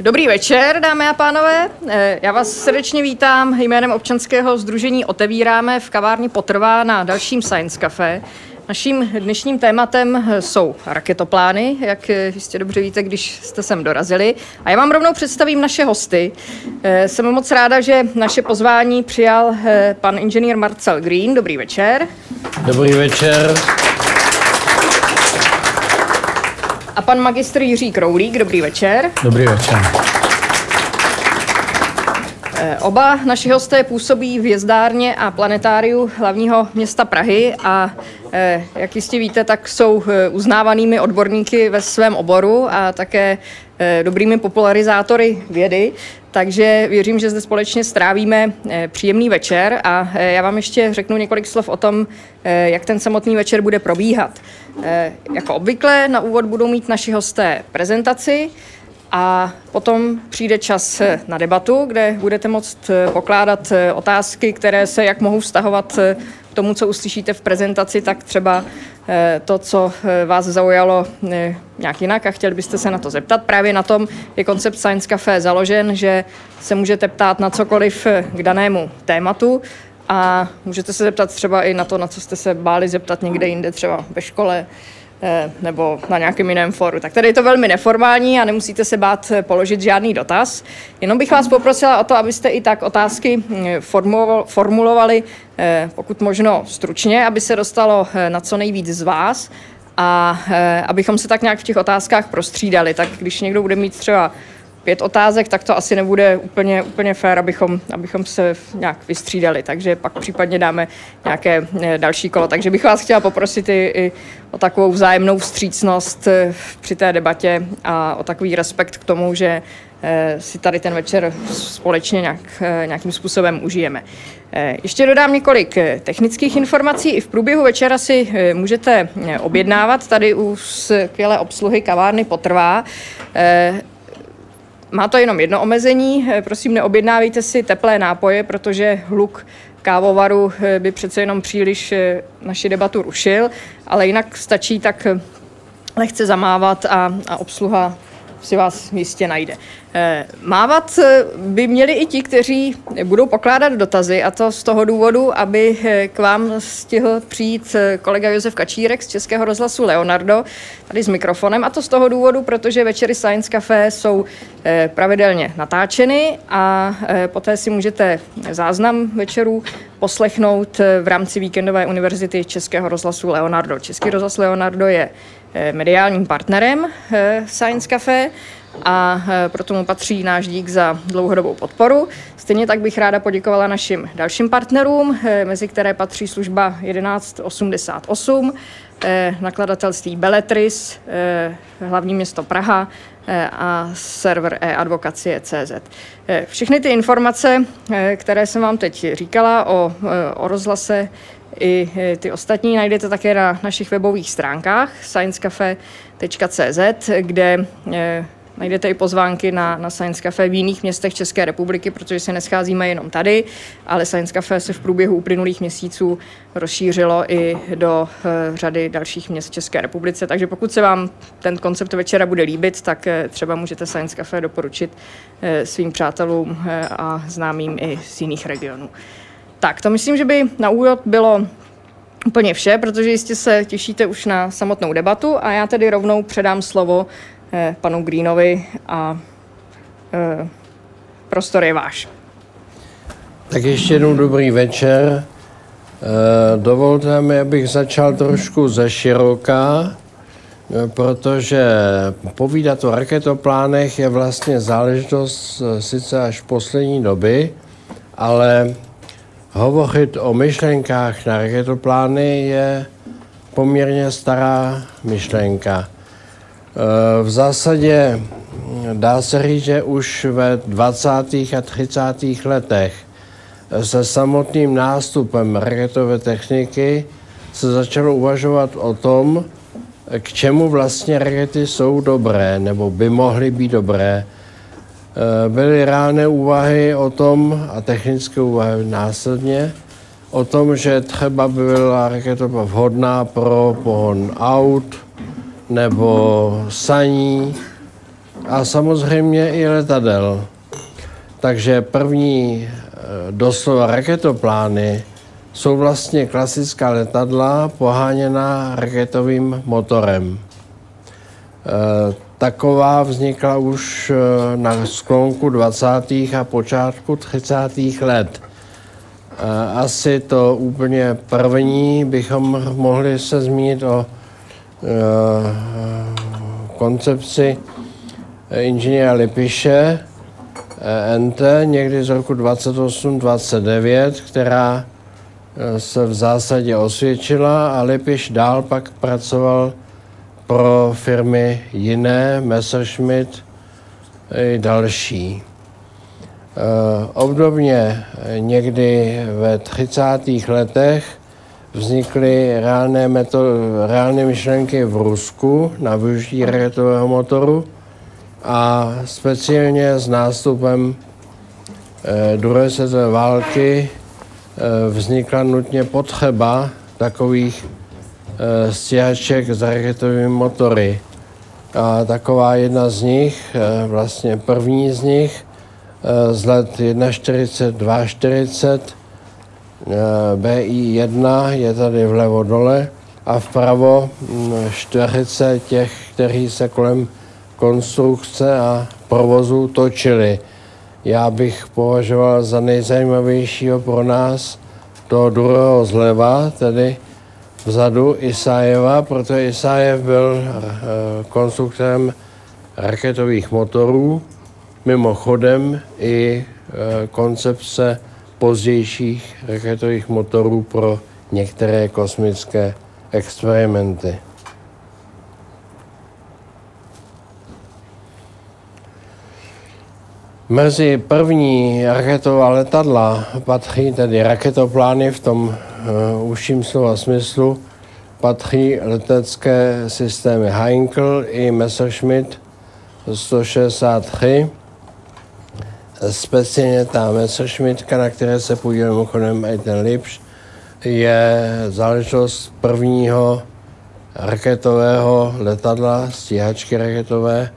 Dobrý večer, dámy a pánové. Eh, Já vás srdečně vítám jménem občanského združení Otevíráme v kavárně Potrvá na dalším Science Café. Naším dnešním tématem eh, jsou raketoplány, jak eh, jistě dobře víte, když jste sem dorazili. A já vám rovnou představím naše hosty. Jsem moc ráda, že naše pozvání přijal pan inženýr Marcel Green. Dobrý večer. Dobrý večer. A pan magistr Jiří Kroulík. Dobrý večer. Dobrý večer. Oba naši hosté působí v jezdárně a planetáriu hlavního města Prahy a eh, jak jistě víte, tak jsou eh, uznávanými odborníky ve svém oboru a také eh, dobrými popularizátory vědy. Takže věřím, že zde společně strávíme příjemný večer a já vám ještě řeknu několik slov o tom, jak ten samotný večer bude probíhat. Jako obvykle na úvod budou mít naši hosté prezentaci, a potom přijde čas na debatu, kde budete moct pokládat otázky, které se jak mohou vztahovat k tomu, co uslyšíte v prezentaci, tak třeba to, co vás zaujalo nějak jinak. A chtěli byste se na to zeptat. Právě na tom je koncept Science Café založen, že se můžete ptát na cokoliv k danému tématu. A můžete se zeptat třeba i na to, na co jste se báli zeptat někde jinde, třeba ve škole, Eh, nebo na nějakém jiném foru. Tak tady je to velmi neformální a nemusíte se bát eh, položit žádný dotaz. Jenom bych vás poprosila o to, abyste i tak otázky hm, formulovali pokud možno stručně, aby se dostalo na co nejvíc z vás a abychom se tak nějak v těch otázkách prostřídali. Tak když někdo bude mít třeba pět otázek, tak to asi nebude úplně, úplně fér, abychom, abychom se nějak vystřídali, takže pak případně dáme nějaké eh, další kolo. Takže bych vás chtěla poprosit i, i o takovou vzájemnou vstřícnost eh, při té debatě a o takový respekt k tomu, že eh, si tady ten večer společně nějak, nějakým způsobem užijeme. Ještě dodám několik technických informací. I v průběhu večera si můžete objednávat tady u skvělé obsluhy kavárny Potrvá. Má to jenom jedno omezení, eh, prosím neobjednávejte si teplé nápoje, protože hluk kávovaru eh, by přece jenom příliš eh, naši debatu rušil, ale jinak stačí tak lehce zamávat a, a obsluha si vás jistě najde. Eh, mávat eh, by měli i ti, kteří budou pokládat dotazy, a to z toho důvodu, aby eh, k vám stihl přijít kolega Josef Kačírek z Českého rozhlasu Leonardo, tady s mikrofonem, a to z toho důvodu, protože večery Science Café jsou pravidelně natáčeny a poté si můžete záznam večerů poslechnout v rámci víkendové univerzity Českého rozhlasu Leonardo. Český rozhlas Leonardo je mediálním partnerem Science Café a e, proto mu patří náš dík za dlouhodobou podporu. Stejně tak bych ráda poděkovala našim dalším partnerům, mezi které patří služba 1188, e, nakladatelství Beletris, hlavní město Praha a server e-advokacie.cz. Všechny ty informace, které jsem vám teď říkala o, o rozhlase, i ty ostatní najdete také na našich webových stránkách sciencecafe.cz, kde Najdete i pozvánky na, na Science Cafe v jiných městech České republiky, protože se nescházíme jenom tady, ale Science Cafe se v průběhu uplynulých měsíců rozšířilo i do uh, řady dalších měst České republice. Takže pokud se vám ten koncept večera bude líbit, tak třeba můžete Science Cafe doporučit svým přátelům a známým i z jiných regionů. Tak, to myslím, že by na úvod bylo úplně vše, protože jistě se těšíte už na samotnou debatu a já tedy rovnou předám slovo Eh, panu Greenovi a eh, prostor je váš. Tak ještě jednou dobrý večer. Eh, dovolte mi, abych začal trošku ze široka, protože povídat o raketoplánech je vlastně záležitost sice až poslední doby, ale hovořit o myšlenkách na raketoplány je poměrně stará myšlenka. Eh, v zásadě dá se říct, že už ve 20. a 30. letech se samotným nástupem raketové techniky se začalo uvažovat o tom, k čemu vlastně rakety jsou dobré, nebo by mohly být dobré. Eh, byly ráné úvahy o tom, a technické úvahy následně, o tom, že třeba by byla raketa vhodná pro pohon aut, nebo saní, a samozřejmě i letadel. Takže první doslova raketoplány jsou vlastně klasická letadla poháněná raketovým motorem. Taková vznikla už na sklonku 20. a počátku 30. let. Asi to úplně první bychom mohli se zmínit o koncepci inženýra Lipiše, NT, někdy z roku 28-29, která se v zásadě osvědčila a Lipiš dál pak pracoval pro firmy jiné, Messerschmitt i další. Obdobně někdy ve 30. letech vznikly reálné, metod, reálné myšlenky v Rusku na využití raketového motoru a speciálně s nástupem eh, druhé světové války eh, vznikla nutně potřeba takových eh, stíhaček s raketovými motory. A taková jedna z nich, vlastně první z nich, z let 1.40, 2.40, BI1 je tady vlevo dole a vpravo mm, čtveřice těch, kteří se kolem konstrukce a provozu točili. Já bych považoval za nejzajímavějšího pro nás toho druhého zleva, tedy vzadu Isajeva, protože Isajev byl eh, konstruktorem raketových motorů, mimochodem i eh, koncepce pozdějších raketových motorů pro některé kosmické experimenty. Mezi první raketová letadla patří tedy raketoplány v tom užším slova smyslu, patří letecké systémy Heinkel i Messerschmitt 163. Speciálně ta Messerschmittka, na které se podílel mimochodem i ten Lipš, je záležitost prvního raketového letadla, stíhačky raketové,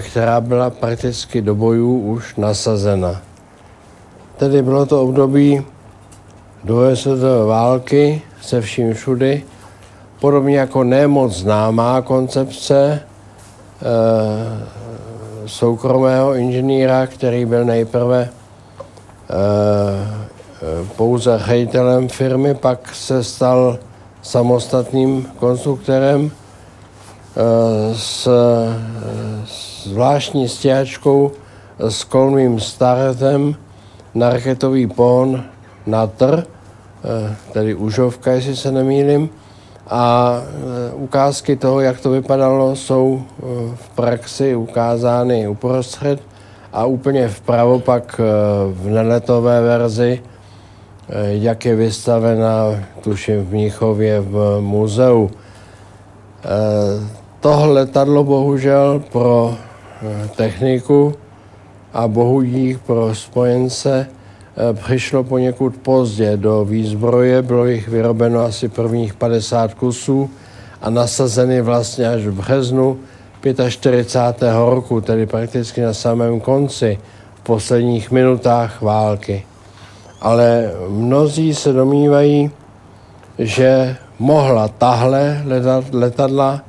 která byla prakticky do bojů už nasazena. Tedy bylo to období druhé světové války se vším všudy, podobně jako nemoc známá koncepce e, soukromého inženýra, který byl nejprve e, pouze ředitelem firmy, pak se stal samostatným konstruktorem s, s zvláštní stěhačkou s kolmým staretem na raketový pohon tr, eh, tedy užovka, jestli se nemýlím. A eh, ukázky toho, jak to vypadalo, jsou eh, v praxi ukázány uprostřed a úplně vpravo pak v neletové verzi, jak je vystavena, tuším v Mnichově v muzeu. Tohle letadlo bohužel pro techniku a bohudík pro spojence přišlo poněkud pozdě do výzbroje, bylo jich vyrobeno asi prvních 50 kusů a nasazeny vlastně až v březnu 45. roku, tedy prakticky na samém konci, v posledních minutách války. Ale mnozí se domývají, že mohla tahle letadla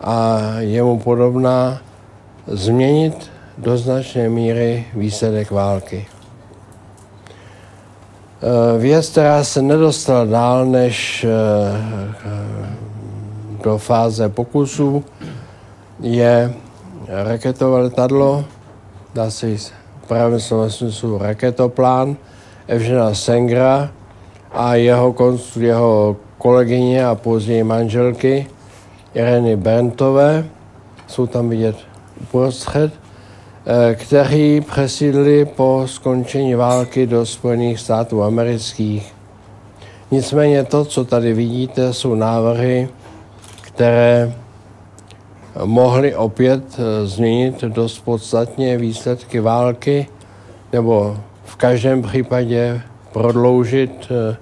a jemu podobná změnit do značné míry výsledek války. Eh, věc, která se nedostala dál než eh, do fáze pokusů, je raketové letadlo, dá se říct právě slova smyslu raketoplán Evžena Sengra a jeho, jeho kolegyně a později manželky Ireny Bentové. Jsou tam vidět uprostřed, kteří přesídli po skončení války do Spojených států amerických. Nicméně to, co tady vidíte, jsou návrhy, které mohly opět eh, změnit dost podstatně výsledky války, nebo v každém případě prodloužit eh,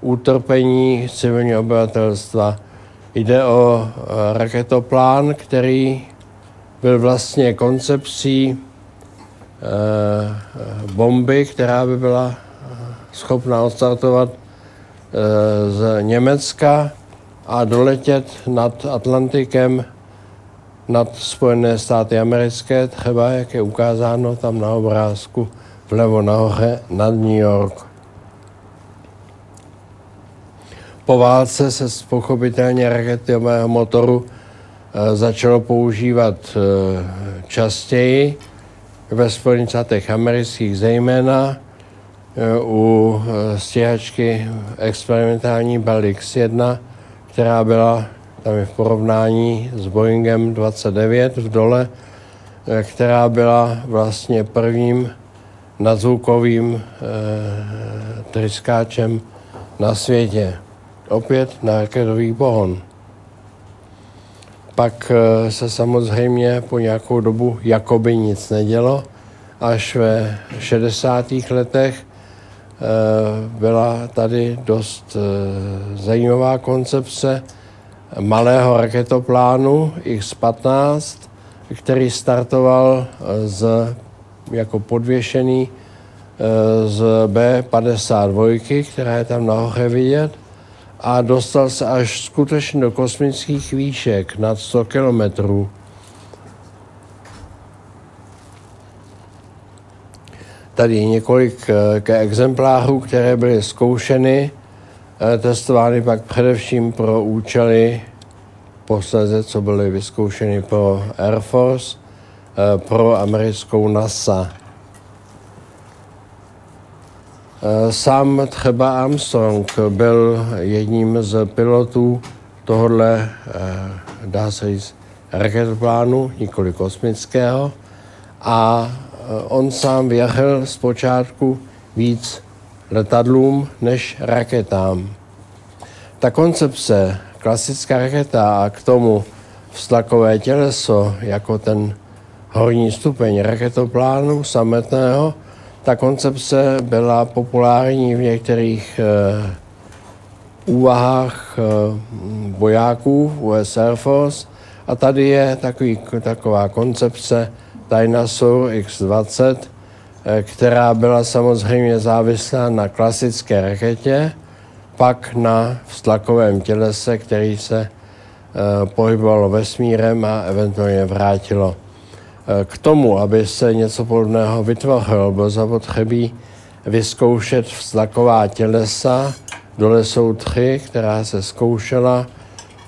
utrpení civilního obyvatelstva. Jde o raketoplán, který byl vlastně koncepcí bomby, která by byla schopna odstartovat z Německa a doletět nad Atlantikem nad Spojené státy americké, třeba jak je ukázáno tam na obrázku vlevo nahoře nad New York. Po válce se pochopitelně raketového motoru eh, začalo používat eh, častěji ve Spojených státech amerických, zejména eh, u stíhačky experimentální Bell X-1, která byla tam je v porovnání s Boeingem 29 v dole, která byla vlastně prvním nadzvukovým tryskáčem na světě. Opět na raketový pohon. Pak e, se samozřejmě po nějakou dobu jakoby nic nedělo, až ve 60. letech e, byla tady dost e, zajímavá koncepce malého raketoplánu X-15, který startoval z, jako podvěšený z B-52, která je tam nahoře vidět, a dostal se až skutečně do kosmických výšek nad 100 kilometrů. Tady je několik eh, exemplářů, které byly zkoušeny, eh, testovány pak především pro účely posledně, co byly vyzkoušeny pro Air Force, eh, pro americkou NASA. Sám třeba Armstrong byl jedním z pilotů tohohle, dá se říct, raketoplánu, nikoli kosmického. A on sám věřil zpočátku víc letadlům než raketám. Ta koncepce, klasická raketa a k tomu vztlakové těleso jako ten horní stupeň raketoplánu samotného, ta koncepce byla populární v některých uh, úvahách uh, vojáků US Air Force. A tady je takový, taková koncepce Dinosaur X-20, eh, která byla samozřejmě závislá na klasické raketě, pak na vztlakovém tělese, který se pohybovalo vesmírem a eventuálně vrátilo k tomu, aby se něco podobného vytvořilo, bylo zapotřebí vyzkoušet vztlaková tělesa. Dole jsou tři, která se zkoušela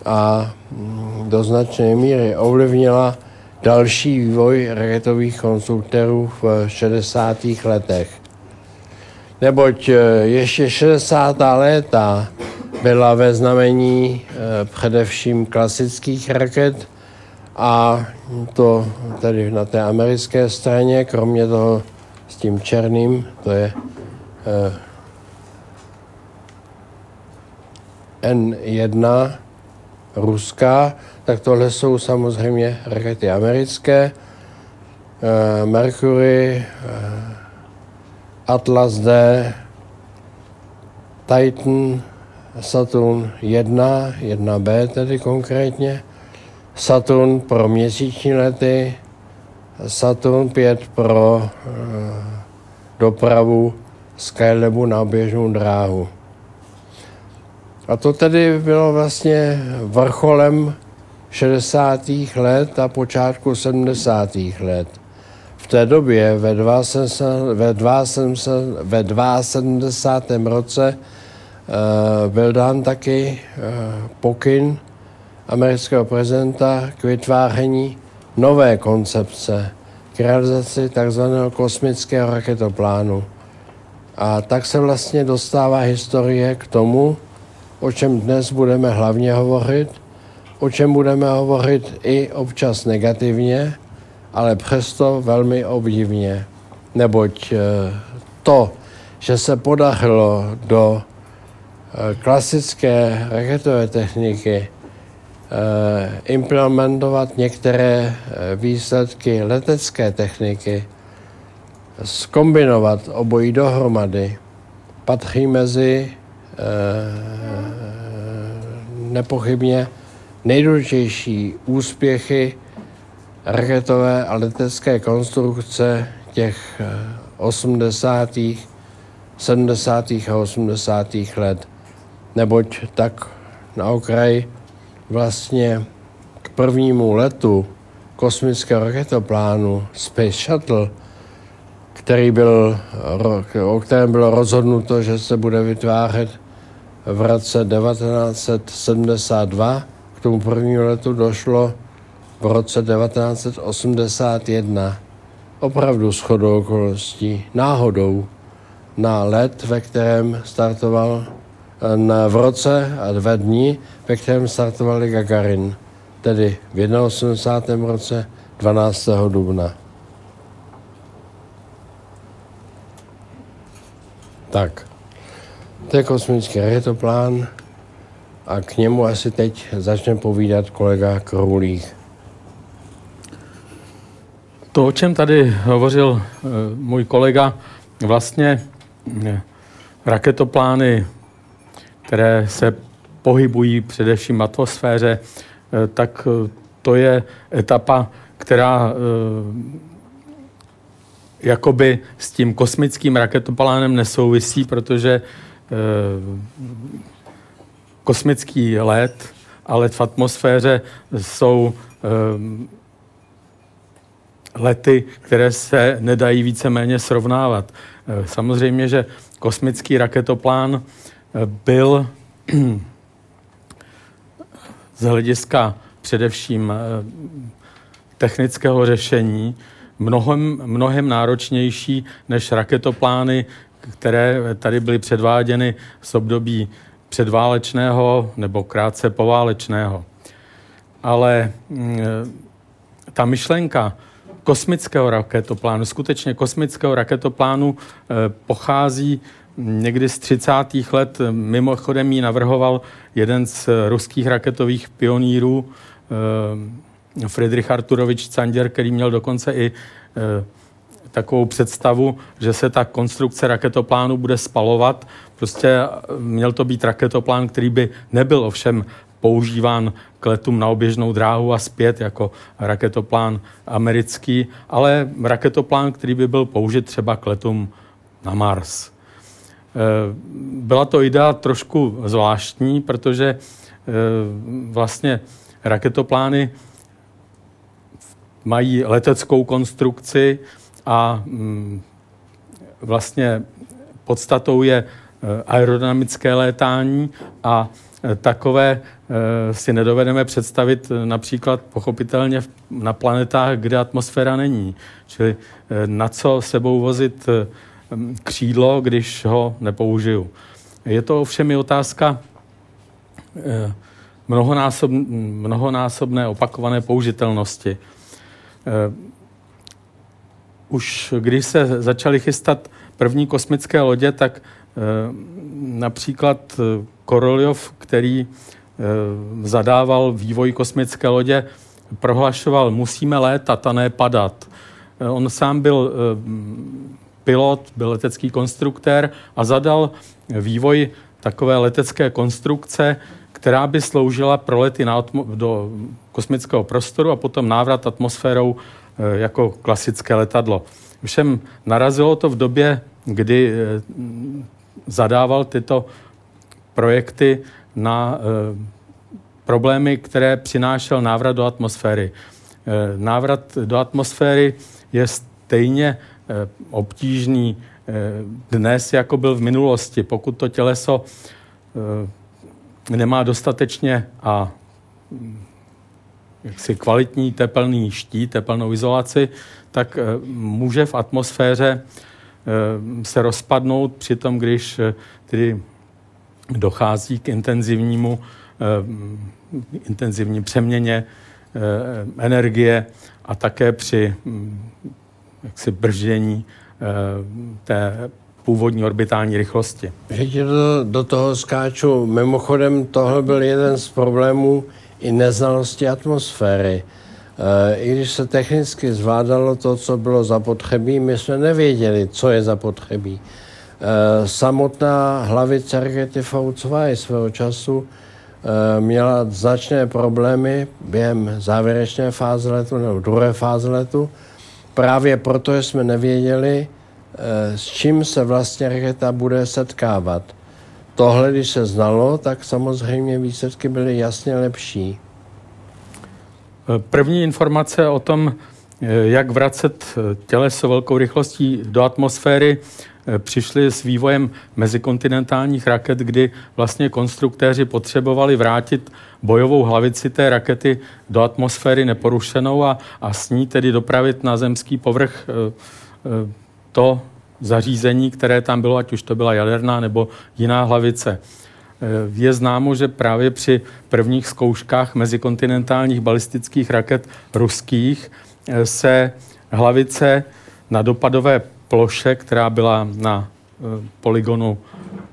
a mm, do značné míry ovlivnila další vývoj raketových konstruktorů v 60. letech. Neboť e, ještě 60. léta byla ve znamení e, především klasických raket, a to tady na té americké straně, kromě toho s tím černým, to je eh, N1 ruská, tak tohle jsou samozřejmě rakety americké. Eh, Mercury, eh, Atlas D, Titan, Saturn 1, 1B tedy konkrétně, Saturn pro měsíční lety, Saturn 5 pro e, dopravu Skylabu na běžnou dráhu. A to tedy bylo vlastně vrcholem 60. let a počátku 70. let. V té době ve 72, ve 72. roce e, byl dán taky e, pokyn amerického prezidenta k vytváření nové koncepce, k realizaci tzv. kosmického raketoplánu. A tak se vlastně dostává historie k tomu, o čem dnes budeme hlavně hovořit, o čem budeme hovořit i občas negativně, ale přesto velmi obdivně. Neboť eh, to, že se podařilo do eh, klasické raketové techniky implementovat některé eh, výsledky letecké techniky, skombinovat obojí dohromady, patří mezi eh, nepochybně nejdůležitější úspěchy raketové a letecké konstrukce těch 80., 70. a 80. let. Neboť tak na okraj vlastně k prvnímu letu kosmického raketoplánu Space Shuttle, který byl, o kterém bylo rozhodnuto, že se bude vytvářet v roce 1972. K tomu prvnímu letu došlo v roce 1981. Opravdu shodou okolností, náhodou, na let, ve kterém startoval na, v roce a dva dní, ve kterém startovali Gagarin, tedy v 81. roce 12. dubna. Tak, to je kosmický raketoplán a k němu asi teď začne povídat kolega Kroulík. To, o čem tady hovořil e, můj kolega, vlastně e, raketoplány které se pohybují především v atmosféře, eh, tak eh, to je etapa, která eh, jakoby s tím kosmickým raketoplánem nesouvisí, protože kosmický let a let v atmosféře jsou lety, které se nedají víceméně srovnávat. Samozřejmě, že kosmický raketoplán byl z hlediska především eh, technického řešení mnohem, mnohem náročnější než raketoplány, které tady byly předváděny z období předválečného nebo krátce poválečného. Ale mm, ta myšlenka kosmického raketoplánu, skutečně kosmického raketoplánu, eh, pochází někdy z 30. let mimochodem ji navrhoval jeden z ruských raketových pionýrů, eh, Friedrich Arturovič Canděr, který měl dokonce i eh, takovou představu, že se ta konstrukce raketoplánu bude spalovat. Prostě eh, měl to být raketoplán, který by nebyl ovšem používán k letům na oběžnou dráhu a zpět jako raketoplán americký, ale raketoplán, který by byl použit třeba k letům na Mars. Eh, byla to idea trošku zvláštní, protože eh, vlastně raketoplány mají leteckou konstrukci a mm, vlastně podstatou je eh, aerodynamické létání a takové si nedovedeme představit například pochopitelně na planetách, kde atmosféra není. Čili na co sebou vozit křídlo, když ho nepoužiju. Je to ovšem i otázka eh, mnohonásob, mnohonásobné opakované použitelnosti. Eh, už když se začaly chystat první kosmické lodě, tak eh, například Koroljov, který zadával vývoj kosmické lodě, prohlašoval, musíme létat a ne padat. On sám byl pilot, byl letecký konstruktér a zadal vývoj takové letecké konstrukce, která by sloužila pro lety na do kosmického prostoru a potom návrat atmosférou e, jako klasické letadlo. Všem narazilo to v době, kdy e, zadával tyto projekty na e, problémy, které přinášel návrat do atmosféry. Návrat do atmosféry je stejně obtížný eh, dnes, jako byl v minulosti. Pokud to těleso eh, nemá dostatečně a hm, jaksi kvalitní tepelný štít, tepelnou izolaci, tak může v atmosféře se rozpadnout při tom, když tedy dochází k intenzivnímu, intenzivní přeměně energie a také při hm, jaksi brždění eh, té původní orbitální rychlosti. Že ti do, do toho skáču. Mimochodem, tohle byl jeden z problémů i neznalosti atmosféry. E, I když se technicky zvládalo to, co bylo zapotřebí, my jsme nevěděli, co je zapotřebí. E, samotná hlavice rakety V2 svého času měla značné problémy během závěrečné fáze letu nebo druhé fáze letu, právě proto jsme nevěděli, s čím se vlastně raketa bude setkávat. Tohle, když se znalo, tak samozřejmě výsledky byly jasně lepší. První informace o tom, jak vracet těleso velkou rychlostí do atmosféry, přišly s vývojem mezikontinentálních raket, kdy vlastně konstruktéři potřebovali vrátit bojovou hlavici té rakety do atmosféry neporušenou a, a s ní tedy dopravit na zemský povrch eh, eh, to zařízení, které tam bylo, ať už to byla jaderná nebo jiná hlavice. Eh, je známo, že právě při prvních zkouškách mezikontinentálních balistických raket ruských se hlavice na dopadové ploše, která byla na e, poligonu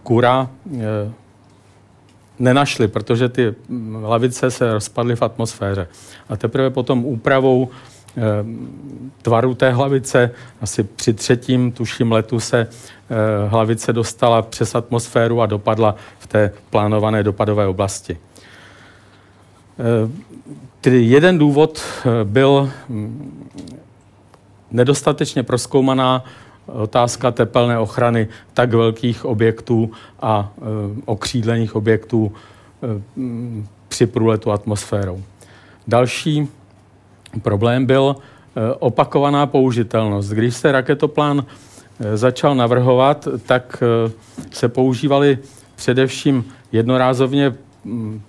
Kura, e, nenašli, protože ty lavice se rozpadly v atmosféře. A teprve potom úpravou e, tvaru té hlavice, asi při třetím, tuším, letu se hlavice dostala přes atmosféru a dopadla v té plánované dopadové oblasti. Tedy jeden důvod byl nedostatečně proskoumaná otázka tepelné ochrany tak velkých objektů a e, okřídlených objektů e, při průletu atmosférou. Další problém byl opakovaná použitelnost. Když se raketoplán začal navrhovat, tak se používaly především jednorázovně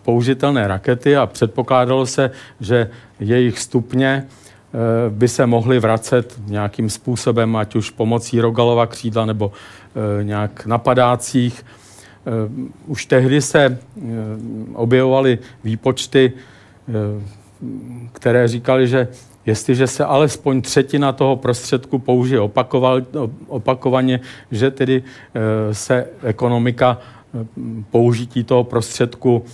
použitelné rakety a předpokládalo se, že jejich stupně Eh, by se mohly vracet nějakým způsobem, ať už pomocí Rogalova křídla nebo eh, nějak napadácích. Eh, už tehdy se objevovaly výpočty, které říkali, že jestliže se alespoň třetina toho prostředku použije opakoval, opakovaně, že tedy se ekonomika použití toho prostředku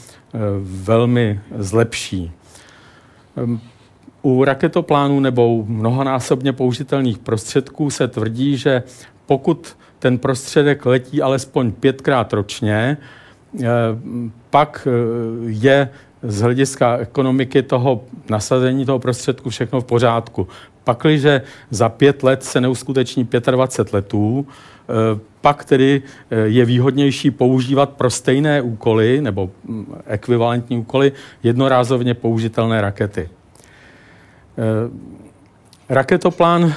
velmi zlepší. U raketoplánů nebo mnohonásobně použitelných prostředků se tvrdí, že pokud ten prostředek letí alespoň pětkrát ročně, eh, pak eh, je z hlediska ekonomiky toho nasazení toho prostředku všechno v pořádku. Pakliže za pět let se neuskuteční 25 letů, eh, pak tedy je výhodnější používat pro stejné úkoly nebo hm, ekvivalentní úkoly jednorázovně použitelné rakety. Eh, raketoplán,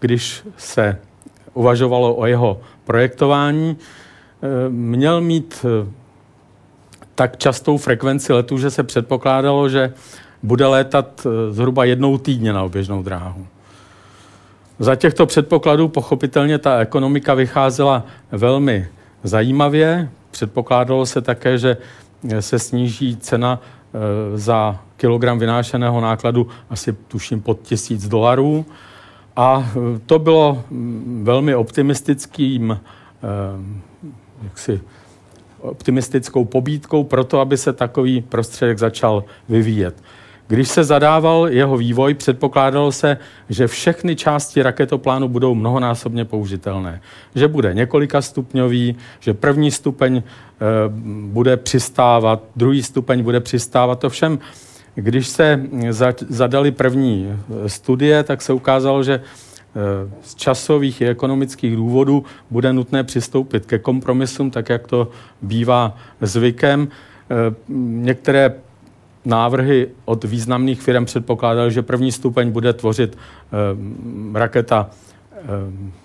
když se uvažovalo o jeho projektování, eh, měl mít eh, tak častou frekvenci letu, že se předpokládalo, že bude létat zhruba jednou týdně na oběžnou dráhu. Za těchto předpokladů pochopitelně ta ekonomika vycházela velmi zajímavě. Předpokládalo se také, že se sníží cena za kilogram vynášeného nákladu asi tuším pod tisíc dolarů. A e, to bylo velmi optimistickým, e, jaksi, optimistickou pobídkou pro to, aby se takový prostředek začal vyvíjet. Když se zadával jeho vývoj, předpokládalo se, že všechny části raketoplánu budou mnohonásobně použitelné. Že bude několika stupňový, že první stupeň e, bude přistávat, druhý stupeň bude přistávat. To všem když se zadali první eh, studie, tak se ukázalo, že eh, z časových i ekonomických důvodů bude nutné přistoupit ke kompromisům, tak jak to bývá zvykem. Některé návrhy od významných firm předpokládaly, že první stupeň bude tvořit raketa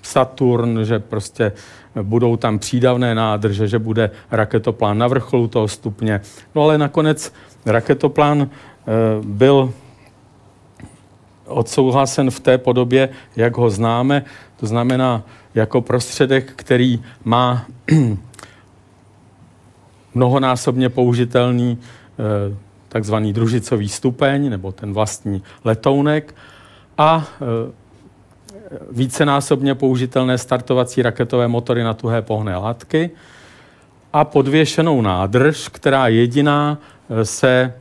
Saturn, že prostě budou tam přídavné nádrže, že bude raketoplán na vrcholu toho stupně. No ale nakonec raketoplán Eh, byl odsouhlasen v té podobě, jak ho známe, to znamená jako prostředek, který má mnohonásobně použitelný eh, takzvaný družicový stupeň nebo ten vlastní letounek a eh, vícenásobně použitelné startovací raketové motory na tuhé pohné látky a podvěšenou nádrž, která jediná se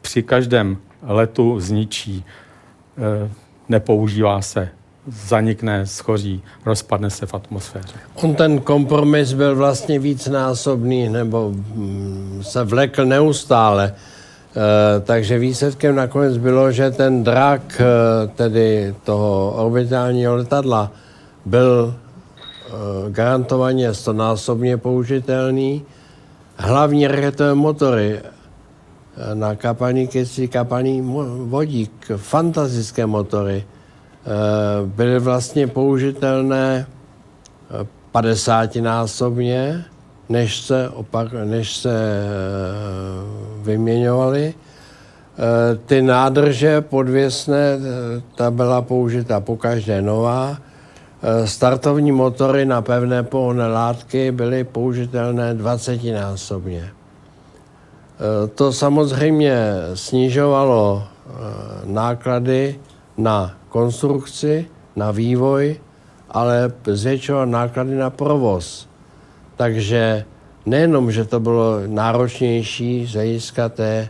při každém letu zničí. E, nepoužívá se zanikne, schoří, rozpadne se v atmosféře. On ten kompromis byl vlastně vícnásobný, nebo mm, se vlekl neustále. E, takže výsledkem nakonec bylo, že ten drak, e, tedy toho orbitálního letadla, byl e, garantovaně stonásobně použitelný. Hlavní raketové motory na kapalní kyslík, kapalní vodík, fantastické motory, byly vlastně použitelné 50-násobně, než se, opak, než se vyměňovaly. Ty nádrže podvěsné, ta byla použita po každé nová. Startovní motory na pevné pohonné látky byly použitelné 20-násobně. To samozřejmě snižovalo náklady na konstrukci, na vývoj, ale zvětšovat náklady na provoz. Takže nejenom, že to bylo náročnější z hlediska té e,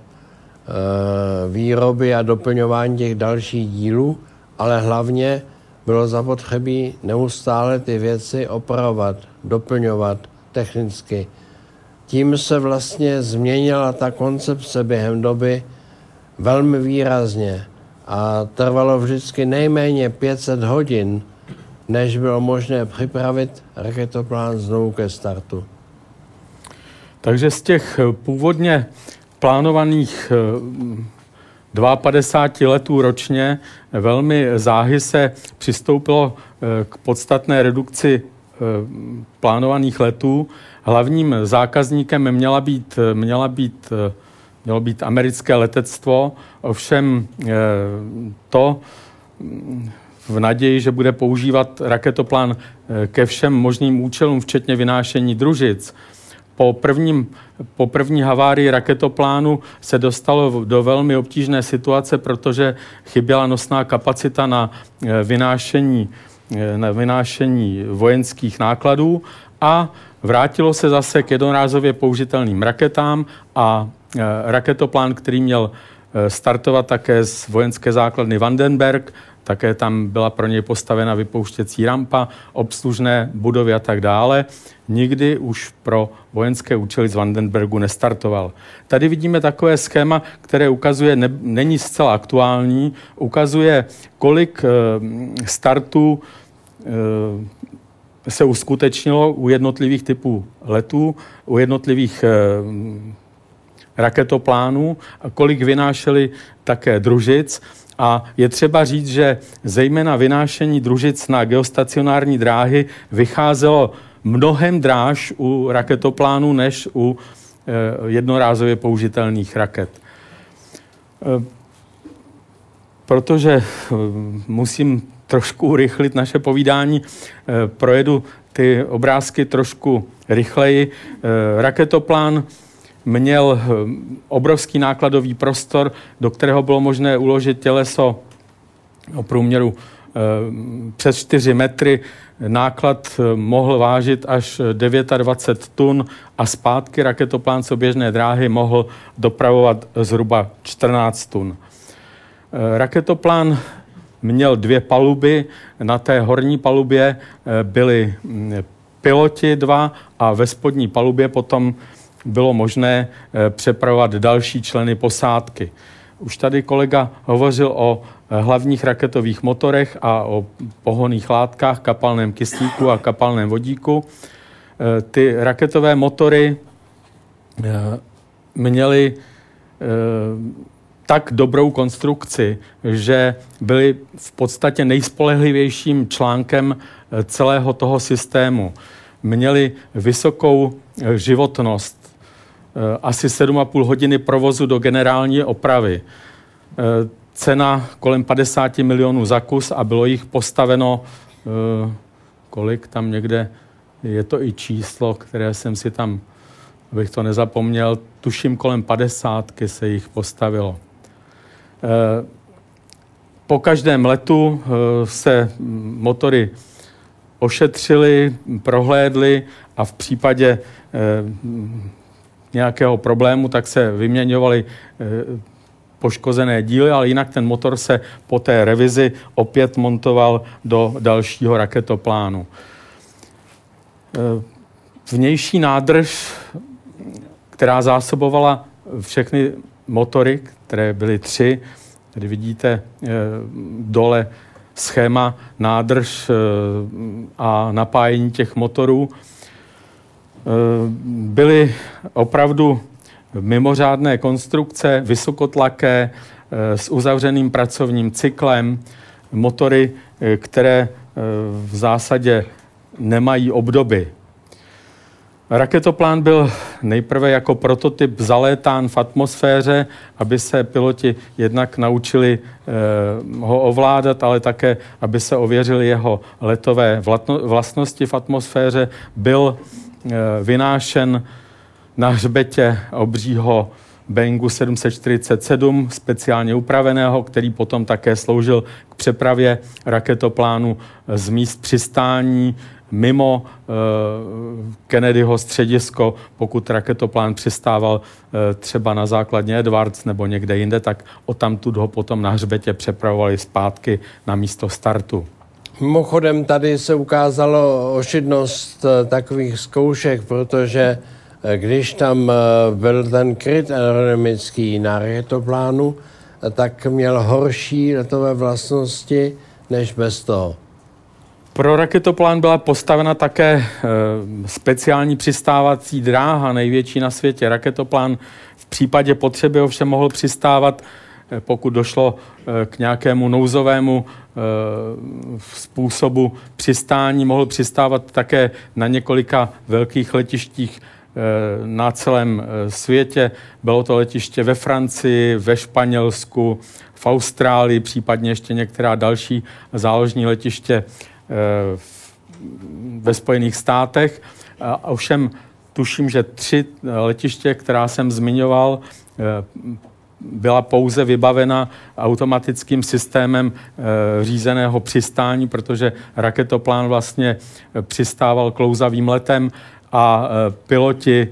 výroby a doplňování těch dalších dílů, ale hlavně bylo zapotřebí neustále ty věci opravovat, doplňovat technicky. Tím se vlastně změnila ta koncepce během doby velmi výrazně a trvalo vždycky nejméně 500 hodin, než bylo možné připravit raketoplán znovu ke startu. Takže z těch původně plánovaných 52 eh, letů ročně velmi záhy se přistoupilo eh, k podstatné redukci eh, plánovaných letů. Hlavním zákazníkem měla být, měla být mělo být americké letectvo, ovšem eh, to mm, v naději, že bude používat raketoplán eh, ke všem možným účelům, včetně vynášení družic. Po, prvním, po první havárii raketoplánu se dostalo do velmi obtížné situace, protože chyběla nosná kapacita na eh, vynášení, na vynášení vojenských nákladů a vrátilo se zase k jednorázově použitelným raketám a raketoplán, který měl eh, startovat také z vojenské základny Vandenberg, také tam byla pro něj postavena vypouštěcí rampa, obslužné budovy a tak dále. Nikdy už pro vojenské účely z Vandenbergu nestartoval. Tady vidíme takové schéma, které ukazuje, ne, není zcela aktuální, ukazuje, kolik e, startů e, se uskutečnilo u jednotlivých typů letů, u jednotlivých e, raketoplánů, kolik vynášeli také družic. A je třeba říct, že zejména vynášení družic na geostacionární dráhy vycházelo mnohem dráž u raketoplánů než u eh, jednorázově použitelných raket. Eh, protože eh, musím trošku urychlit naše povídání, projedu ty obrázky trošku rychleji. Raketoplán měl eh, obrovský nákladový prostor, do kterého bylo možné uložit těleso o průměru eh, přes 4 metry. Náklad eh, mohl vážit až 29 tun a zpátky raketoplán běžné dráhy mohl dopravovat zhruba 14 tun. Raketoplán měl dvě paluby. Na té horní palubě byli mm, piloti dva a ve spodní palubě potom bylo možné eh, přepravovat další členy posádky. Už tady kolega hovořil o eh, hlavních raketových motorech a o pohonných látkách, kapalném kyslíku a kapalném vodíku. Eh, ty raketové motory měly tak dobrou konstrukci, že byly v podstatě nejspolehlivějším článkem celého toho systému. Měli vysokou životnost, asi 7,5 hodiny provozu do generální opravy. Eh, cena kolem 50 milionů za kus a bylo jich postaveno, eh, kolik tam někde, je to i číslo, které jsem si tam, abych to nezapomněl, tuším kolem 50 se jich postavilo. Po každém letu se motory ošetřili, prohlédli a v případě nějakého problému, tak se vyměňovaly eh, poškozené díly, ale jinak ten motor se po té revizi opět montoval do dalšího raketoplánu. Vnější nádrž, která zásobovala všechny motory, které byly tři, tady vidíte dole schéma nádrž a napájení těch motorů, byly opravdu mimořádné konstrukce, vysokotlaké, eh, s uzavřeným pracovním cyklem, motory, eh, které eh, v zásadě nemají obdoby. Raketoplán byl nejprve jako prototyp zalétán v atmosféře, aby se piloti jednak naučili ho ovládat, ale také, aby se ověřili jeho letové vlastnosti v atmosféře. Byl vynášen na hřbetě obřího Boeingu 747, speciálně upraveného, který potom také sloužil k přepravě raketoplánu z míst přistání mimo uh, Kennedyho středisko, pokud raketoplán přistával uh, třeba na základně Edwards nebo někde jinde, tak o tamtud ho potom na hřbetě přepravovali zpátky na místo startu. Mimochodem tady se ukázalo ošidnost eh, takových zkoušek, protože když tam byl ten kryt aerodynamický na raketoplánu, tak měl horší letové vlastnosti než bez toho. Pro raketoplán byla postavena také speciální přistávací dráha, největší na světě. Raketoplán v případě potřeby ovšem mohl přistávat, pokud došlo k nějakému nouzovému způsobu přistání, mohl přistávat také na několika velkých letištích Eh, na celém eh, světě. Bylo to letiště ve Francii, ve Španělsku, v Austrálii, případně ještě některá další záložní letiště eh, ve Spojených státech. A ovšem tuším, že tři letiště, která jsem zmiňoval, byla pouze vybavena automatickým systémem řízeného přistání, protože raketoplán vlastně přistával klouzavým letem a e, piloti e,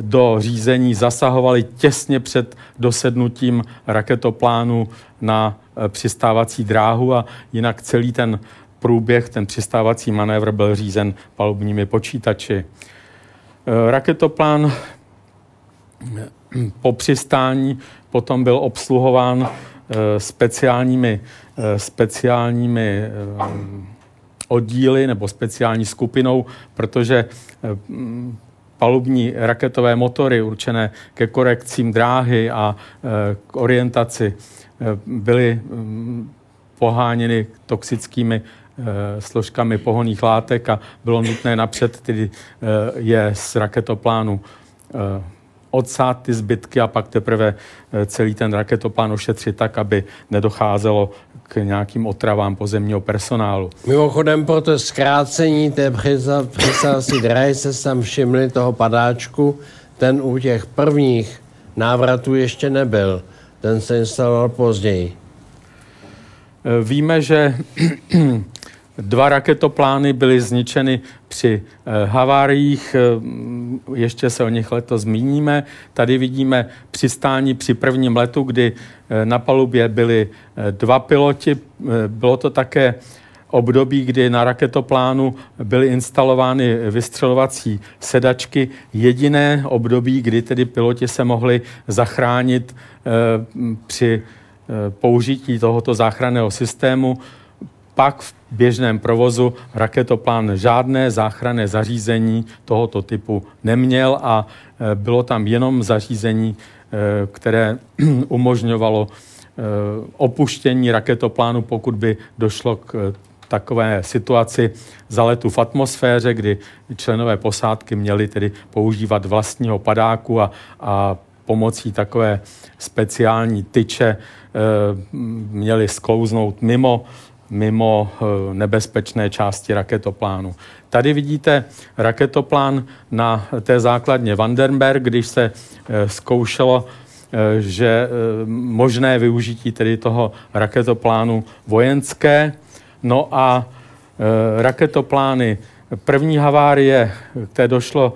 do řízení zasahovali těsně před dosednutím raketoplánu na e, přistávací dráhu a jinak celý ten průběh, ten přistávací manévr byl řízen palubními počítači. Raketoplán po přistání potom byl obsluhován speciálními, speciálními oddíly nebo speciální skupinou, protože eh, palubní raketové motory určené ke korekcím dráhy a eh, k orientaci eh, byly mm, poháněny toxickými složkami pohoných látek a bylo nutné napřed tedy je z raketoplánu odsát ty zbytky a pak teprve celý ten raketoplán ošetřit tak, aby nedocházelo k nějakým otravám pozemního personálu. Mimochodem pro to zkrácení té přistávací dráhy se tam všimli toho padáčku, ten u těch prvních návratů ještě nebyl. Ten se instaloval později. Víme, že Dva raketoplány byly zničeny při eh, haváriích, eh, ještě se o nich letos zmíníme. Tady vidíme přistání při prvním letu, kdy eh, na palubě byli dva piloti. Bylo to také období, kdy na raketoplánu byly instalovány vystřelovací sedačky. Jediné období, kdy tedy piloti se mohli zachránit při použití tohoto záchranného systému pak v běžném provozu raketoplán žádné záchranné zařízení tohoto typu neměl a e, bylo tam jenom zařízení, e, které umožňovalo e, opuštění raketoplánu, pokud by došlo k takové situaci zaletu v atmosféře, kdy členové posádky měli tedy používat vlastního padáku a, a pomocí takové speciální tyče měli sklouznout mimo mimo eh, nebezpečné části raketoplánu. Tady vidíte raketoplán na té základně Vandenberg, když se eh, zkoušelo, eh, že možné využití tedy toho raketoplánu vojenské. No a raketoplány první havárie, které došlo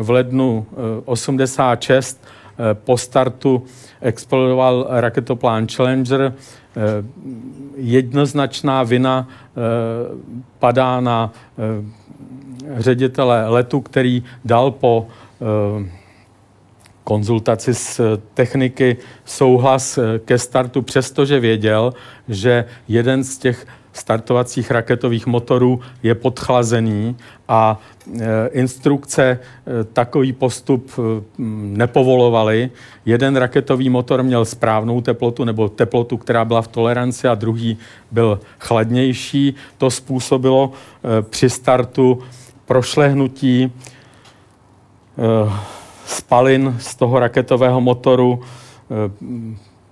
v lednu 86, po startu explodoval raketoplán Challenger. Jednoznačná vina padá na ředitele letu, který dal po konzultaci s techniky souhlas ke startu, přestože věděl, že jeden z těch startovacích raketových motorů je podchlazený a e, instrukce e, takový postup e, nepovolovaly. Jeden raketový motor měl správnou teplotu nebo teplotu, která byla v toleranci a druhý byl chladnější. To způsobilo při startu prošlehnutí spalin z toho raketového motoru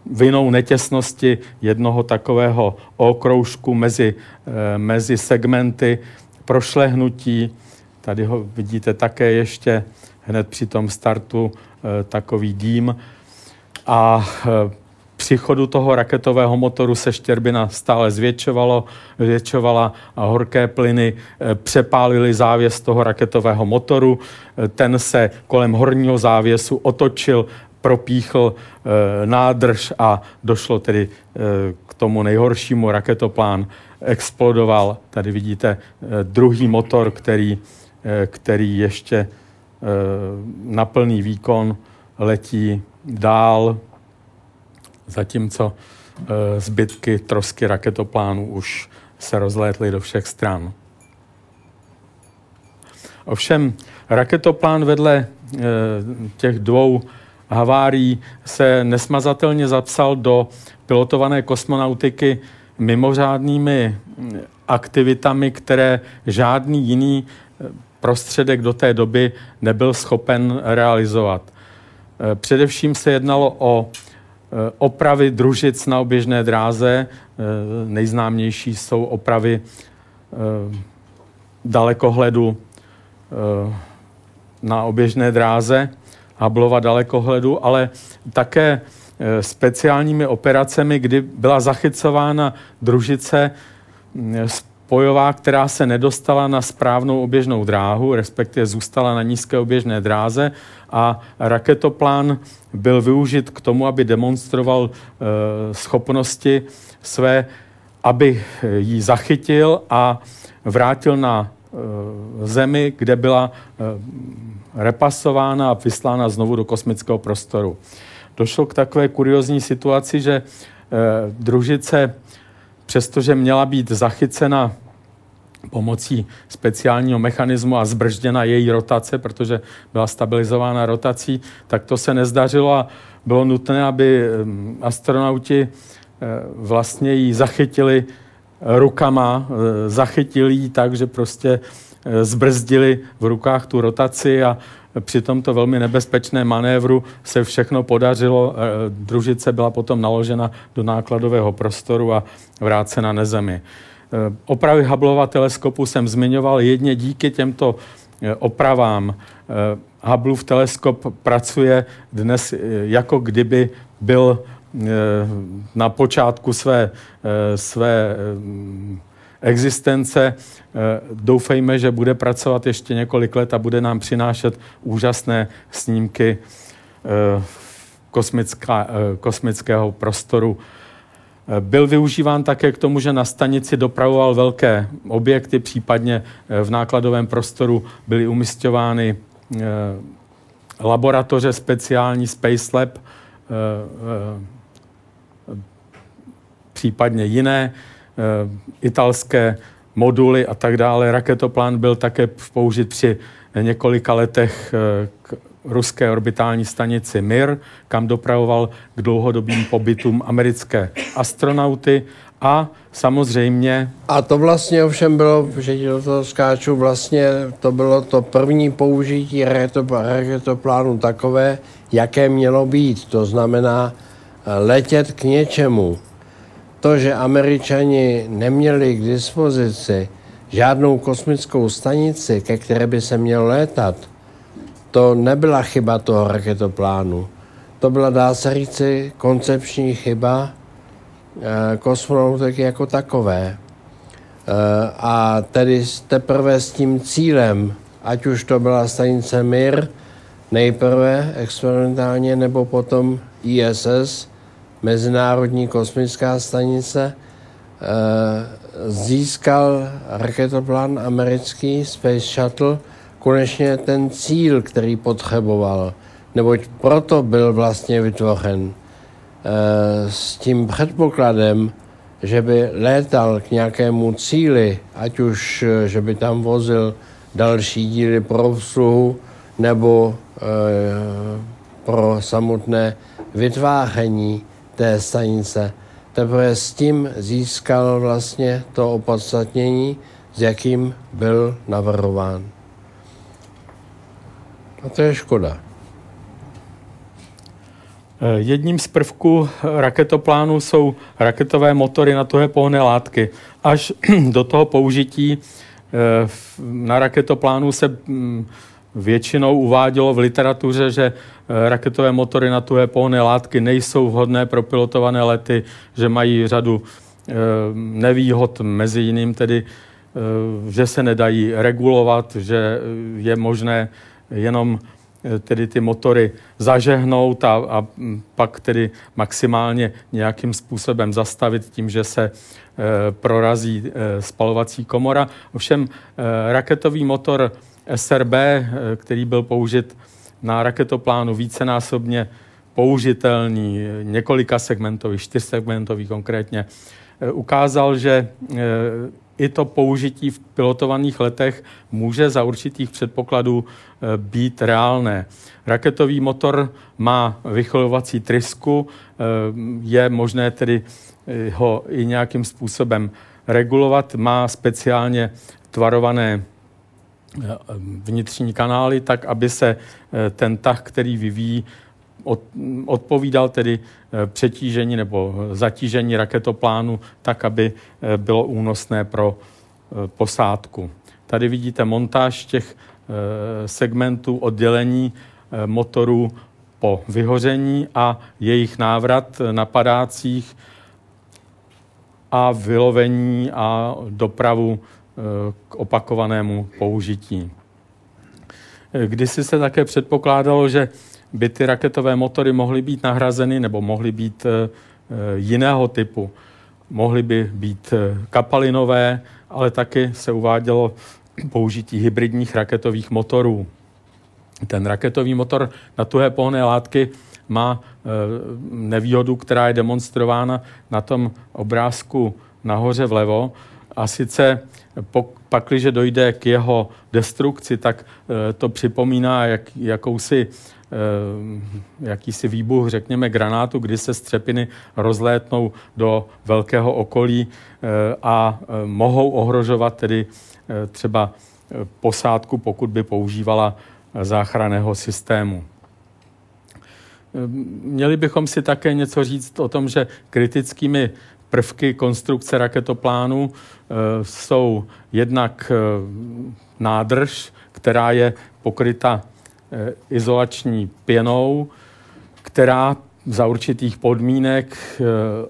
vinou netěsnosti jednoho takového okroužku mezi, eh, mezi segmenty prošlehnutí. Tady ho vidíte také ještě hned při tom startu eh, takový dým. A eh, při chodu toho raketového motoru se štěrbina stále zvětšovalo, zvětšovala a horké plyny přepálily závěs toho raketového motoru. Ten se kolem horního závěsu otočil propíchl e, nádrž a došlo tedy e, k tomu nejhoršímu. Raketoplán explodoval. Tady vidíte e, druhý motor, který, který ještě na plný výkon letí dál, zatímco zbytky trosky raketoplánu už se rozlétly do všech stran. Ovšem raketoplán vedle těch dvou havárií se nesmazatelně zapsal do pilotované kosmonautiky mimořádnými aktivitami, které žádný jiný eh, prostředek do té doby nebyl schopen realizovat. Eh, především se jednalo o eh, opravy družic na oběžné dráze. Nejznámější jsou opravy dalekohledu na oběžné dráze. Hubbleova dalekohledu, ale také e, speciálními operacemi, kdy byla zachycována družice spojová, která se nedostala na správnou oběžnou dráhu, respektive zůstala na nízké oběžné dráze a raketoplán byl využit k tomu, aby demonstroval e, schopnosti své, aby ji zachytil a vrátil na e, zemi, kde byla repasována a vyslána znovu do kosmického prostoru. Došlo k takové kuriozní situaci, že eh, družice, přestože měla být zachycena pomocí speciálního mechanismu a zbržděna její rotace, protože byla stabilizována rotací, tak to se nezdařilo a bylo nutné, aby eh, astronauti eh, vlastně ji zachytili rukama, zachytili ji tak, že prostě zbrzdili v rukách tu rotaci a při tomto velmi nebezpečné manévru se všechno podařilo. Eh, družice byla potom naložena do nákladového prostoru a vrácena na Zemi. Eh, opravy Hubbleova teleskopu jsem zmiňoval jedně díky těmto opravám. Hubbleův teleskop pracuje dnes jako kdyby byl na počátku své, své existence. Eh, doufejme, že bude pracovat ještě několik let a bude nám přinášet úžasné snímky eh, kosmická, eh, kosmického prostoru. Byl využíván také k tomu, že na stanici dopravoval velké objekty, případně v nákladovém prostoru byly umistovány laboratoře speciální Space Lab, případně jiné. Eh, italské moduly a tak dále. Raketoplán byl také použit při několika letech eh, k ruské orbitální stanici Mir, kam dopravoval k dlouhodobým pobytům americké astronauty a samozřejmě... A to vlastně ovšem bylo, že do toho skáču, vlastně to bylo to první použití raketoplánu takové, jaké mělo být. To znamená eh, letět k něčemu, to, že američani neměli k dispozici žádnou kosmickou stanici, ke které by se mělo létat, to nebyla chyba toho raketoplánu. To byla, dá se říci, koncepční chyba e, kosmonautiky jako takové. E, a tedy teprve s tím cílem, ať už to byla stanice Mir, nejprve experimentálně nebo potom ISS, Mezinárodní kosmická stanice, získal raketoplán americký Space Shuttle konečně ten cíl, který potřeboval, neboť proto byl vlastně vytvořen. S tím předpokladem, že by létal k nějakému cíli, ať už, že by tam vozil další díly pro obsluhu nebo pro samotné vytváření té stanice. Teprve s tím získal vlastně to opodstatnění, s jakým byl navrhován. A to je škoda. Eh, jedním z prvků raketoplánu jsou raketové motory na tuhé pohonné látky. Až do toho použití eh, na raketoplánu se mm, většinou uvádělo v literatuře, že raketové motory na tuhé pohonné látky nejsou vhodné pro pilotované lety, že mají řadu nevýhod, mezi jiným tedy, že se nedají regulovat, že je možné jenom Eh, tedy ty motory zažehnout a, a pak tedy maximálně nějakým způsobem zastavit tím, že se e, prorazí e, spalovací komora. Ovšem e, raketový motor SRB, e, který byl použit na raketoplánu vícenásobně použitelný, několika segmentový, čtyřsegmentový konkrétně, e, ukázal, že e, i to použití v pilotovaných letech může za určitých předpokladů e, být reálné. Raketový motor má vycholovací trysku, je možné tedy ho i nějakým způsobem regulovat, má speciálně tvarované vnitřní kanály, tak aby se ten tah, který vyvíjí, odpovídal tedy eh, přetížení nebo zatížení raketoplánu tak, aby eh, bylo únosné pro eh, posádku. Tady vidíte montáž těch segmentů oddělení motorů po vyhoření a jejich návrat na padácích a vylovení a dopravu k opakovanému použití. Kdysi se také předpokládalo, že by ty raketové motory mohly být nahrazeny nebo mohly být eh, eh, jiného typu. Mohly by být eh, kapalinové, ale taky se uvádělo použití hybridních raketových motorů. Ten raketový motor na tuhé pohonné látky má nevýhodu, která je demonstrována na tom obrázku nahoře vlevo. A sice pakliže dojde k jeho destrukci, tak to připomíná jak, jakousi Eh, jakýsi výbuch, řekněme, granátu, kdy se střepiny rozlétnou do velkého okolí eh, a eh, mohou ohrožovat tedy třeba posádku, pokud by používala záchranného systému. Měli bychom si také něco říct o tom, že kritickými prvky konstrukce raketoplánu jsou jednak nádrž, která je pokryta Eh, izolační pěnou, která za určitých podmínek eh,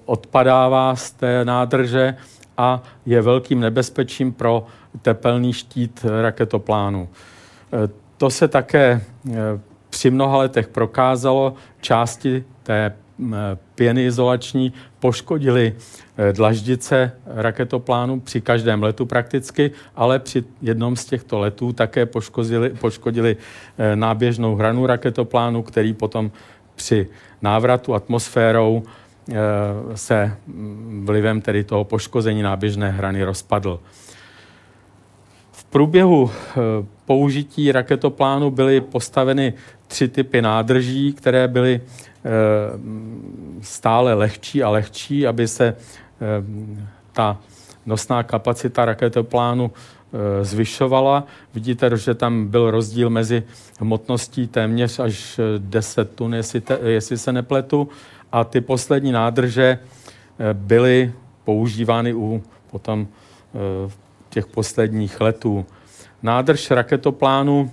odpadává z té nádrže a je velkým nebezpečím pro tepelný štít raketoplánu. Eh, to se také při mnoha letech prokázalo. Části té pěny izolační poškodily eh, dlaždice raketoplánu při každém letu prakticky, ale při jednom z těchto letů také poškodili, poškodili eh, náběžnou hranu raketoplánu, který potom při návratu atmosférou eh, se vlivem tedy toho poškození náběžné hrany rozpadl. V průběhu použití raketoplánu byly postaveny tři typy nádrží, které byly stále lehčí a lehčí, aby se eh, ta nosná kapacita raketoplánu eh, zvyšovala. Vidíte, že tam byl rozdíl mezi hmotností téměř až 10 tun, jestli, te, jestli se nepletu. A ty poslední nádrže byly používány u potom těch posledních letů. Nádrž raketoplánu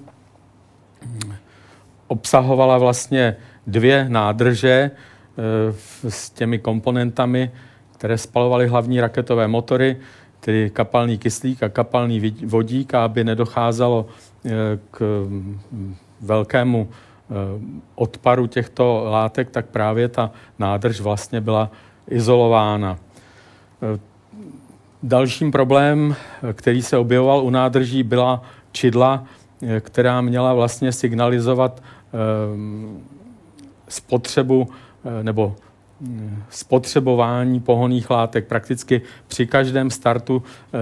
obsahovala vlastně dvě nádrže eh, s těmi komponentami, které spalovaly hlavní raketové motory, tedy kapalný kyslík a kapalný vodík, aby nedocházelo eh, k mm, velkému odparu těchto látek, tak právě ta nádrž vlastně byla izolována. Dalším problém, který se objevoval u nádrží, byla čidla, která měla vlastně signalizovat spotřebu nebo spotřebování pohoných látek. Prakticky při každém startu eh,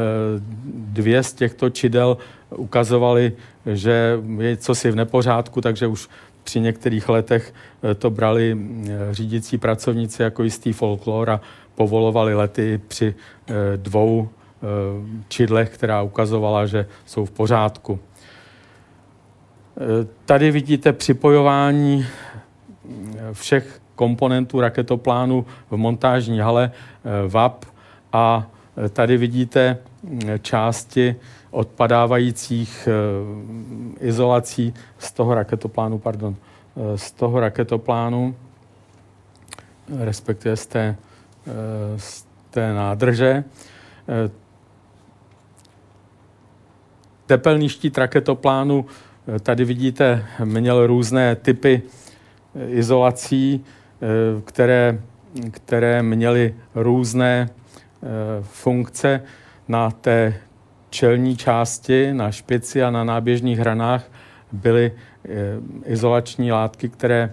dvě z těchto čidel ukazovaly, že je cosi v nepořádku, takže už při některých letech eh, to brali eh, řídící pracovníci jako jistý folklor a povolovali lety při dvou čidlech, která ukazovala, že jsou v pořádku. Tady vidíte připojování všech komponentů raketoplánu v montážní hale eh, VAP a eh, tady vidíte mm, části odpadávajících eh, izolací z toho raketoplánu, pardon, z toho raketoplánu, respektive z té, z té nádrže. Tepelný štít raketoplánu, tady vidíte, měl různé typy izolací, Eh, které, které měly různé eh, funkce na té čelní části, na špici a na náběžných hranách byly eh, izolační látky, které,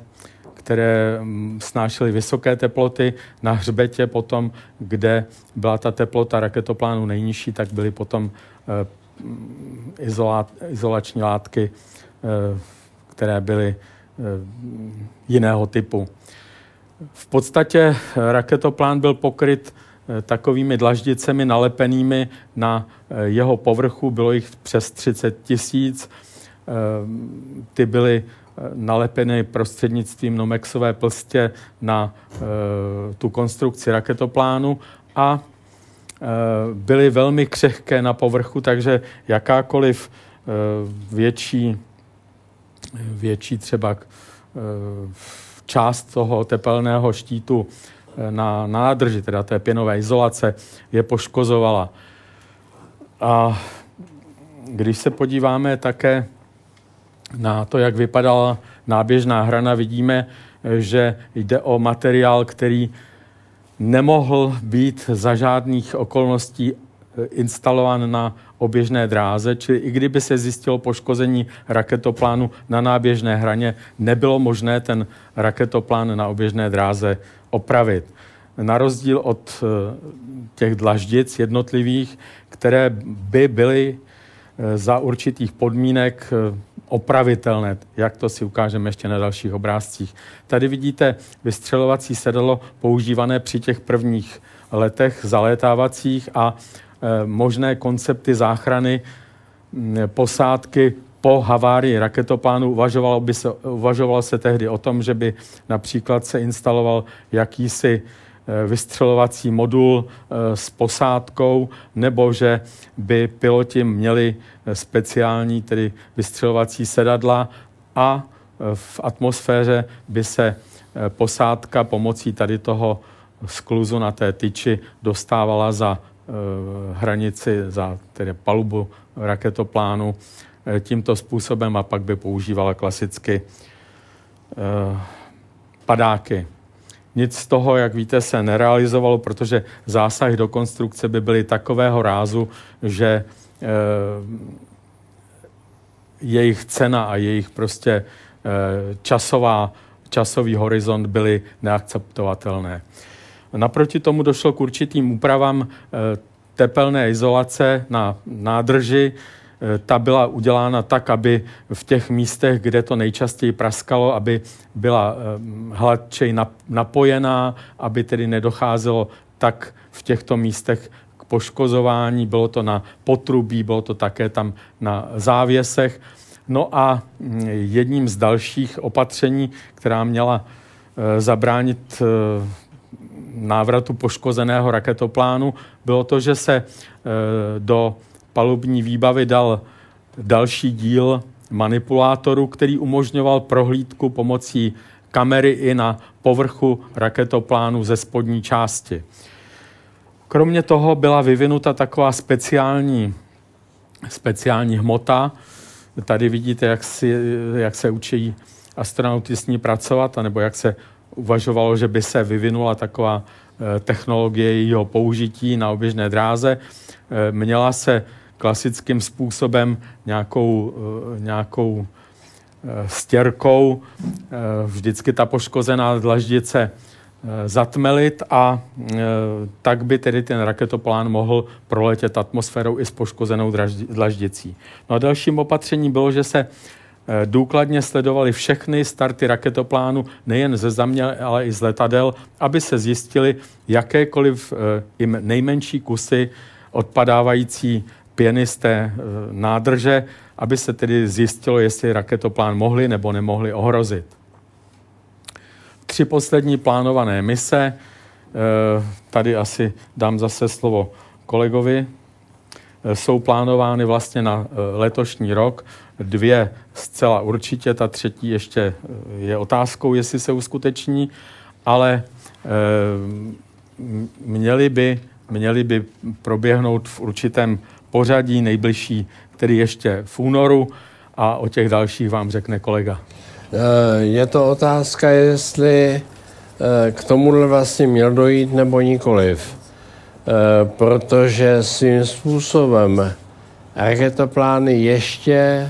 které mm, snášely vysoké teploty. Na hřbetě potom, kde byla ta teplota raketoplánu nejnižší, tak byly potom izolační látky, které byly jiného typu. V podstatě eh, raketoplán byl pokryt eh, takovými dlaždicemi nalepenými na eh, jeho povrchu, bylo jich přes 30 tisíc. Ty byly nalepeny prostřednictvím Nomexové plstě na tu konstrukci raketoplánu a byly velmi křehké na povrchu, takže jakákoliv větší, větší třeba část toho tepelného štítu eh, na nádrži, teda té pěnové izolace, je poškozovala. A když se podíváme také na to, jak vypadala náběžná hrana, vidíme, že jde o materiál, který nemohl být za žádných okolností eh, instalován na oběžné dráze, čili i kdyby se zjistilo poškození raketoplánu na náběžné hraně, nebylo možné ten raketoplán na oběžné dráze opravit. Na rozdíl od eh, těch dlaždic jednotlivých, které by byly eh, za určitých podmínek eh, opravitelné, jak to si ukážeme ještě na dalších obrázcích. Tady vidíte vystřelovací sedadlo používané při těch prvních letech zalétávacích a možné koncepty záchrany mm, posádky po havárii raketoplánu. Uvažovalo, by se, uvažovalo se tehdy o tom, že by například se instaloval jakýsi eh, vystřelovací modul eh, s posádkou, nebo že by piloti měli speciální tedy vystřelovací sedadla a v atmosféře by se posádka pomocí tady toho skluzu na té tyči dostávala za Eh, hranici za tedy palubu raketoplánu eh, tímto způsobem a pak by používala klasicky eh, padáky. Nic z toho, jak víte, se nerealizovalo, protože zásahy do konstrukce by byly takového rázu, že jejich cena a jejich prostě časová, časový horizont byly neakceptovatelné. Naproti tomu došlo k určitým úpravám eh, tepelné izolace na nádrži. Eh, ta byla udělána tak, aby v těch místech, kde to nejčastěji praskalo, aby byla eh, hladčej napojená, aby tedy nedocházelo tak v těchto místech k poškozování. Bylo to na potrubí, bylo to také tam na závěsech. No a mm, jedním z dalších opatření, která měla zabránit návratu poškozeného raketoplánu bylo to, že se e, do palubní výbavy dal další díl manipulátoru, který umožňoval prohlídku pomocí kamery i na povrchu raketoplánu ze spodní části. Kromě toho byla vyvinuta taková speciální, speciální hmota. Tady vidíte, jak, si, jak se učí astronauti s ní pracovat, anebo jak se uvažovalo, že by se vyvinula taková technologie jejího použití na oběžné dráze. Měla se klasickým způsobem nějakou, nějakou stěrkou vždycky ta poškozená dlaždice zatmelit a tak by tedy ten raketoplán mohl proletět atmosférou i s poškozenou dlaždicí. No a dalším opatřením bylo, že se důkladně sledovali všechny starty raketoplánu, nejen ze země, ale i z letadel, aby se zjistili jakékoliv i nejmenší kusy odpadávající pěny z té nádrže, aby se tedy zjistilo, jestli raketoplán mohli nebo nemohli ohrozit tři poslední plánované mise. Eh, tady asi dám zase slovo kolegovi. Eh, jsou plánovány vlastně na eh, letošní rok. Dvě zcela určitě, ta třetí ještě je otázkou, jestli se uskuteční, ale měly by, měly by proběhnout v určitém pořadí nejbližší, tedy ještě v únoru a o těch dalších vám řekne kolega. Eh, je to otázka, jestli eh, k tomu vlastně měl dojít nebo nikoliv. Eh, protože svým způsobem raketoplány ještě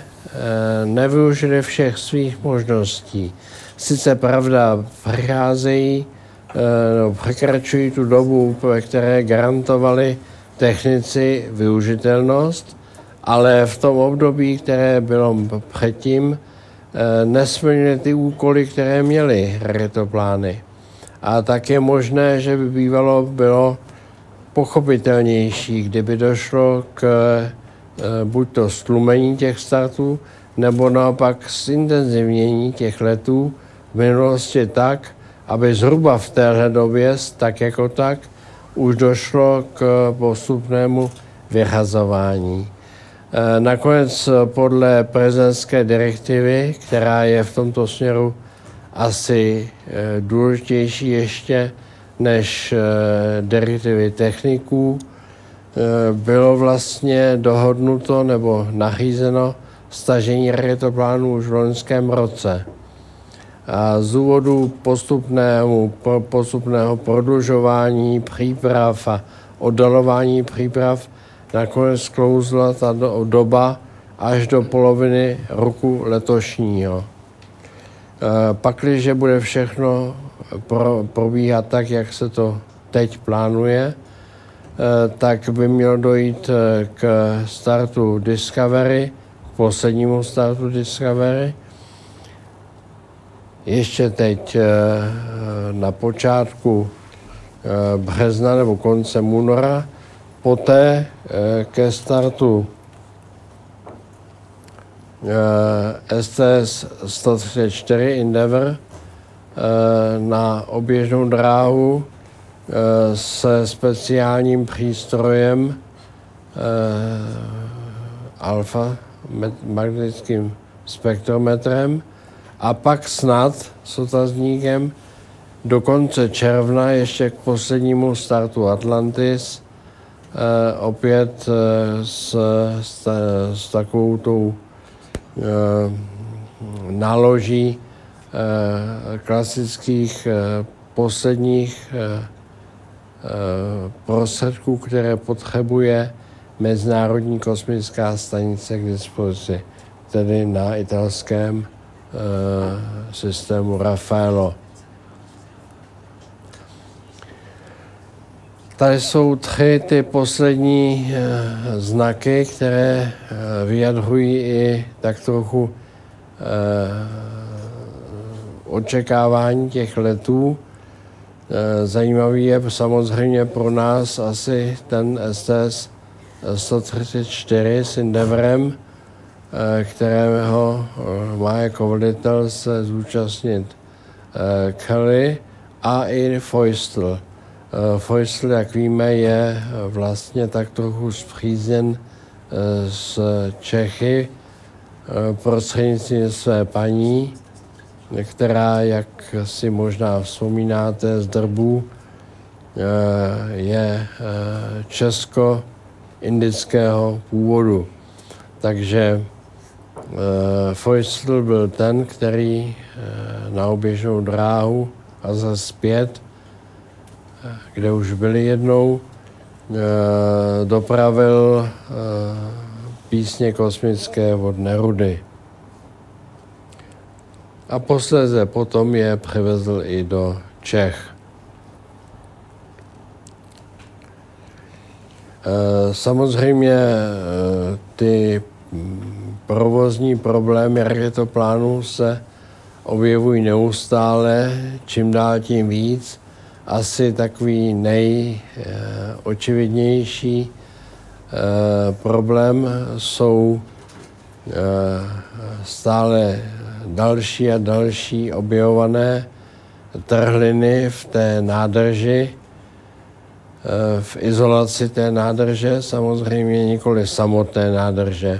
nevyužili všech svých možností. Sice pravda, přecházejí, no, překračují tu dobu, ve které garantovali technici využitelnost, ale v tom období, které bylo předtím, Eh, nesplnili ty úkoly, které měly raketoplány. A tak je možné, že by bývalo bylo pochopitelnější, kdyby došlo k eh, buď to stlumení těch startů, nebo naopak zintenzivnění těch letů v minulosti tak, aby zhruba v téhle době, tak jako tak, už došlo k postupnému vyhazování. Eh, nakonec eh, podle prezidentské direktivy, která je v tomto směru asi důležitější ještě než direktivy techniků, bylo vlastně dohodnuto nebo nachýzeno stažení raketoplánů už v loňském roce. A z důvodu postupného, postupného prodlužování příprav a oddalování příprav nakonec sklouzla ta doba až do poloviny roku letošního. E, pakliže bude všechno probíhat tak, jak se to teď plánuje, e, tak by mělo dojít e, k startu Discovery, k poslednímu startu Discovery. Ještě teď na počátku března nebo konce února poté eh, ke startu STS 134 Endeavour eh, na oběžnou dráhu eh, se speciálním přístrojem alfa magnetickým spektrometrem a pak snad s otazníkem do konce června ještě k poslednímu startu Atlantis Eh, opět eh, s, s, s takovou tou eh, náloží klasických posledních prostředků, které potřebuje Mezinárodní kosmická stanice k dispozici, tedy na italském systému Rafaelo. Tady jsou tři ty poslední znaky, které vyjadřují i tak trochu očekávání těch letů. E, zajímavý je samozřejmě pro nás asi ten STS 134 s Endeavorem, e, kterého e, má jako velitel se zúčastnit Kelly a i Foystel. Eh, Feustel, jak víme, je eh, vlastně tak trochu zpřízněn eh, s Čechy prostřednictvím své paní, která, jak si možná vzpomínáte z drbu, je česko-indického původu. Takže Feustel byl ten, který na oběžnou dráhu a za zpět, kde už byli jednou, dopravil písně kosmické od Nerudy. A posléze potom je přivezl i do Čech. Eh, samozřejmě eh, ty provozní problémy raketoplánu se objevují neustále, čím dál tím víc. Asi takový nejočividnější eh, problém jsou stále další a další objevované trhliny v té nádrži, Eh, v izolaci té nádrže, samozřejmě nikoli samotné nádrže. Eh,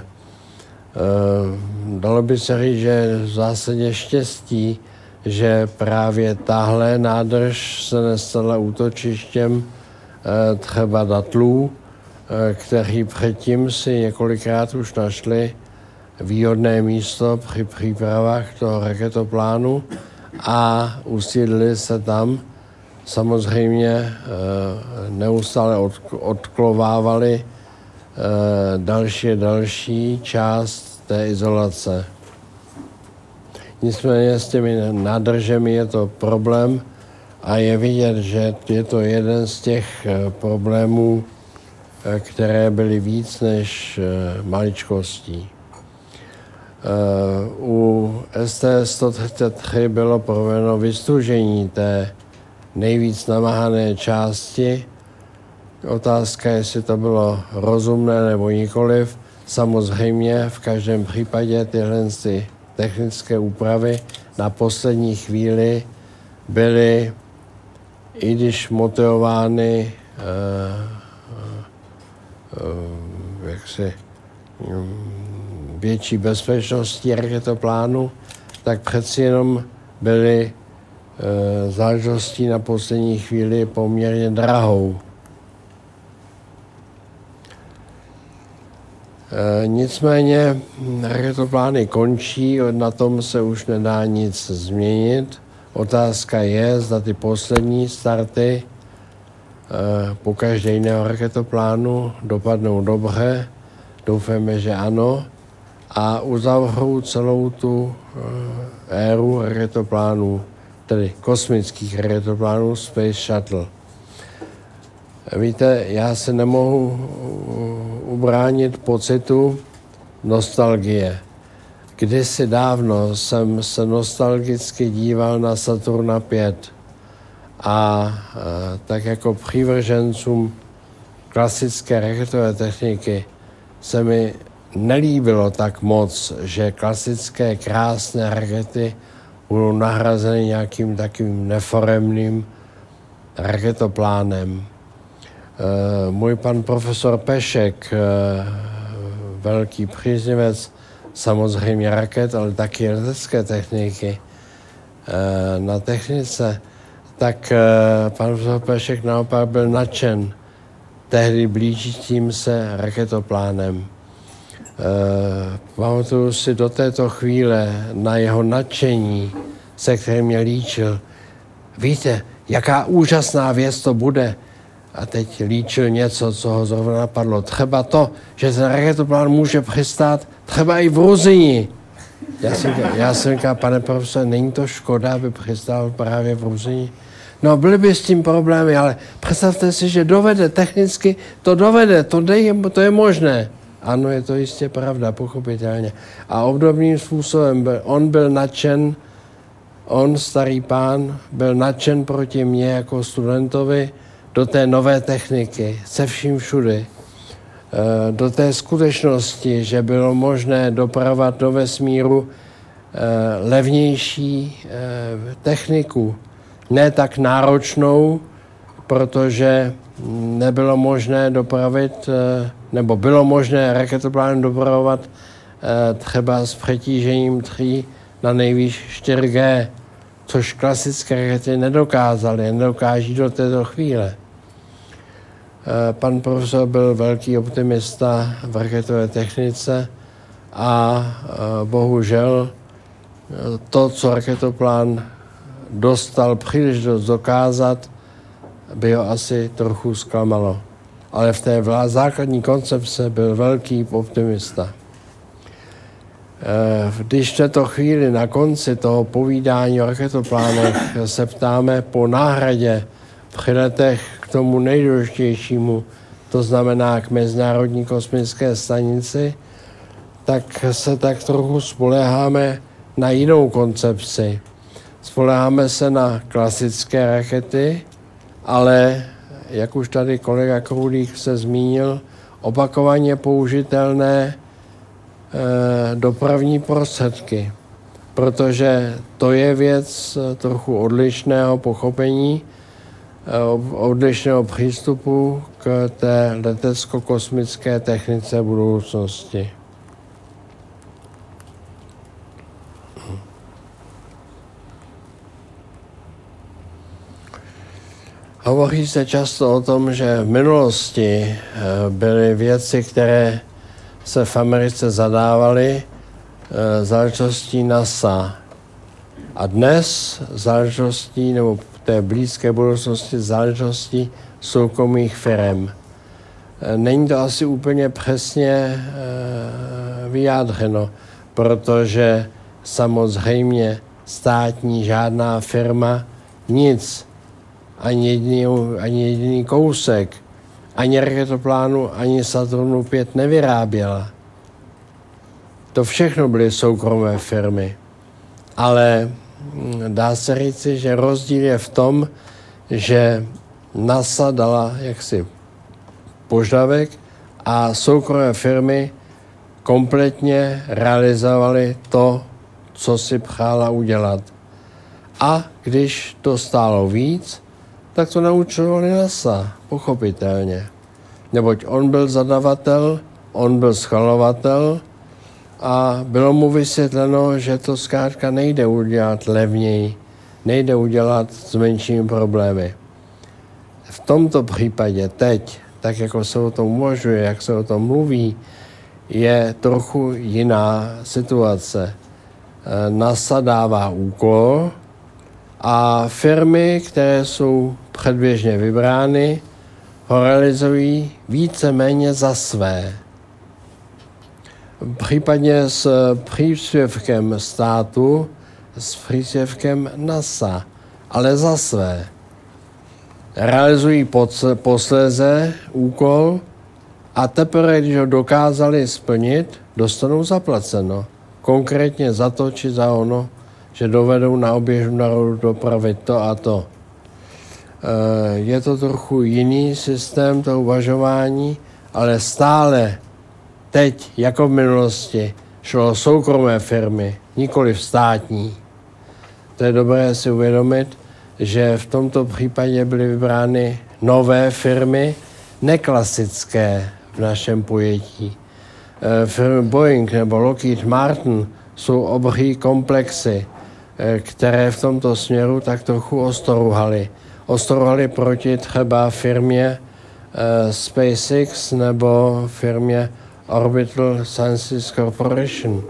dalo by se říct, že v zásadě štěstí, že právě tahle nádrž se nestala útočištěm eh, třeba datlů, kteří předtím si několikrát už našli výhodné místo při přípravách toho raketoplánu a usídlili se tam samozřejmě eh, neustále odklovávali eh, další další část té izolace. Nicméně s těmi nádržemi je to problém a je vidět, že je to jeden z těch eh, problémů, které byly víc než maličkostí. U ST-133 bylo provedeno vystužení té nejvíc namáhané části. Otázka, jestli to bylo rozumné nebo nikoliv. Samozřejmě v každém případě tyhle ty technické úpravy na poslední chvíli byly, i když motivovány uh, uh, jaksi, um, větší bezpečností raketoplánu, tak přeci jenom byly Eh, záležitostí na poslední chvíli poměrně drahou. E, nicméně raketoplány končí, na tom se už nedá nic změnit. Otázka je, zda ty poslední starty e, po každé jiného raketoplánu dopadnou dobře. Doufáme, že ano. A uzavřou celou tu e, éru raketoplánů tedy kosmických raketoplánů Space Shuttle. Víte, já se nemohu ubránit pocitu nostalgie. Kdysi dávno jsem se nostalgicky díval na Saturna 5 a, a tak jako přívržencům klasické raketové techniky se mi nelíbilo tak moc, že klasické krásné rakety budou nahrazeny nějakým takovým neforemným raketoplánem. E, můj pan profesor Pešek, e, velký příznivec samozřejmě raket, ale taky letecké techniky e, na technice, tak pan profesor Pešek naopak byl nadšen tehdy blížícím se raketoplánem. Uh, pamatuju si do této chvíle na jeho nadšení, se kterým mě líčil. Víte, jaká úžasná věc to bude. A teď líčil něco, co ho zrovna napadlo. Třeba to, že ten raketoplán může přistát třeba i v Ruzini. Já jsem, já jsem říkal, pane profesor, není to škoda, aby přistál právě v Ruzini? No, byly by s tím problémy, ale představte si, že dovede, technicky to dovede, to, je, to je možné. Ano, je to jistě pravda, pochopitelně. A obdobným způsobem byl, on byl nadšen, on, starý pán, byl nadšen proti mně jako studentovi do té nové techniky, se vším všudy. Eh, do té skutečnosti, že bylo možné dopravovat do vesmíru eh, levnější eh, techniku, ne tak náročnou, protože nebylo možné dopravit nebo bylo možné raketoplánem dopravovat eh, třeba s přetížením 3 na nejvýš 4G, což klasické rakety nedokázaly, nedokáží do této chvíle. Eh, pan profesor byl velký optimista v raketové technice a bohužel to, co raketoplán dostal příležitost dokázat, by ho asi trochu zklamalo. Ale v té základní koncepce byl velký optimista. Eh, když v této chvíli na konci toho povídání o raketoplánech se ptáme po náhradě při letech k tomu nejdůležitějšímu, to znamená k Mezinárodní kosmické stanici, tak se tak trochu spoleháme na jinou koncepci. Spoleháme se na klasické rakety, ale, jak už tady kolega Krůlík se zmínil, opakovaně použitelné e, dopravní prostředky, protože to je věc eh, trochu odlišného pochopení, e, odlišného přístupu k té letecko-kosmické technice budoucnosti. Hovoří se často o tom, že v minulosti eh, byly věci, které se v Americe zadávaly eh, záležitostí NASA. A dnes záležitostí, nebo v té blízké budoucnosti záležitostí soukromých firm. Eh, není to asi úplně přesně vyjádřeno, protože samozřejmě státní žádná firma nic ani jediný, ani jediný kousek, ani raketoplánu, ani Saturnu 5 nevyráběla. To všechno byly soukromé firmy. Ale hm, dá se říci, že rozdíl je v tom, že NASA dala jaksi požadavek a soukromé firmy kompletně realizovaly to, co si přála udělat. A když to stálo víc, tak to naučovali NASA, pochopitelně. Neboť on byl zadavatel, on byl schvalovatel a bylo mu vysvětleno, že to zkrátka nejde udělat levněji, nejde udělat s menšími problémy. V tomto případě teď, tak jako se o tom uvažuje, jak se o tom mluví, je trochu jiná situace. NASA dává úkol a firmy, které jsou předběžně vybrány, ho realizují více-méně za své. Případně s příspěvkem státu, s příspěvkem NASA, ale za své. Realizují posléze úkol a teprve, když ho dokázali splnit, dostanou zaplaceno. Konkrétně za to či za ono, že dovedou na oběžnou dopravit to a to. Eh, je to trochu jiný systém to uvažování, ale stále teď, jako v minulosti, šlo soukromé firmy, nikoli v státní. To je dobré si uvědomit, že v tomto případě byly vybrány nové firmy, neklasické v našem pojetí. Eh, firmy Boeing nebo Lockheed Martin jsou obří komplexy, které v tomto směru tak trochu ostoruhaly ostorovali proti třeba firmě uh, SpaceX nebo firmě Orbital Sciences Corporation,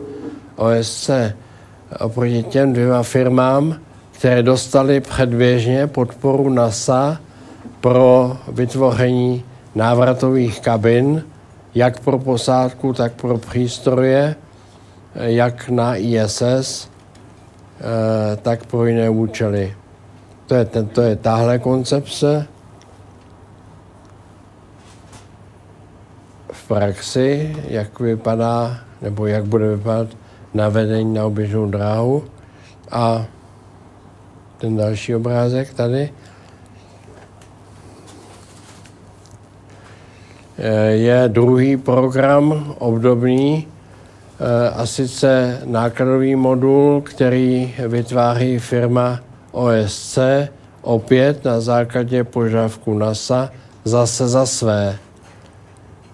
OSC. Oproti těm dvěma firmám, které dostali předběžně podporu NASA pro vytvoření návratových kabin, jak pro posádku, tak pro přístroje, jak na ISS, eh, tak pro jiné účely. To je, ten, to je tahle koncepce. V praxi, jak vypadá, nebo jak bude vypadat navedení na oběžnou dráhu. A ten další obrázek tady. Je druhý program obdobný, eh, a sice nákladový modul, který vytváří firma OSC opět na základě požadavku NASA zase za své.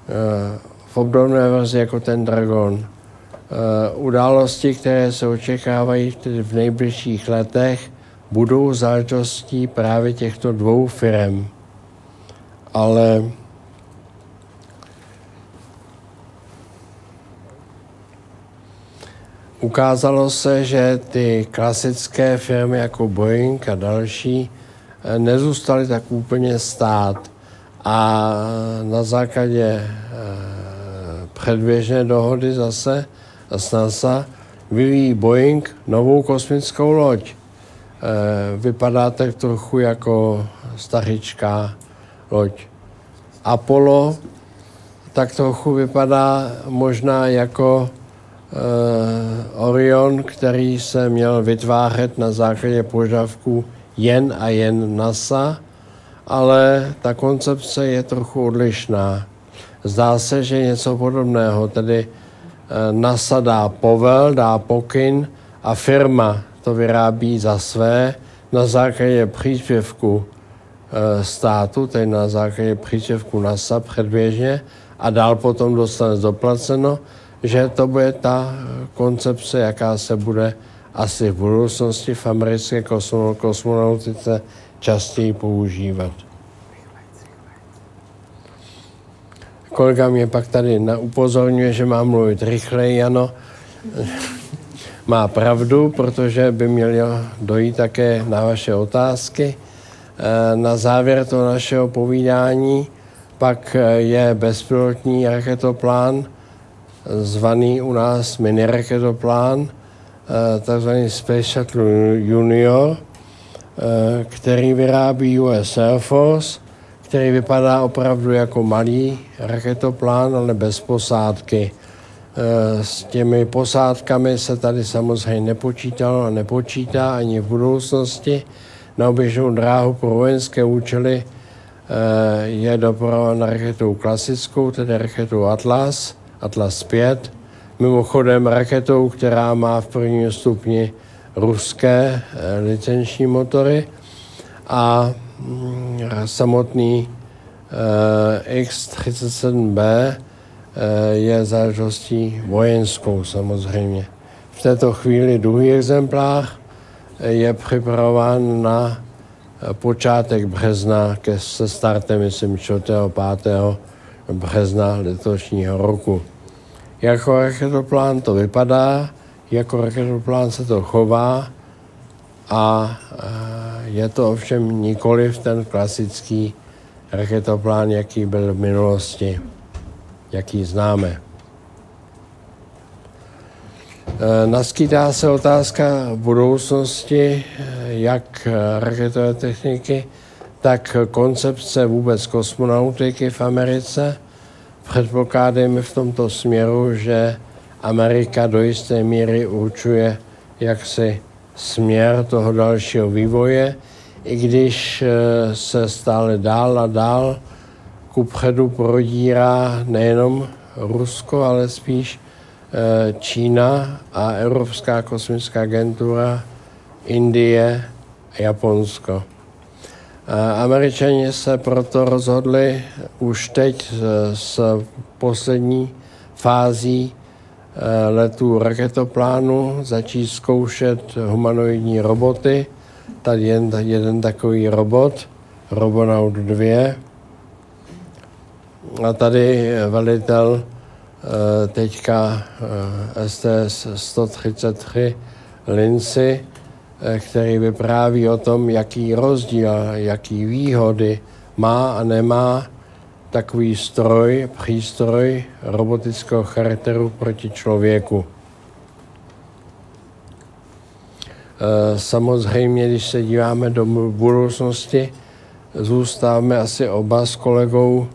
Eh, v obdobné verzi jako ten Dragon. Eh, události, které se očekávají v nejbližších letech, budou záležitostí právě těchto dvou firm. Ale ukázalo se, že ty klasické firmy jako Boeing a další eh, nezůstaly tak úplně stát. A na základě eh, předběžné dohody zase s NASA vyvíjí Boeing novou kosmickou loď. Vypadá tak trochu jako staričká loď. Apollo tak trochu vypadá možná jako Orion, který se měl vytvářet na základě požadavků jen a jen NASA, ale ta koncepce je trochu odlišná. Zdá se, že něco podobného, tedy uh, NASA dá povel, dá pokyn a firma to vyrábí za své na základě příspěvku eh, státu, tedy na základě příspěvku NASA předběžně a dál potom dostane doplaceno, že to bude ta koncepce, jaká se bude asi v budoucnosti v americké kosmonautice častěji používat. Kolega mě pak tady upozorňuje, že mám mluvit rychleji, ano. Má pravdu, protože by mělo dojít také na vaše otázky. Eh, na závěr toho našeho povídání pak eh, je bezpilotní raketoplán, zvaný u nás mini raketoplán, eh, takzvaný Space Shuttle Junior, eh, který vyrábí US Air Force, který vypadá opravdu jako malý raketoplán, ale bez posádky. S těmi posádkami se tady samozřejmě nepočítalo a nepočítá ani v budoucnosti. Na oběžnou dráhu pro vojenské účely Eh, je doprována raketou klasickou, tedy raketou Atlas, Atlas 5. Mimochodem raketou, která má v prvním stupni ruské eh, licenční motory a mm, samotný eh, X-37B je záležitostí vojenskou samozřejmě. V této chvíli druhý exemplář je připravován na počátek března ke, se startem, myslím, 4. 5. března letošního roku. Jako raketoplán to vypadá, jako raketoplán se to chová a je to ovšem nikoli ten klasický raketoplán, jaký byl v minulosti, jaký známe. Eh, naskýtá se otázka budoucnosti, eh, jak raketové techniky, tak koncepce vůbec kosmonautiky v Americe. Předpokládáme v tomto směru, že Amerika do jisté míry určuje jaksi směr toho dalšího vývoje, i když se stále dál a dál kupředu prodírá nejenom Rusko, ale spíš Eh, Čína a Evropská kosmická agentura, Indie a Japonsko. Američani se proto rozhodli už teď s poslední fází eh, letů raketoplánu začít zkoušet humanoidní roboty. Tady jen jeden takový robot, Robonaut 2. A tady velitel Eh, teďka STS 133 Lindsay, který vypráví o tom, jaký rozdíl, jaký výhody má a nemá takový stroj, přístroj robotického charakteru proti člověku. Eh, samozřejmě, když se díváme do budoucnosti, zůstáváme asi oba s kolegou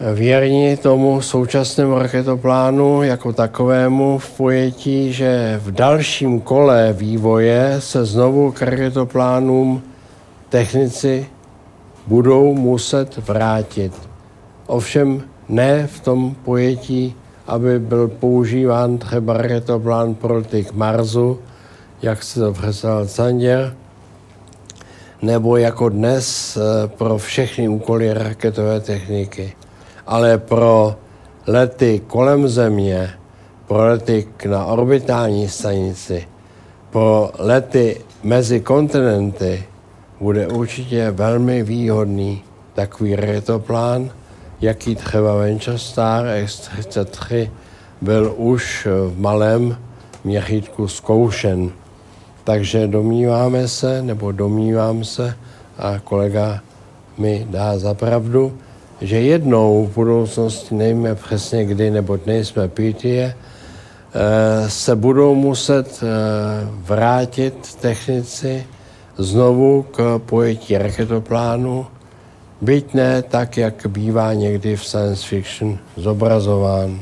věrní tomu současnému raketoplánu jako takovému v pojetí, že v dalším kole vývoje se znovu k raketoplánům technici budou muset vrátit. Ovšem ne v tom pojetí, aby byl používán třeba raketoplán pro ty k Marsu, jak se to představil Sanděr, nebo jako dnes eh, pro všechny úkoly raketové techniky ale pro lety kolem Země, pro lety na orbitální stanici, pro lety mezi kontinenty bude určitě velmi výhodný takový retoplán, jaký třeba Venture Star X-33 byl už v malém měřítku zkoušen. Takže domníváme se, nebo domnívám se, a kolega mi dá za pravdu, že jednou v budoucnosti, nevíme přesně kdy, nebo nejsme eh, se budou muset eh, vrátit technici znovu k pojetí raketoplánu, byť ne tak, jak bývá někdy v science fiction zobrazován.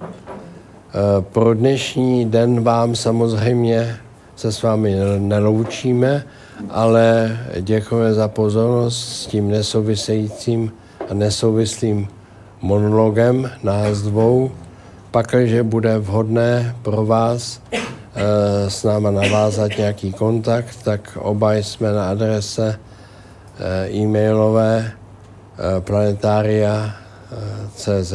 Eh, pro dnešní den vám samozřejmě se s vámi neloučíme, ale děkujeme za pozornost s tím nesouvisejícím a nesouvislým monologem nás dvou. Pakliže bude vhodné pro vás e, s náma navázat nějaký kontakt, tak oba jsme na adrese e, e-mailové e, planetaria.cz.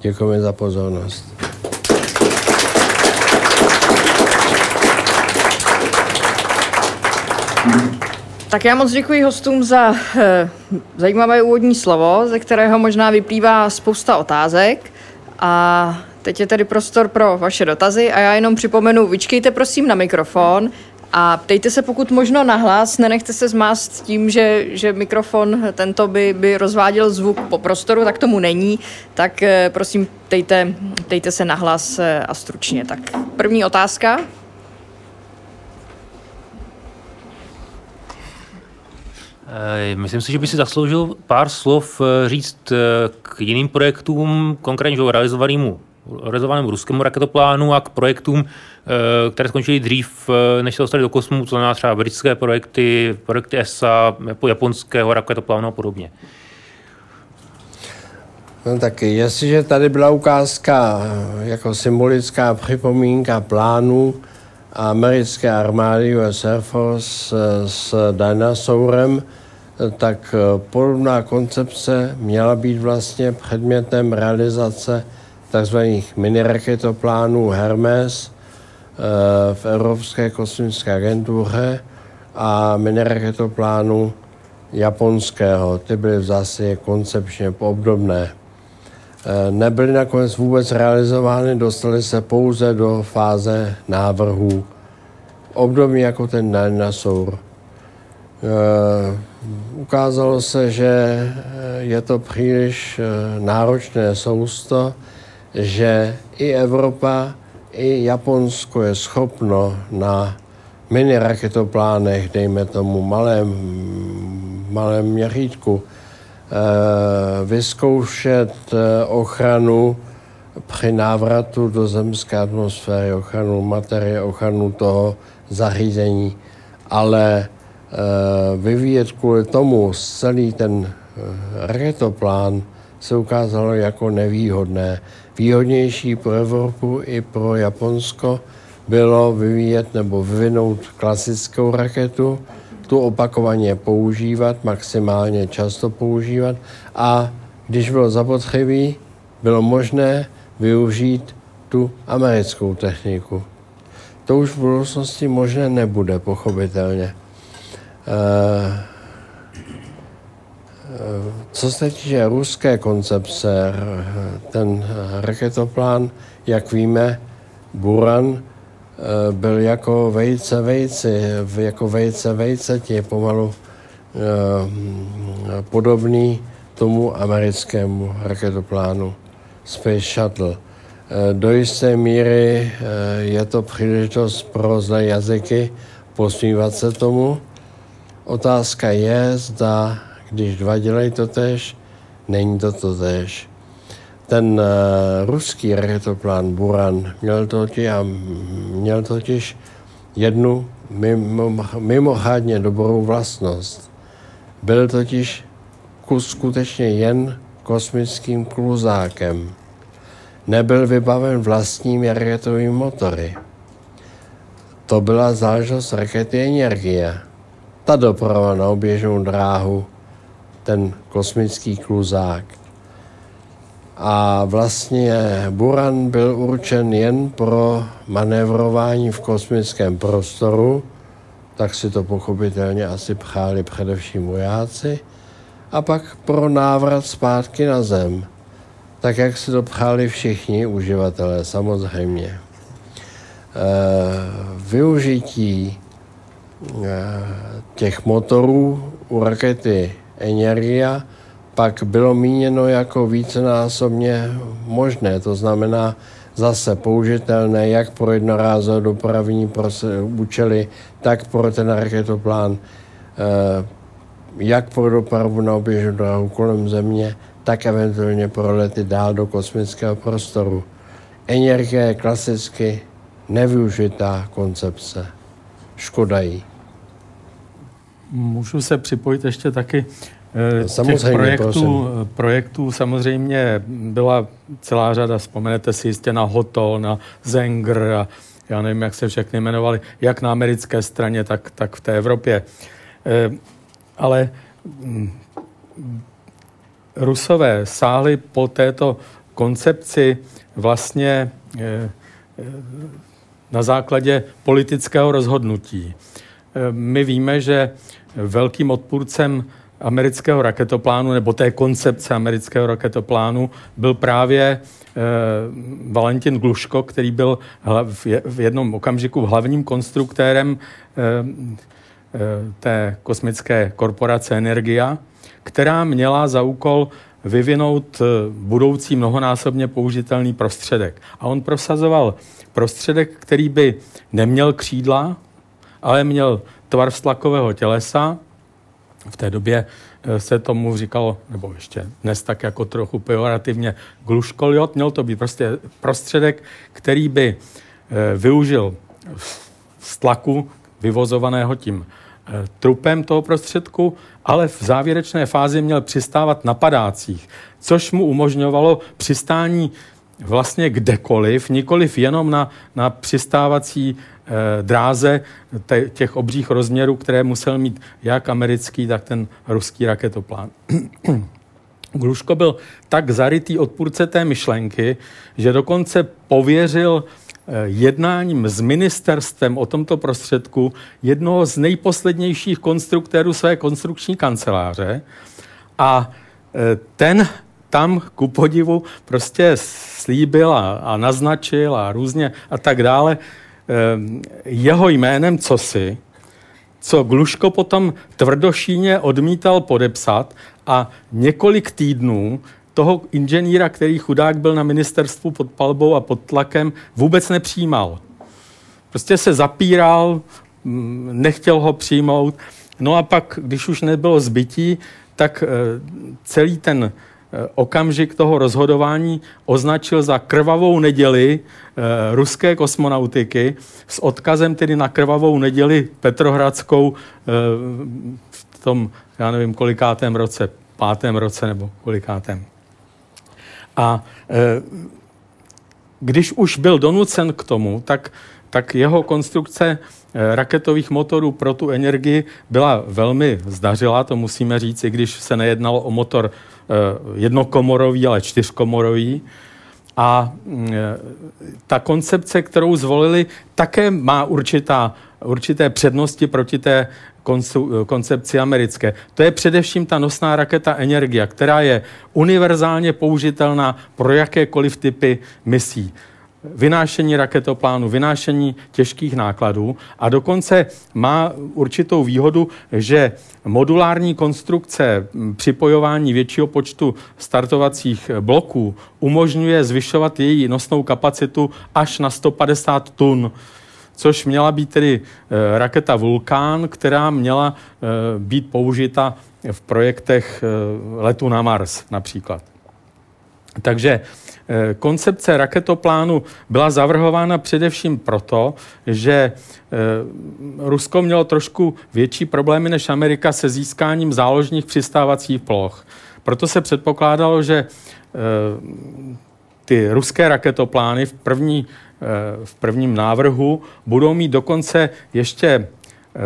Děkujeme za pozornost. Tak já moc děkuji hostům za eh, zajímavé úvodní slovo, ze kterého možná vyplývá spousta otázek. A teď je tedy prostor pro vaše dotazy a já jenom připomenu, vyčkejte prosím na mikrofon a ptejte se pokud možno nahlas, nenechte se zmást tím, že, že mikrofon tento by, by rozváděl zvuk po prostoru, tak tomu není, tak eh, prosím ptejte, ptejte se nahlas eh, a stručně. Tak první otázka. Myslím si, že by si zasloužil pár slov eh, říct eh, k jiným projektům, konkrétně realizovanému realizovanému ruskému raketoplánu a k projektům, které skončily dřív, než se dostali do kosmu, to znamená třeba britské projekty, projekty ESA, japonského raketoplánu a podobně. No tak jestliže tady byla ukázka jako symbolická připomínka plánu americké armády US Air Force s dinosaurem, tak eh, podobná koncepce měla být vlastně předmětem realizace tzv. miniraketoplánů Hermes eh, v Evropské kosmické agentuře a miniraketoplánu japonského. Ty byly v zásadě koncepčně obdobné. Eh, nebyly nakonec vůbec realizovány, dostaly se pouze do fáze návrhů. Obdobně jako ten dinosaur. Ukázalo se, že eh, je to příliš eh, náročné sousto, že i Evropa, i Japonsko je schopno na mini raketoplánech, dejme tomu malém, malém měřítku, eh, vyzkoušet ochranu při návratu do zemské atmosféry, ochranu materie, ochranu toho zařízení, ale vyvíjet kvůli tomu celý ten eh, raketoplán se ukázalo jako nevýhodné. Výhodnější pro Evropu i pro Japonsko bylo vyvíjet nebo vyvinout klasickou raketu, tu opakovaně používat, maximálně často používat a když bylo zapotřebí, bylo možné využít tu americkou techniku. To už v budoucnosti možné nebude, pochopitelně. Eh, eh, co se týče ruské koncepce, ten raketoplán, jak víme, Buran eh, byl jako vejce vejci, jako vejce vejce, je pomalu podobný tomu americkému raketoplánu Space Shuttle. Do jisté míry je to příležitost pro zlé jazyky posmívat se tomu, Otázka je, zda když dva dělají to tež, není to to tež. Ten uh, ruský raketoplán Buran měl totiž, a měl totiž jednu mimo, mimochádně dobrou vlastnost. Byl totiž skutečně jen kosmickým kluzákem. Nebyl vybaven vlastními raketovými motory. To byla záležitost rakety energie ta doprava na oběžnou dráhu, ten kosmický kluzák. A vlastně Buran byl určen jen pro manévrování v kosmickém prostoru, tak si to pochopitelně asi přáli především vojáci, a pak pro návrat zpátky na Zem. tak jak si to přáli všichni uživatelé, samozřejmě. Využití těch motorů u rakety Energia pak bylo míněno jako vícenásobně možné, to znamená zase použitelné jak pro jednorázové dopravní účely, tak pro ten raketoplán, eh, jak pro dopravu na oběžnou dráhu kolem Země, tak eventuálně pro lety dál do kosmického prostoru. Energie je klasicky nevyužitá koncepce. Škoda jí. Můžu se připojit ještě taky Eh, samozřejmě, Těch projektů, projektů samozřejmě byla celá řada, vzpomenete si jistě na Hotol, na Zengr a já nevím, jak se všechny jmenovali, jak na americké straně, tak, tak v té Evropě. Eh, ale mm, Rusové sáhli po této koncepci vlastně eh, na základě politického rozhodnutí. My víme, že velkým odpůrcem amerického raketoplánu nebo té koncepce amerického raketoplánu byl právě e, Valentin Gluško, který byl v jednom okamžiku hlavním konstruktérem e, e, té kosmické korporace Energia, která měla za úkol vyvinout budoucí mnohonásobně použitelný prostředek. A on prosazoval prostředek, který by neměl křídla, ale měl tvar stlakového tělesa, v té době eh, se tomu říkalo, nebo ještě dnes tak jako trochu pejorativně, gluškoliot. Měl to být prostě prostředek, který by eh, využil stlaku vyvozovaného tím eh, trupem toho prostředku, ale v závěrečné fázi měl přistávat na padácích, což mu umožňovalo přistání vlastně kdekoliv, nikoliv jenom na, na přistávací Eh, dráze těch obřích rozměrů, které musel mít jak americký, tak ten ruský raketoplán. Gluško byl tak zarytý odpůrce té myšlenky, že dokonce pověřil eh, jednáním s ministerstvem o tomto prostředku jednoho z nejposlednějších konstruktérů své konstrukční kanceláře a eh, ten tam ku podivu prostě slíbil a, a naznačil a různě a tak dále, Ehm, jeho jménem cosi, co Gluško potom tvrdošíně odmítal podepsat a několik týdnů toho inženýra, který chudák byl na ministerstvu pod palbou a pod tlakem, vůbec nepřijímal. Prostě se zapíral, mm, nechtěl ho přijmout. No a pak, když už nebylo zbytí, tak eh, celý ten okamžik toho rozhodování označil za krvavou neděli e, ruské kosmonautiky s odkazem tedy na krvavou neděli Petrohradskou e, v tom, já nevím, kolikátém roce, pátém roce nebo kolikátém. A když už byl donucen k tomu, tak, tak jeho konstrukce raketových motorů pro tu energii byla velmi zdařilá, to musíme říct, i když se nejednalo o motor Eh, jednokomorový, ale čtyřkomorový. A mm, eh, ta koncepce, kterou zvolili, také má určitá, určité přednosti proti té koncepci americké. To je především ta nosná raketa Energia, která je univerzálně použitelná pro jakékoliv typy misí vynášení raketoplánu, vynášení těžkých nákladů a dokonce má určitou výhodu, že modulární konstrukce připojování většího počtu startovacích bloků umožňuje zvyšovat její nosnou kapacitu až na 150 tun což měla být tedy eh, raketa Vulkán, která měla eh, být použita v projektech eh, letu na Mars například. Takže koncepce raketoplánu byla zavrhována především proto, že eh, Rusko mělo trošku větší problémy než Amerika se získáním záložních přistávacích ploch. Proto se předpokládalo, že eh, ty ruské raketoplány v, první, v prvním návrhu budou mít dokonce ještě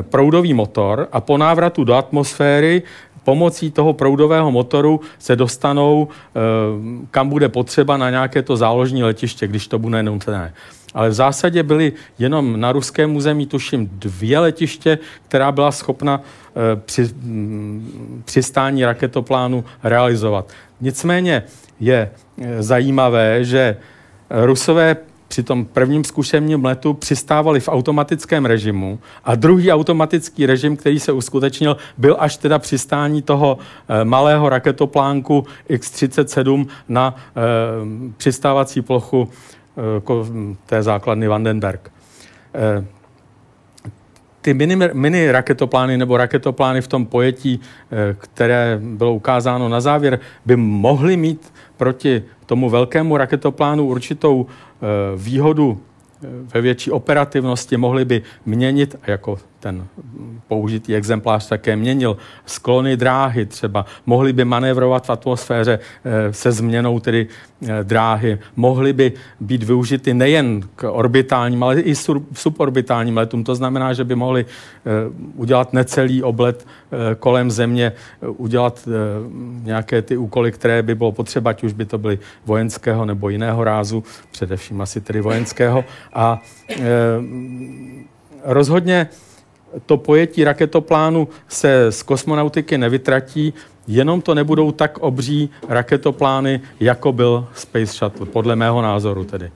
proudový motor a po návratu do atmosféry pomocí toho proudového motoru se dostanou, eh, kam bude potřeba na nějaké to záložní letiště, když to bude nutné. ale v zásadě byly jenom na ruském území, tuším, dvě letiště, která byla schopna eh, při, mm, přistání raketoplánu realizovat. Nicméně je eh, zajímavé, že Rusové při tom prvním zkušebním letu přistávali v automatickém režimu a druhý automatický režim, který se uskutečnil, byl až teda přistání toho e, malého raketoplánku X-37 na e, přistávací plochu e, té základny Vandenberg. Ty mini, mini raketoplány nebo raketoplány v tom pojetí, které bylo ukázáno na závěr, by mohly mít proti tomu velkému raketoplánu určitou Eh, výhodu eh, ve větší operativnosti mohli by měnit, jako ten použitý exemplář také měnil, sklony dráhy třeba, mohli by manévrovat v atmosféře eh, se změnou tedy dráhy, mohly by být využity nejen k orbitálním, ale i suborbitálním letům. To znamená, že by mohli udělat necelý oblet kolem Země, udělat nějaké ty úkoly, které by bylo potřeba, ať už by to byly vojenského nebo jiného rázu, především asi tedy vojenského. A rozhodně to pojetí raketoplánu se z kosmonautiky nevytratí, jenom to nebudou tak obří raketoplány, jako byl Space Shuttle, podle mého názoru tedy.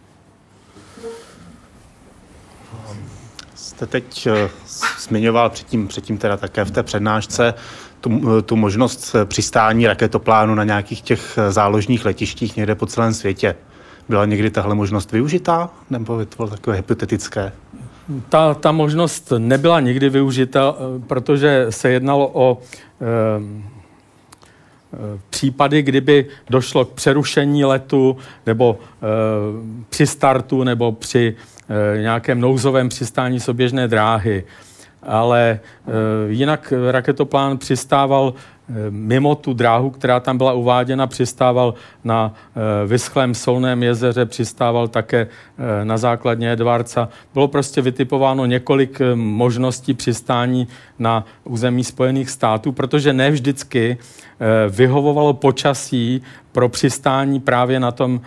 Jste teď eh, zmiňoval předtím, předtím teda také v té přednášce tu, eh, tu možnost eh, přistání raketoplánu na nějakých těch záložních letištích někde po celém světě. Byla někdy tahle možnost využitá, nebo to takové hypotetické? Ta, ta možnost nebyla nikdy využita, eh, protože se jednalo o e, případy, kdyby došlo k přerušení letu nebo e, při startu nebo při e, nějakém nouzovém přistání soběžné dráhy. Ale e, jinak raketoplán přistával mimo tu dráhu, která tam byla uváděna, přistával na eh, vyschlém solném jezeře, přistával také eh, na základně Edvardca. Bylo prostě vytipováno několik eh, možností přistání na území Spojených států, protože ne vždycky vyhovovalo počasí pro přistání právě na tom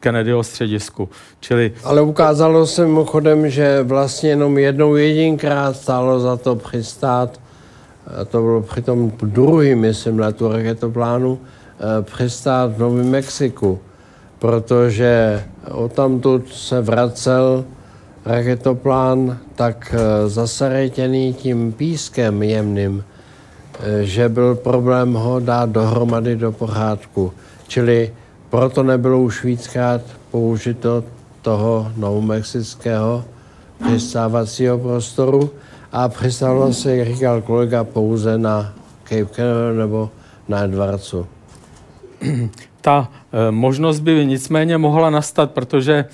Kennedyho středisku. Čili... Ale ukázalo se mimochodem, že vlastně jenom jednou jedinkrát stálo za to přistát a to bylo při tom druhým, myslím, letu raketoplánu, eh, přistát v Novém Mexiku, protože odtamtud se vracel raketoplán tak eh, zasaretěný tím pískem jemným, eh, že byl problém ho dát dohromady do pořádku. Čili proto nebylo už víckrát použito toho novomexického přistávacího prostoru, a přistalo se, jak říkal kolega, pouze na Cape Canaveral nebo na Edwardsu. Ta e, možnost by nicméně mohla nastat, protože e,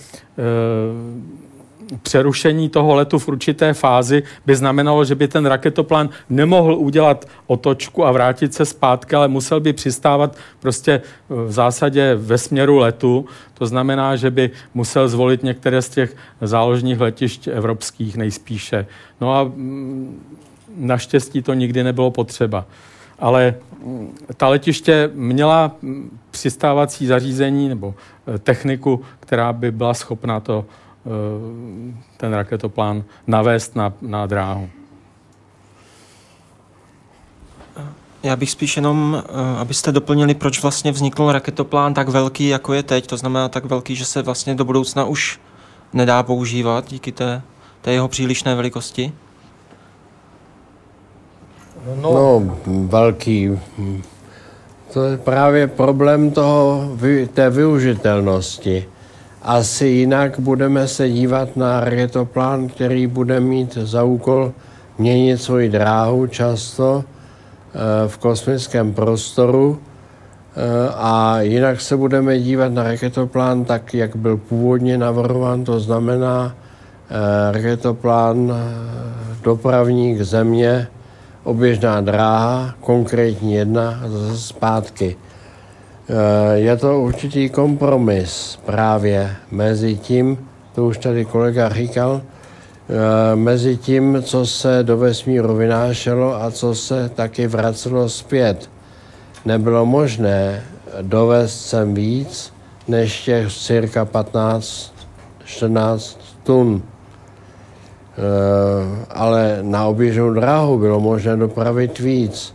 přerušení toho letu v určité fázi by znamenalo, že by ten raketoplán nemohl udělat otočku a vrátit se zpátky, ale musel by přistávat prostě v zásadě ve směru letu. To znamená, že by musel zvolit některé z těch záložních letišť evropských nejspíše. No a mm, naštěstí to nikdy nebylo potřeba. Ale mm, ta letiště měla mm, přistávací zařízení nebo e, techniku, která by byla schopna to Eh, ten raketoplán navést na, na dráhu. Já bych spíš jenom, eh, abyste doplnili, proč vlastně vznikl raketoplán tak velký, jako je teď, to znamená tak velký, že se vlastně do budoucna už nedá používat díky té, té jeho přílišné velikosti? No, no velký. To je právě problém toho, té využitelnosti. Asi jinak budeme se dívat na raketoplán, který bude mít za úkol měnit svoji dráhu často eh, v kosmickém prostoru eh, a jinak se budeme dívat na raketoplán tak, jak byl původně navrhován, to znamená eh, raketoplán dopravník země, oběžná dráha, konkrétní jedna, zase zpátky. Eh, je to určitý kompromis právě mezi tím, to už tady kolega říkal, eh, mezi tím, co se do vesmíru vynášelo a co se taky vracelo zpět. Nebylo možné dovést sem víc než těch cirka 15 14 tun. Eh, ale na oběžnou dráhu bylo možné dopravit víc,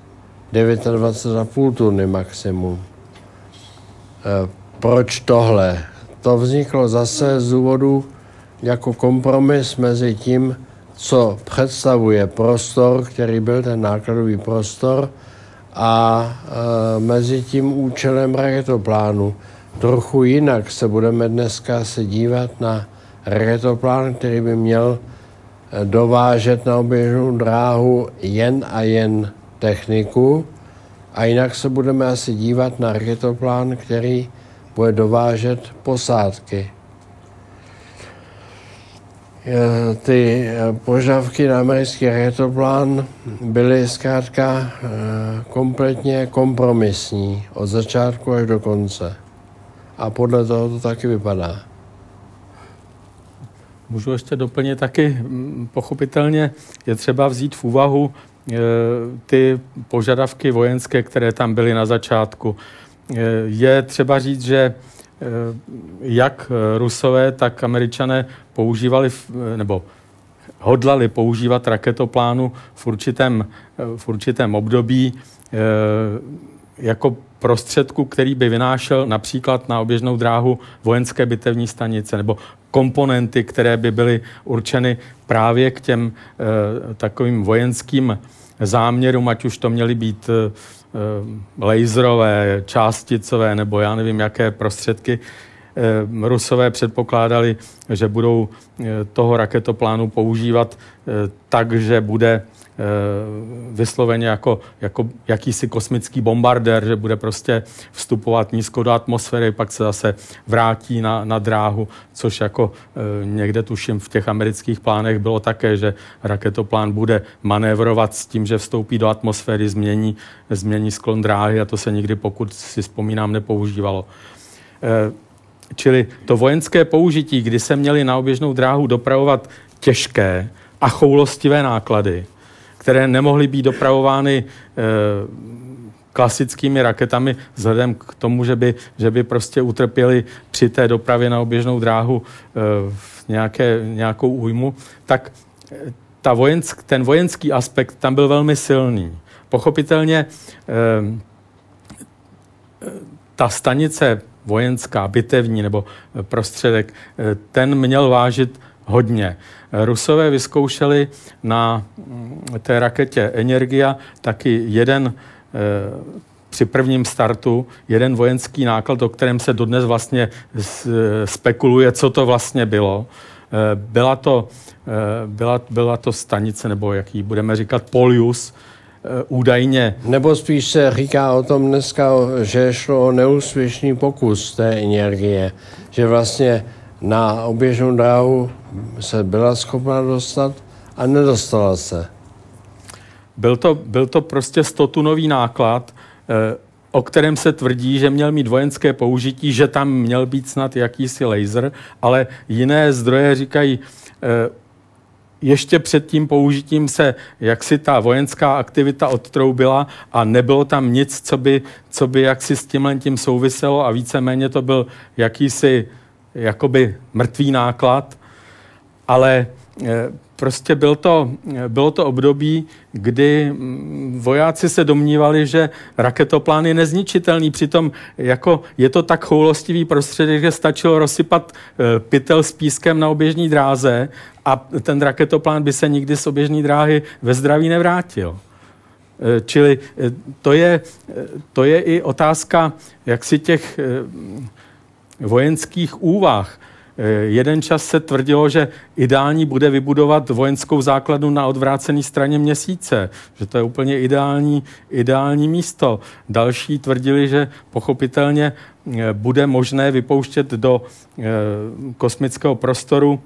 29,5 tuny maximum. Eh, proč tohle? To vzniklo zase z důvodu jako kompromis mezi tím, co představuje prostor, který byl ten nákladový prostor, a e, mezi tím účelem raketoplánu. Trochu jinak se budeme dneska se dívat na raketoplán, který by měl dovážet na oběžnou dráhu jen a jen techniku a jinak se budeme asi dívat na raketoplán, který bude dovážet posádky. Eh, ty požadavky na americký raketoplán byly zkrátka eh, kompletně kompromisní od začátku až do konce. A podle toho to taky vypadá. Můžu ještě doplnit taky, pochopitelně je třeba vzít v úvahu ty požadavky vojenské, které tam byly na začátku. Je třeba říct, že Eh, jak eh, Rusové, tak Američané používali, eh, nebo hodlali používat raketoplánu v určitém, v určitém období jako prostředku, který by vynášel například na oběžnou dráhu vojenské bitevní stanice nebo komponenty, které by byly určeny právě k těm takovým vojenským záměrům, ať už to měly být Eh, laserové, částicové nebo já nevím, jaké prostředky. Eh, Rusové předpokládali, že budou toho raketoplánu používat tak, že bude vysloveně jako, jako jakýsi kosmický bombardér, že bude prostě vstupovat nízko do atmosféry, pak se zase vrátí na, na dráhu, což jako někde tuším v těch amerických plánech bylo také, že raketoplán bude manévrovat s tím, že vstoupí do atmosféry, změní, změní sklon dráhy a to se nikdy, pokud si vzpomínám, nepoužívalo. Čili to vojenské použití, kdy se měli na oběžnou dráhu dopravovat těžké a choulostivé náklady, které nemohly být dopravovány e, klasickými raketami vzhledem k tomu, že by, že by prostě utrpěli při té dopravě na oběžnou dráhu e, nějaké, nějakou újmu, tak eh, ta vojensk, ten vojenský aspekt tam byl velmi silný. Pochopitelně ta stanice vojenská, bitevní nebo prostředek, ten měl vážit hodně. Rusové vyzkoušeli na mm, té raketě Energia taky jeden eh, při prvním startu jeden vojenský náklad, o kterém se dodnes vlastně spekuluje, co to vlastně bylo. Eh, byla to, eh, byla, byla to stanice, nebo jaký budeme říkat, Polius, údajně. Nebo spíš se říká o tom dneska, že šlo o neúspěšný pokus té energie, že vlastně na oběžnou dráhu se byla schopna dostat a nedostala se. Byl to, byl to prostě 100-tunový náklad, eh, o kterém se tvrdí, že měl mít vojenské použití, že tam měl být snad jakýsi laser, ale jiné zdroje říkají, eh, ještě před tím použitím se jaksi ta vojenská aktivita odtroubila a nebylo tam nic, co by, co by jaksi s tímhle tím souviselo a víceméně to byl jakýsi jakoby mrtvý náklad, ale eh, prostě byl to, bylo to období, kdy vojáci se domnívali, že raketoplán je nezničitelný. Přitom jako je to tak choulostivý prostředek, že stačilo rozsypat eh, pytel s pískem na oběžní dráze a ten raketoplán by se nikdy z oběžní dráhy ve zdraví nevrátil. Čili to je, to je i otázka jaksi těch vojenských úvah. Eh, jeden čas se tvrdilo, že ideální bude vybudovat vojenskou základnu na odvrácené straně měsíce, že to je úplně ideální, ideální místo. Další tvrdili, že pochopitelně eh, bude možné vypouštět do eh, kosmického prostoru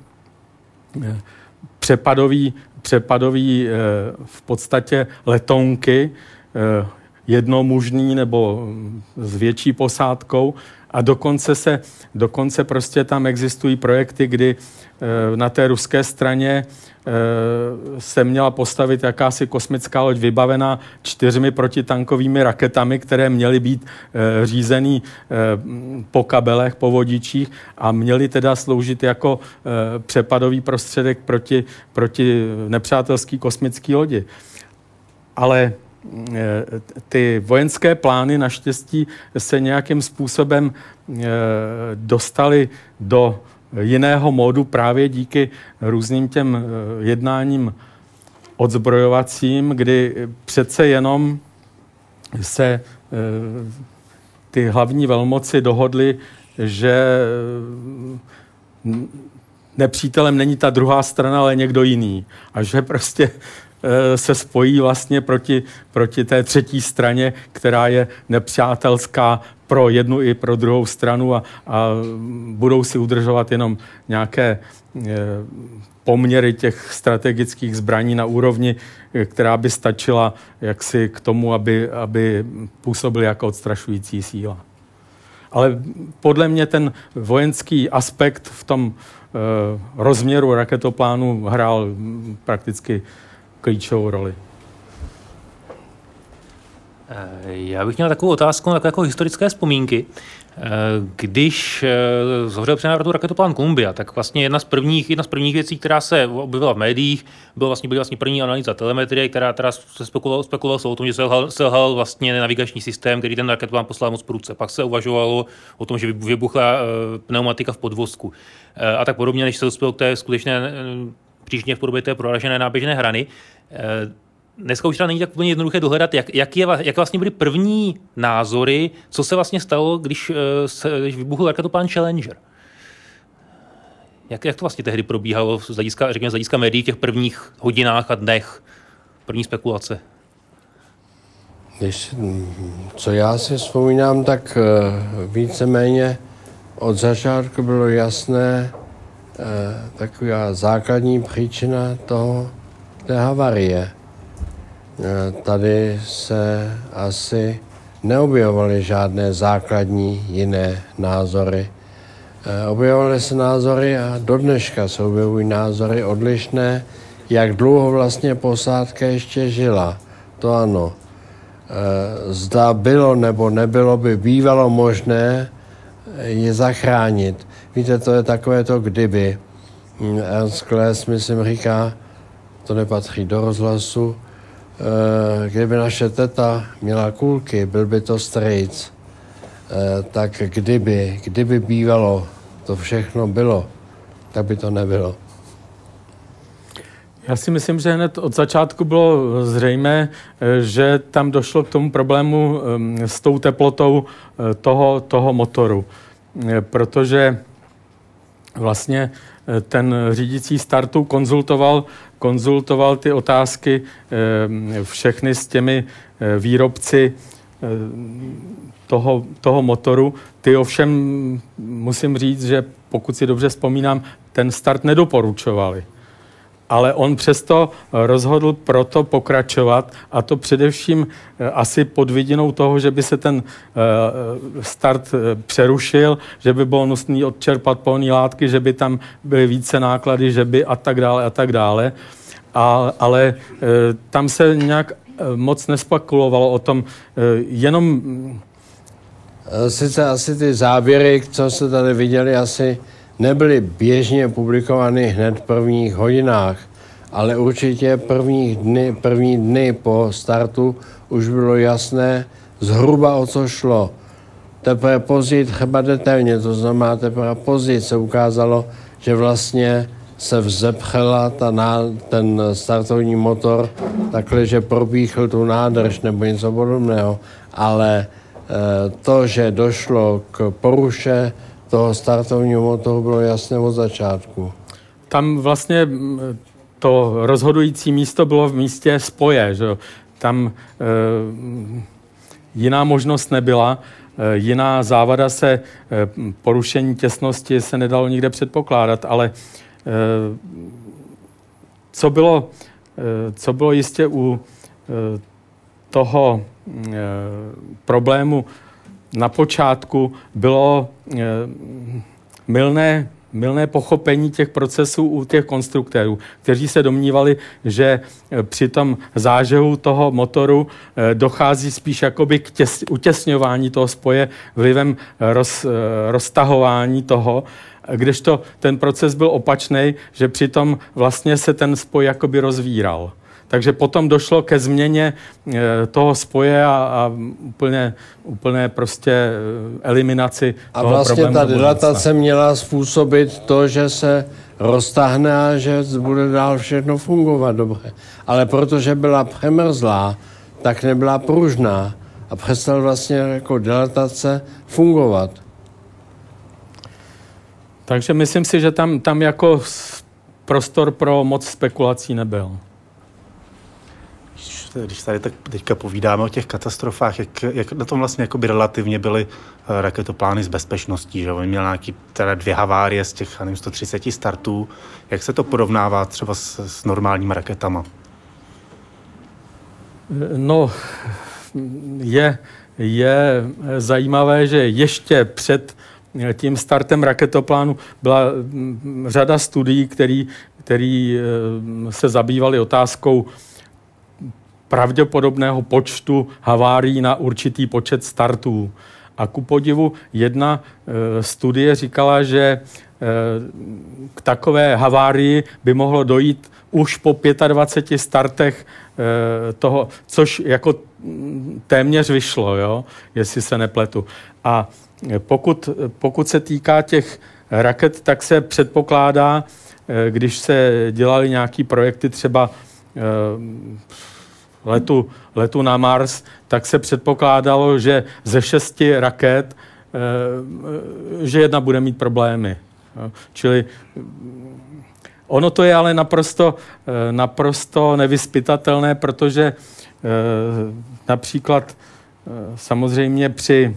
přepadový, přepadový v podstatě letounky, jednomužný nebo s větší posádkou a dokonce se, dokonce prostě tam existují projekty, kdy eh, na té ruské straně eh, se měla postavit jakási kosmická loď vybavená čtyřmi protitankovými raketami, které měly být eh, řízený po kabelech, po vodičích a měly teda sloužit jako přepadový prostředek proti, proti nepřátelský kosmický lodi. Ale ty vojenské plány naštěstí se nějakým způsobem eh, dostaly do jiného módu právě díky různým těm eh, jednáním odzbrojovacím, kdy přece jenom se eh, ty hlavní velmoci dohodly, že nepřítelem není ta druhá strana, ale někdo jiný. A že prostě se spojí vlastně proti, proti té třetí straně, která je nepřátelská pro jednu i pro druhou stranu a, a budou si udržovat jenom nějaké eh, poměry těch strategických zbraní na úrovni, eh, která by stačila jaksi k tomu, aby, aby působily jako odstrašující síla. Ale podle mě ten vojenský aspekt v tom e, rozměru raketoplánu hrál prakticky klíčovou roli. Eh, já bych měl takovou otázku takové jako historické vzpomínky. Eh, když eh, zhořel při návratu raketoplán Columbia, tak vlastně jedna z prvních, jedna z prvních věcí, která se objevila v médiích, byl vlastně, byly vlastně první analýza telemetrie, která teda se spekulovalo, spekulovalo o tom, že selhal, selhal vlastně navigační systém, který ten raketoplán poslal moc prudce. Pak se uvažovalo o tom, že vybuchla pneumatika v podvozku a tak podobně, než se dospěl k té skutečné příště v podobě té proražené náběžné hrany. Eh, dneska už není tak úplně jednoduché dohledat, jak, jak, je, jak vlastně byly první názory, co se vlastně stalo, když, se, když vybuchl raketoplán Challenger. Jak, jak to vlastně tehdy probíhalo z hlediska, řekněme, z hlediska médií v těch prvních hodinách a dnech? První spekulace. Když, co já si vzpomínám, tak eh, víceméně od začátku bylo jasné, taková základní příčina toho, té havarie. Eh, tady se asi neobjevovaly žádné základní jiné názory. Eh, objevovaly se názory a do dneška se objevují názory odlišné, jak dlouho vlastně posádka ještě žila. To ano. Zda bylo nebo nebylo by bývalo možné je zachránit. Víte, to je takové to kdyby. Mm, Ernst Kles, myslím, říká, to nepatří do rozhlasu, eh, kdyby naše teta měla kulky, byl by to strejc. Eh, tak kdyby, kdyby bývalo, to všechno bylo, tak by to nebylo. Já si myslím, že hned od začátku bylo zřejmé, eh, že tam došlo k tomu problému s tou teplotou toho, toho motoru. Protože vlastně eh, ten řídící startu konzultoval, konzultoval ty otázky eh, všechny s těmi eh, výrobci toho, toho motoru. Ty ovšem musím říct, že pokud si dobře vzpomínám, ten start nedoporučovali ale on přesto rozhodl proto pokračovat a to především eh, asi pod vidinou toho, že by se ten eh, start eh, přerušil, že by bylo nutné odčerpat polní látky, že by tam byly více náklady, že by a tak dále a tak dále. A, ale tam se nějak moc nespekulovalo o tom, jenom Sice asi ty záběry, co jste tady viděli, asi nebyly běžně publikovány hned v prvních hodinách, ale určitě první dny, první dny po startu už bylo jasné zhruba o co šlo. Teprve později třeba detailně, to znamená teprve později se ukázalo, že vlastně se vzepřela ta ná, ten startovní motor takhle, že propíchl tu nádrž nebo něco podobného. Ale e, to, že došlo k poruše toho startovního motoru bylo jasné od začátku. Tam vlastně to rozhodující místo bylo v místě spoje. Že? Tam e, jiná možnost nebyla, e, jiná závada se, e, porušení těsnosti se nedalo nikde předpokládat, ale e, co bylo, e, co bylo jistě u e, toho e, problému na počátku bylo e, milné milné pochopení těch procesů u těch konstruktérů, kteří se domnívali, že eh, při tom zážehu toho motoru eh, dochází spíš jakoby k těs, utěsňování toho spoje vlivem roz, eh, roztahování toho, kdežto ten proces byl opačný, že přitom vlastně se ten spoj jakoby rozvíral. Takže potom došlo ke změně eh, toho spoje a, a úplně, úplně prostě eh, eliminaci A toho vlastně ta do dilatace měla způsobit to, že se roztahne a že bude dál všechno fungovat dobře. Ale protože byla přemrzlá, tak nebyla pružná a přestal vlastně jako dilatace fungovat. Takže myslím si, že tam, tam jako prostor pro moc spekulací nebyl. Když tady tak teďka povídáme o těch katastrofách, jak, jak na tom vlastně jakoby relativně byly eh, raketoplány s bezpečností, že on měl nějaký teda dvě havárie z těch, nevím, 130 startů. Jak se to porovnává třeba s, s normálními raketama? No, je, je zajímavé, že ještě před tím startem raketoplánu byla mm, řada studií, který, který eh, se zabývaly otázkou pravděpodobného počtu havárií na určitý počet startů. A ku podivu jedna e, studie říkala, že e, k takové havárii by mohlo dojít už po 25 startech e, toho, což jako téměř vyšlo, jo, jestli se nepletu. A pokud, pokud se týká těch raket, tak se předpokládá, e, když se dělali nějaký projekty třeba e, letu, letu na Mars, tak se předpokládalo, že ze šesti raket, eh, že jedna bude mít problémy. Čili mm, ono to je ale naprosto, eh, naprosto nevyspytatelné, protože eh, například samozřejmě při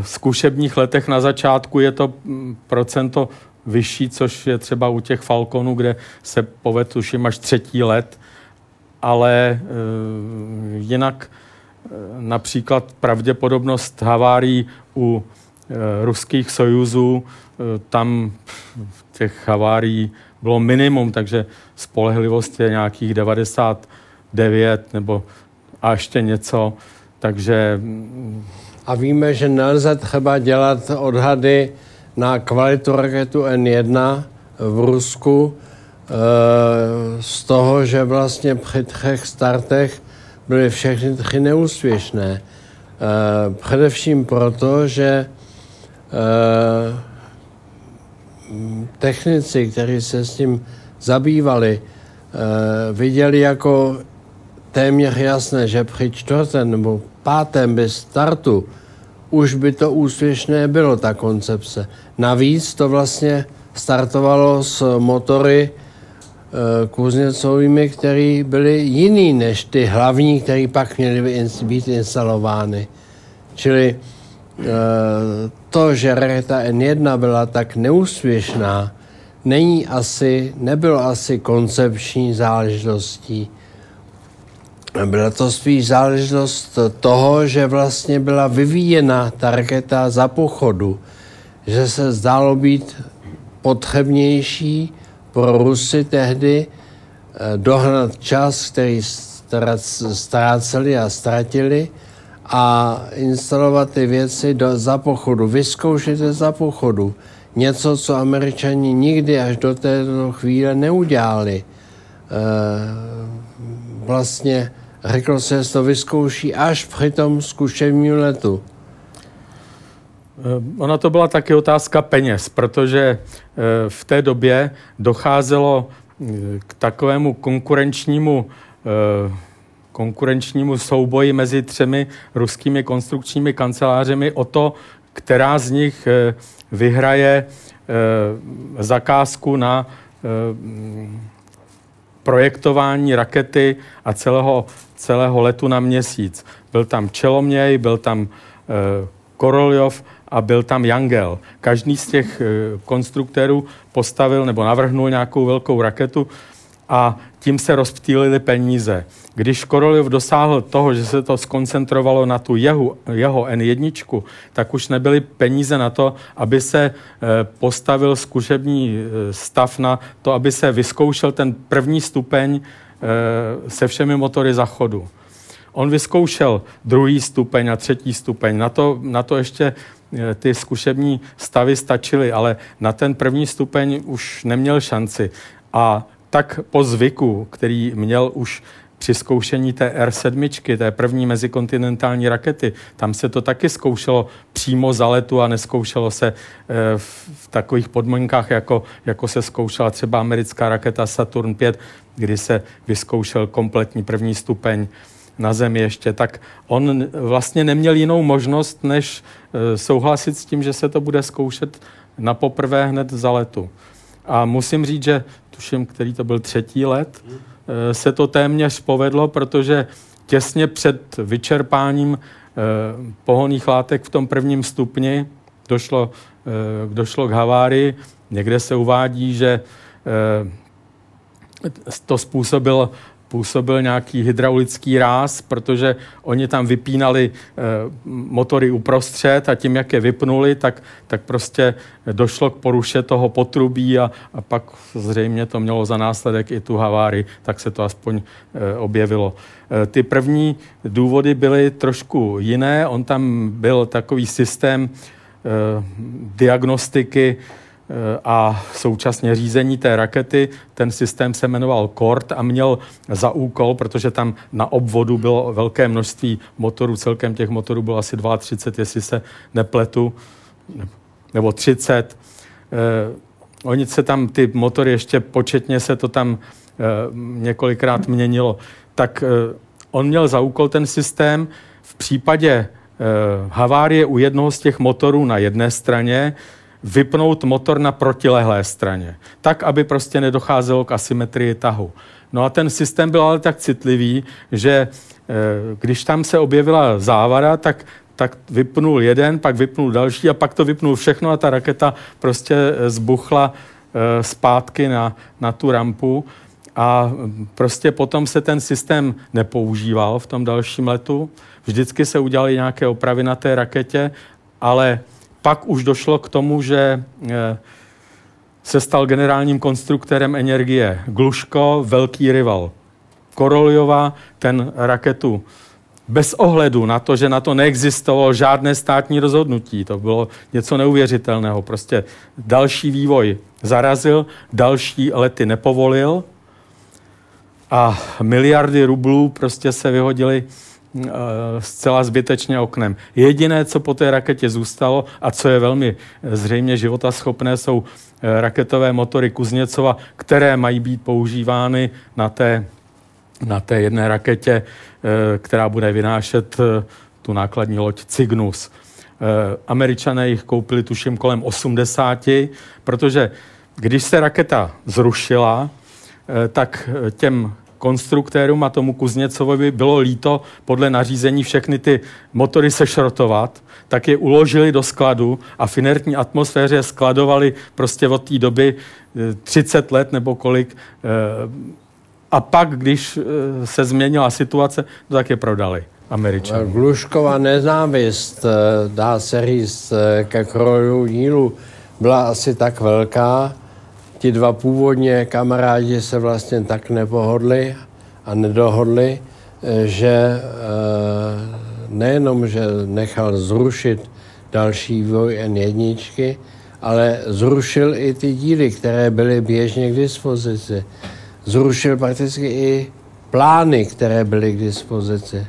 zkušebních letech na začátku je to mm, procento vyšší, což je třeba u těch Falconů, kde se poved tuším až třetí let, ale e, jinak e, například pravděpodobnost havárií u e, ruských sojuzů, e, tam těch havárií bylo minimum, takže spolehlivost je nějakých 99 nebo a ještě něco, takže mm, A víme, že nelze třeba dělat odhady na kvalitu raketu N1 v Rusku eh, z toho, že vlastně při třech startech byly všechny tři neúspěšné. Eh, Především proto, že eh, technici, kteří se s tím zabývali, viděli jako téměř jasné, že při čtvrtém nebo pátém bez startu už by to úspěšné bylo, ta koncepce. Navíc to vlastně startovalo s motory e, Kuzněcovými, které byly jiný než ty hlavní, které pak měly být instalovány. Čili e, to, že raketa N1 byla tak neúspěšná, není asi, nebylo asi koncepční záležitostí. Byla to spíš záležitost toho, že vlastně byla vyvíjena ta raketa za pochodu, že se zdálo být potřebnější pro Rusy tehdy eh, dohnat čas, který ztráceli a ztratili a instalovat ty věci do, za pochodu, vyzkoušet je za pochodu. Něco, co američani nikdy až do této chvíle neudělali. Eh, vlastně řekl se, že to vyzkouší až při tom zkušebním letu. Eh, Ona to byla taky otázka peněz, protože eh, v té době docházelo eh, k takovému konkurenčnímu, konkurenčnímu souboji mezi třemi ruskými konstrukčními kancelářemi o to, která z nich vyhraje zakázku na projektování rakety a celého, celého letu na měsíc. Byl tam Čeloměj, byl tam eh, Koroljov a byl tam Jangel. Každý z těch eh, konstruktérů postavil nebo navrhnul nějakou velkou raketu a tím se rozptýlily peníze. Když Korolev dosáhl toho, že se to skoncentrovalo na tu jeho, jeho N1, tak už nebyly peníze na to, aby se eh, postavil zkušební stav na to, aby se vyzkoušel ten první stupeň se všemi motory zachodu. On vyzkoušel druhý stupeň a třetí stupeň. Na to, na to ještě ty zkušební stavy stačily, ale na ten první stupeň už neměl šanci. A tak po zvyku, který měl už při zkoušení té R7, té první mezikontinentální rakety, tam se to taky zkoušelo přímo za letu a neskoušelo se eh, v takových podmínkách, jako, jako se zkoušela třeba americká raketa Saturn 5, kdy se vyzkoušel kompletní první stupeň na Zemi ještě, tak on vlastně neměl jinou možnost, než eh, souhlasit s tím, že se to bude zkoušet na poprvé hned za letu. A musím říct, že tuším, který to byl třetí let, eh, se to téměř povedlo, protože těsně před vyčerpáním eh, pohonných látek v tom prvním stupni došlo, eh, došlo k havárii. Někde se uvádí, že to způsobil působil nějaký hydraulický ráz, protože oni tam vypínali e, motory uprostřed a tím, jak je vypnuli, tak, tak prostě došlo k poruše toho potrubí a, a pak zřejmě to mělo za následek i tu havárii, tak se to aspoň e, objevilo. E, ty první důvody byly trošku jiné. On tam byl takový systém diagnostiky, a současně řízení té rakety. Ten systém se jmenoval CORD a měl za úkol, protože tam na obvodu bylo velké množství motorů, celkem těch motorů bylo asi 32, jestli se nepletu, nebo 30. Eh, oni se tam, ty motory ještě početně se to tam eh, několikrát měnilo. Tak eh, on měl za úkol ten systém v případě havárie u jednoho z těch motorů na jedné straně, vypnout motor na protilehlé straně, tak, aby prostě nedocházelo k asymetrii tahu. No a ten systém byl ale tak citlivý, že eh, když tam se objevila závada, tak tak vypnul jeden, pak vypnul další a pak to vypnul všechno a ta raketa prostě eh, zbuchla eh, zpátky na, na tu rampu a prostě potom se ten systém nepoužíval v tom dalším letu. Vždycky se udělaly nějaké opravy na té raketě, ale pak už došlo k tomu, že eh, se stal generálním konstruktérem energie Gluško, velký rival Koroljova, ten raketu bez ohledu na to, že na to neexistovalo žádné státní rozhodnutí. To bylo něco neuvěřitelného. Prostě další vývoj zarazil, další lety nepovolil a miliardy rublů prostě se vyhodily zcela zbytečně oknem. Jediné, co po té raketě zůstalo a co je velmi zřejmě životaschopné, jsou eh, raketové motory Kuzněcova, které mají být používány na té, na té jedné raketě, eh, která bude vynášet tu nákladní loď Cygnus. Američané jich koupili tuším kolem 80, protože když se raketa zrušila, tak těm konstruktérům a tomu Kuzněcovovi bylo líto podle nařízení všechny ty motory sešrotovat, tak je uložili do skladu a v inertní atmosféře skladovali prostě od té doby 30 eh, let nebo kolik. Eh, a pak, když eh, se změnila situace, no tak je prodali. Američanů. Glušková nezávist, dá se říct, ke kroju dílu byla asi tak velká, ti dva původně kamarádi se vlastně tak nepohodli a nedohodli, eh, že eh, nejenom, že nechal zrušit další vývoj N1, ale zrušil i ty díly, které byly běžně k dispozici. Zrušil prakticky i plány, které byly k dispozici.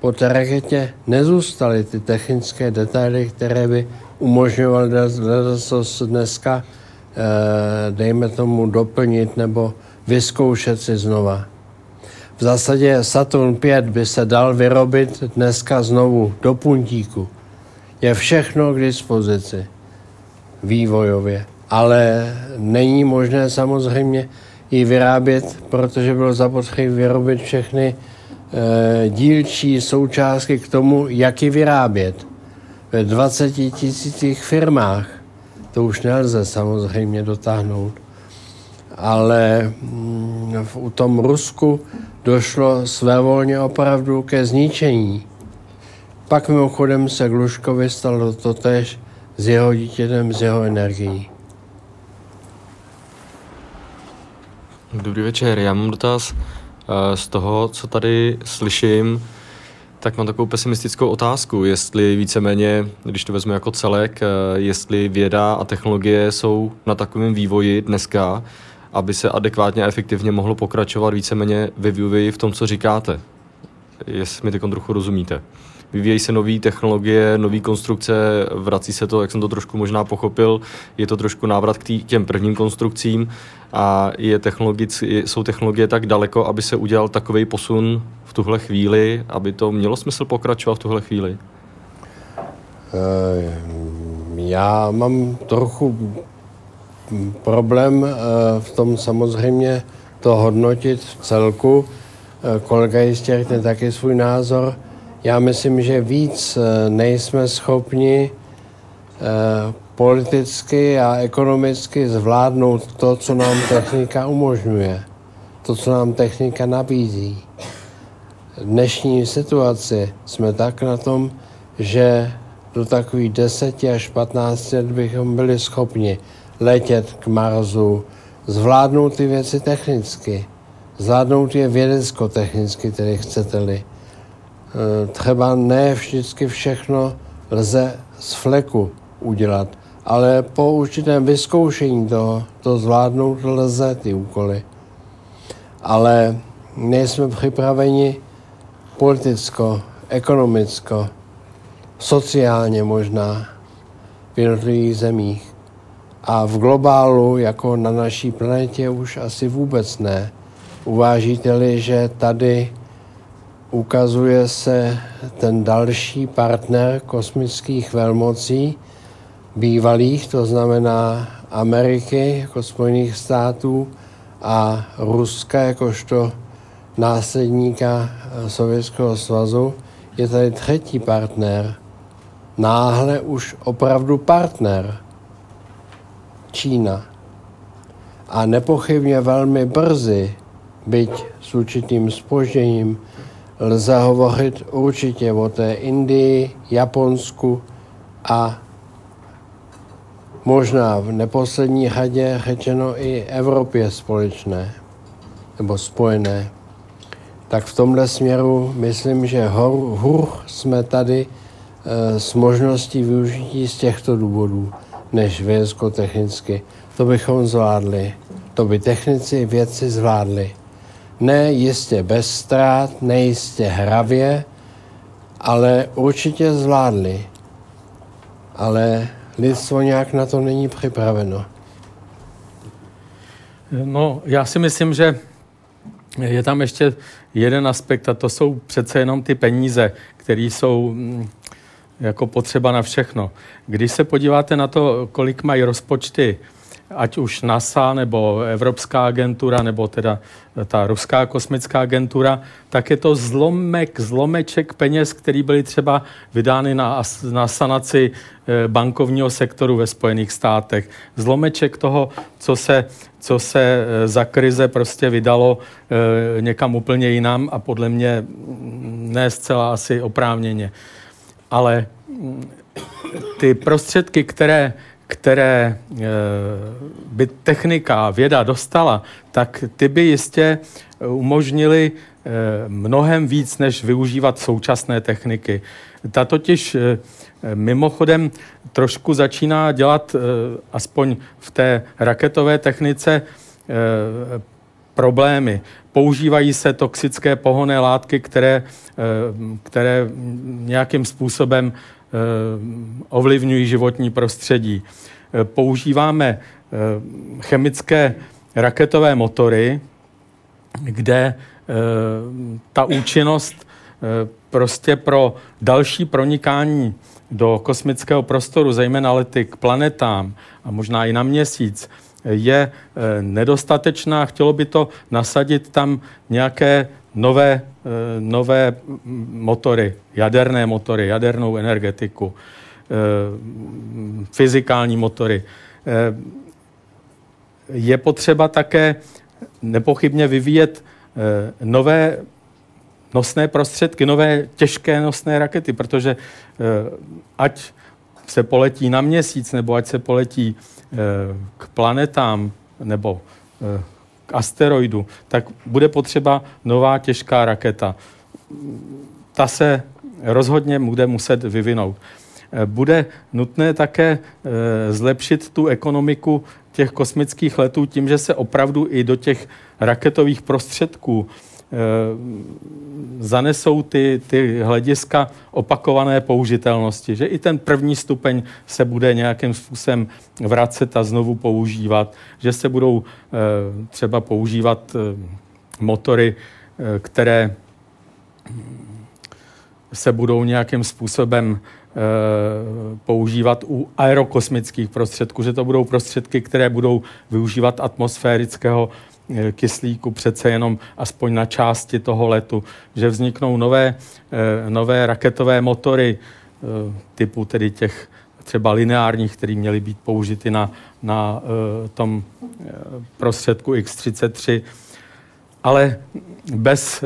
Po té raketě nezůstaly ty technické detaily, které by umožňovaly dneska Eh, dejme tomu, doplnit nebo vyzkoušet si znova. V zásadě Saturn 5 by se dal vyrobit dneska znovu do puntíku. Je všechno k dispozici vývojově, ale není možné samozřejmě ji vyrábět, protože bylo zapotřebí vyrobit všechny e, dílčí součástky k tomu, jak ji vyrábět. Ve 20 tisících firmách to už nelze samozřejmě dotáhnout. ale mm, v, u tom Rusku došlo svévolně opravdu ke zničení. Pak mimochodem se Gluškovi stalo totež s jeho dítětem, s jeho energií. Dobrý večer, já mám dotaz eh, z toho, co tady slyším, tak mám takovou pesimistickou otázku, jestli víceméně, když to vezmu jako celek, eh, jestli věda a technologie jsou na takovém vývoji dneska, aby se adekvátně a efektivně mohlo pokračovat víceméně ve vývoji v tom, co říkáte. Jestli mi teď trochu rozumíte. Vyvíjejí se nové technologie, nové konstrukce, vrací se to, jak jsem to trošku možná pochopil, je to trošku návrat k tý, těm prvním konstrukcím a je technologic, jsou technologie tak daleko, aby se udělal takový posun v tuhle chvíli, aby to mělo smysl pokračovat v tuhle chvíli? Eh, já mám trochu problém eh, v tom samozřejmě to hodnotit v celku. Eh, kolega jistě řekne taky svůj názor. Já myslím, že víc nejsme schopni politicky a ekonomicky zvládnout to, co nám technika umožňuje, to, co nám technika nabízí. Dnešní situaci jsme tak na tom, že do takových 10 až 15 let bychom byli schopni letět k Marsu, zvládnout ty věci technicky, zvládnout je vědecko-technicky, tedy chcete-li. E, třeba ne vždycky všechno lze z fleku udělat, ale po určitém vyzkoušení toho, to zvládnout lze ty úkoly. Ale nejsme připraveni politicko, ekonomicko, sociálně možná v jednotlivých zemích. A v globálu, jako na naší planetě, už asi vůbec ne. Uvážíte-li, že tady ukazuje se ten další partner kosmických velmocí, bývalých, to znamená Ameriky jako Spojených států a Ruska jakožto následníka Sovětského svazu, je tady třetí partner. Náhle už opravdu partner. Čína. A nepochybně velmi brzy, byť s určitým spožděním, lze hovořit určitě o té Indii, Japonsku a možná v neposlední řadě řečeno i Evropě společné nebo spojené. Tak v tomhle směru myslím, že hor, hůr jsme tady e, s možností využití z těchto důvodů, než vědecko-technicky. To bychom zvládli. To by technici věci zvládli. Ne jistě bez ztrát, ne jistě hravě, ale určitě zvládli. Ale lidstvo nějak na to není připraveno. No, já si myslím, že je tam ještě jeden aspekt a to jsou přece jenom ty peníze, které jsou mm, jako potřeba na všechno. Když se podíváte na to, kolik mají rozpočty ať už NASA nebo Evropská agentura nebo teda ta ruská kosmická agentura, tak je to zlomek, zlomeček peněz, který byly třeba vydány na, na sanaci eh, bankovního sektoru ve Spojených státech. Zlomeček toho, co se, co se eh, za krize prostě vydalo eh, někam úplně jinam a podle mě ne zcela asi oprávněně. Ale mm, ty prostředky, které které eh, by technika, věda dostala, tak ty by jistě umožnili eh, mnohem víc, než využívat současné techniky. Ta totiž eh, mimochodem trošku začíná dělat, aspoň v té raketové technice, problémy. Používají se toxické pohonné látky, které, které nějakým způsobem Eh, ovlivňují životní prostředí. Eh, používáme eh, chemické raketové motory, kde ta účinnost prostě pro další pronikání do kosmického prostoru, zejména lety k planetám a možná i na měsíc, je nedostatečná. Chtělo by to nasadit tam nějaké nové, eh, nové motory, jaderné motory, jadernou energetiku, eh, fyzikální motory. Eh, je potřeba také nepochybně vyvíjet eh, nové nosné prostředky, nové těžké nosné rakety, protože ať se poletí na měsíc, nebo ať se poletí k planetám, nebo k asteroidu, tak bude potřeba nová těžká raketa. Ta se rozhodně bude muset vyvinout. Bude nutné také eh, zlepšit tu ekonomiku těch kosmických letů tím, že se opravdu i do těch raketových prostředků eh, zanesou ty, ty hlediska opakované použitelnosti, že i ten první stupeň se bude nějakým způsobem vracet a znovu používat, že se budou eh, třeba používat motory, které se budou nějakým způsobem Eh, používat u aerokosmických prostředků, že to budou prostředky, které budou využívat atmosférického eh, kyslíku přece jenom aspoň na části toho letu, že vzniknou nové, eh, nové raketové motory typu tedy těch třeba lineárních, které měly být použity na, na tom prostředku X-33, ale bez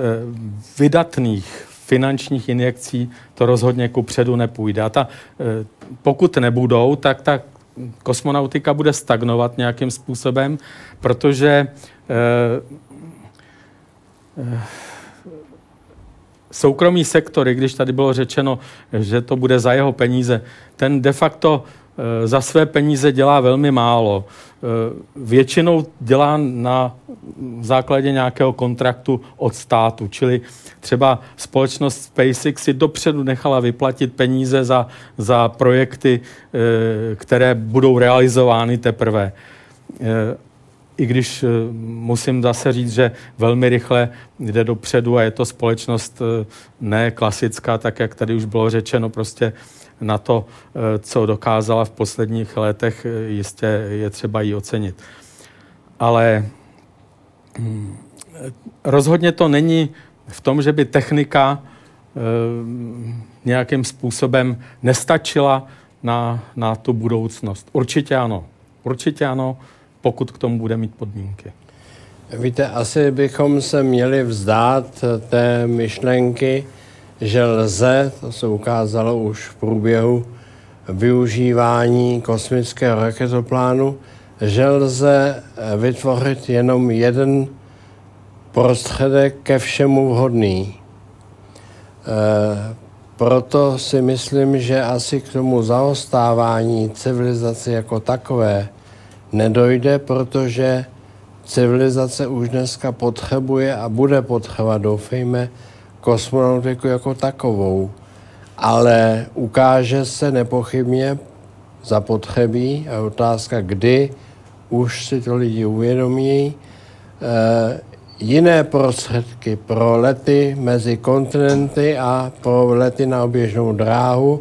vydatných finančních injekcí to rozhodně ku předu nepůjde. A ta, eh, pokud nebudou, tak ta kosmonautika bude stagnovat nějakým způsobem, protože eh, eh, soukromý sektor, i když tady bylo řečeno, že to bude za jeho peníze, ten de facto za své peníze dělá velmi málo. Většinou dělá na základě nějakého kontraktu od státu, čili třeba společnost SpaceX si dopředu nechala vyplatit peníze za, za projekty, eh, které budou realizovány teprve. Eh, I když eh, musím zase říct, že velmi rychle jde dopředu a je to společnost ne klasická, tak jak tady už bylo řečeno, prostě na to, co dokázala v posledních letech, jistě je třeba ji ocenit. Ale hm, rozhodně to není v tom, že by technika nějakým způsobem nestačila na, na tu budoucnost. Určitě ano. Určitě ano, pokud k tomu bude mít podmínky. Víte, asi bychom se měli vzdát té myšlenky, že lze, to se ukázalo už v průběhu využívání kosmického raketoplánu, že lze vytvořit jenom jeden prostředek ke všemu vhodný. E, proto si myslím, že asi k tomu zaostávání civilizace jako takové nedojde, protože civilizace už dneska potřebuje a bude potřebovat, doufejme, kosmonautiku jako takovou. Ale ukáže se nepochybně zapotřebí a otázka, kdy už si to lidi uvědomí, e, jiné prostředky pro lety mezi kontinenty a pro lety na oběžnou dráhu.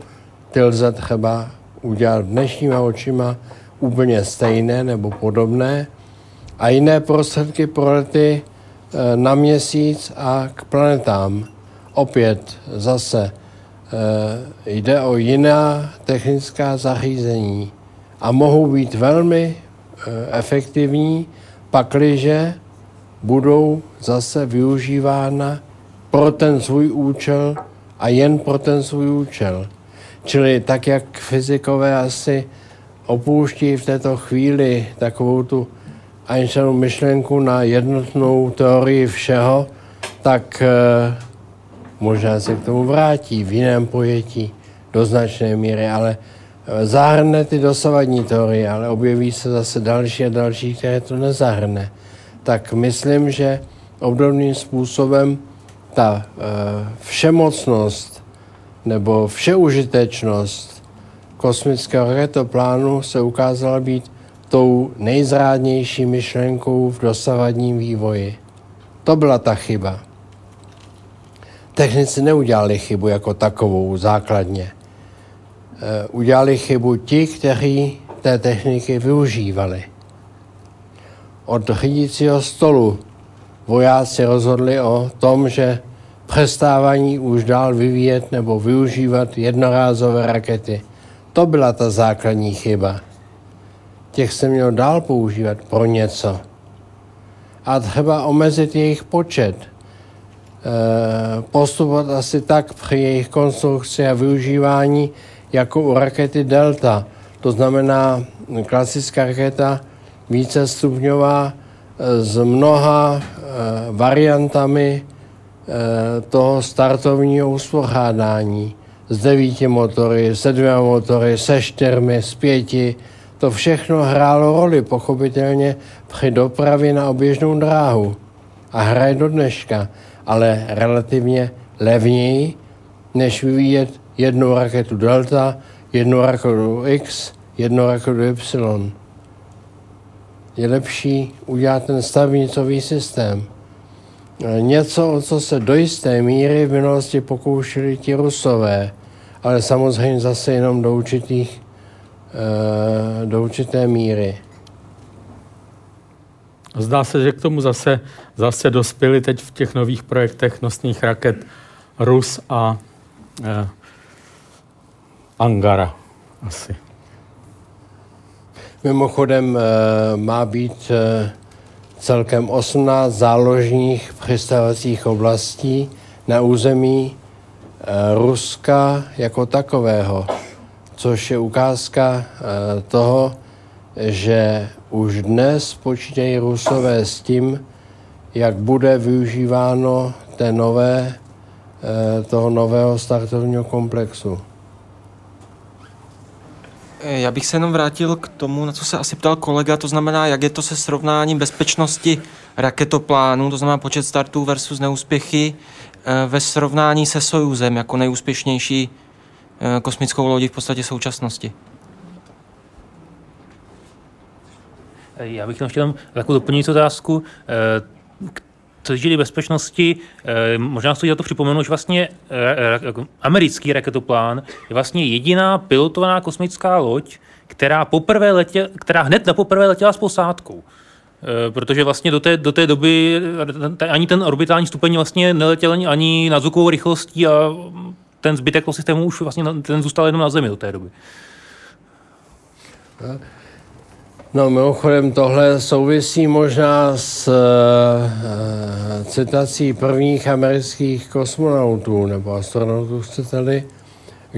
Ty lze třeba udělat dnešníma očima úplně stejné nebo podobné. A jiné prostředky pro lety eh, na měsíc a k planetám. Opět zase eh, jde o jiná technická zařízení a mohou být velmi eh, efektivní, pakliže budou zase využívána pro ten svůj účel a jen pro ten svůj účel. Čili tak, jak fyzikové asi opouští v této chvíli takovou tu Einsteinovu myšlenku na jednotnou teorii všeho, tak e, možná se k tomu vrátí v jiném pojetí do značné míry, ale eh, zahrne ty dosavadní teorie, ale objeví se zase další a další, které to nezahrne. Tak myslím, že obdobným způsobem ta e, všemocnost nebo všeužitečnost kosmického raketoplánu se ukázala být tou nejzrádnější myšlenkou v dosavadním vývoji. To byla ta chyba. Technici neudělali chybu jako takovou základně. E, udělali chybu ti, kteří té techniky využívali od řídícího stolu vojáci rozhodli o tom, že přestávaní už dál vyvíjet nebo využívat jednorázové rakety. To byla ta základní chyba. těch se mělo dál používat pro něco. A třeba omezit jejich počet. Eh, postupovat asi tak při jejich konstrukci a využívání jako u rakety Delta. To znamená klasická raketa vícestupňová eh, s mnoha eh, variantami toho startovního uspořádání. S devíti motory, se dvěma motory, se čtyřmi, s pěti. To všechno hrálo roli, pochopitelně, při dopravě na oběžnou dráhu. A hraje do dneška ale relativně levněji, než vyvíjet jednu raketu Delta, jednu raketu X, jednu raketu Y. Je lepší udělat ten stavnicový systém. Něco, o co se do jisté míry v minulosti pokoušeli ti rusové, ale samozřejmě zase jenom do, určitých, eh, do určité míry. Zdá se, že k tomu zase, zase dospěli teď v těch nových projektech nosných raket Rus a eh, Angara asi. Mimochodem eh, má být eh, celkem 18 záložních přistavacích oblastí na území eh, Ruska jako takového, což je ukázka eh, toho, že už dnes počítají Rusové s tím, jak bude využíváno té nové, eh, toho nového startovního komplexu. Já bych se jenom vrátil k tomu, na co se asi ptal kolega, to znamená, jak je to se srovnáním bezpečnosti raketoplánu, to znamená počet startů versus neúspěchy eh, ve srovnání se Sojuzem jako nejúspěšnější eh, kosmickou lodí v podstatě současnosti. Já bych tam chtěl takovou doplňující otázku. Eh, co se bezpečnosti, eh, možná stojí za to připomenout, že vlastně eh, americký raketoplán je vlastně jediná pilotovaná kosmická loď, která, poprvé letěla, která hned na poprvé letěla s posádkou. Protože vlastně do té, do té doby ani ten orbitální stupeň vlastně neletěl ani na zvukovou rychlostí a ten zbytek systému už vlastně ten zůstal jenom na Zemi do té doby. No mimochodem tohle souvisí možná s uh, citací prvních amerických kosmonautů nebo astronautů, chcete-li,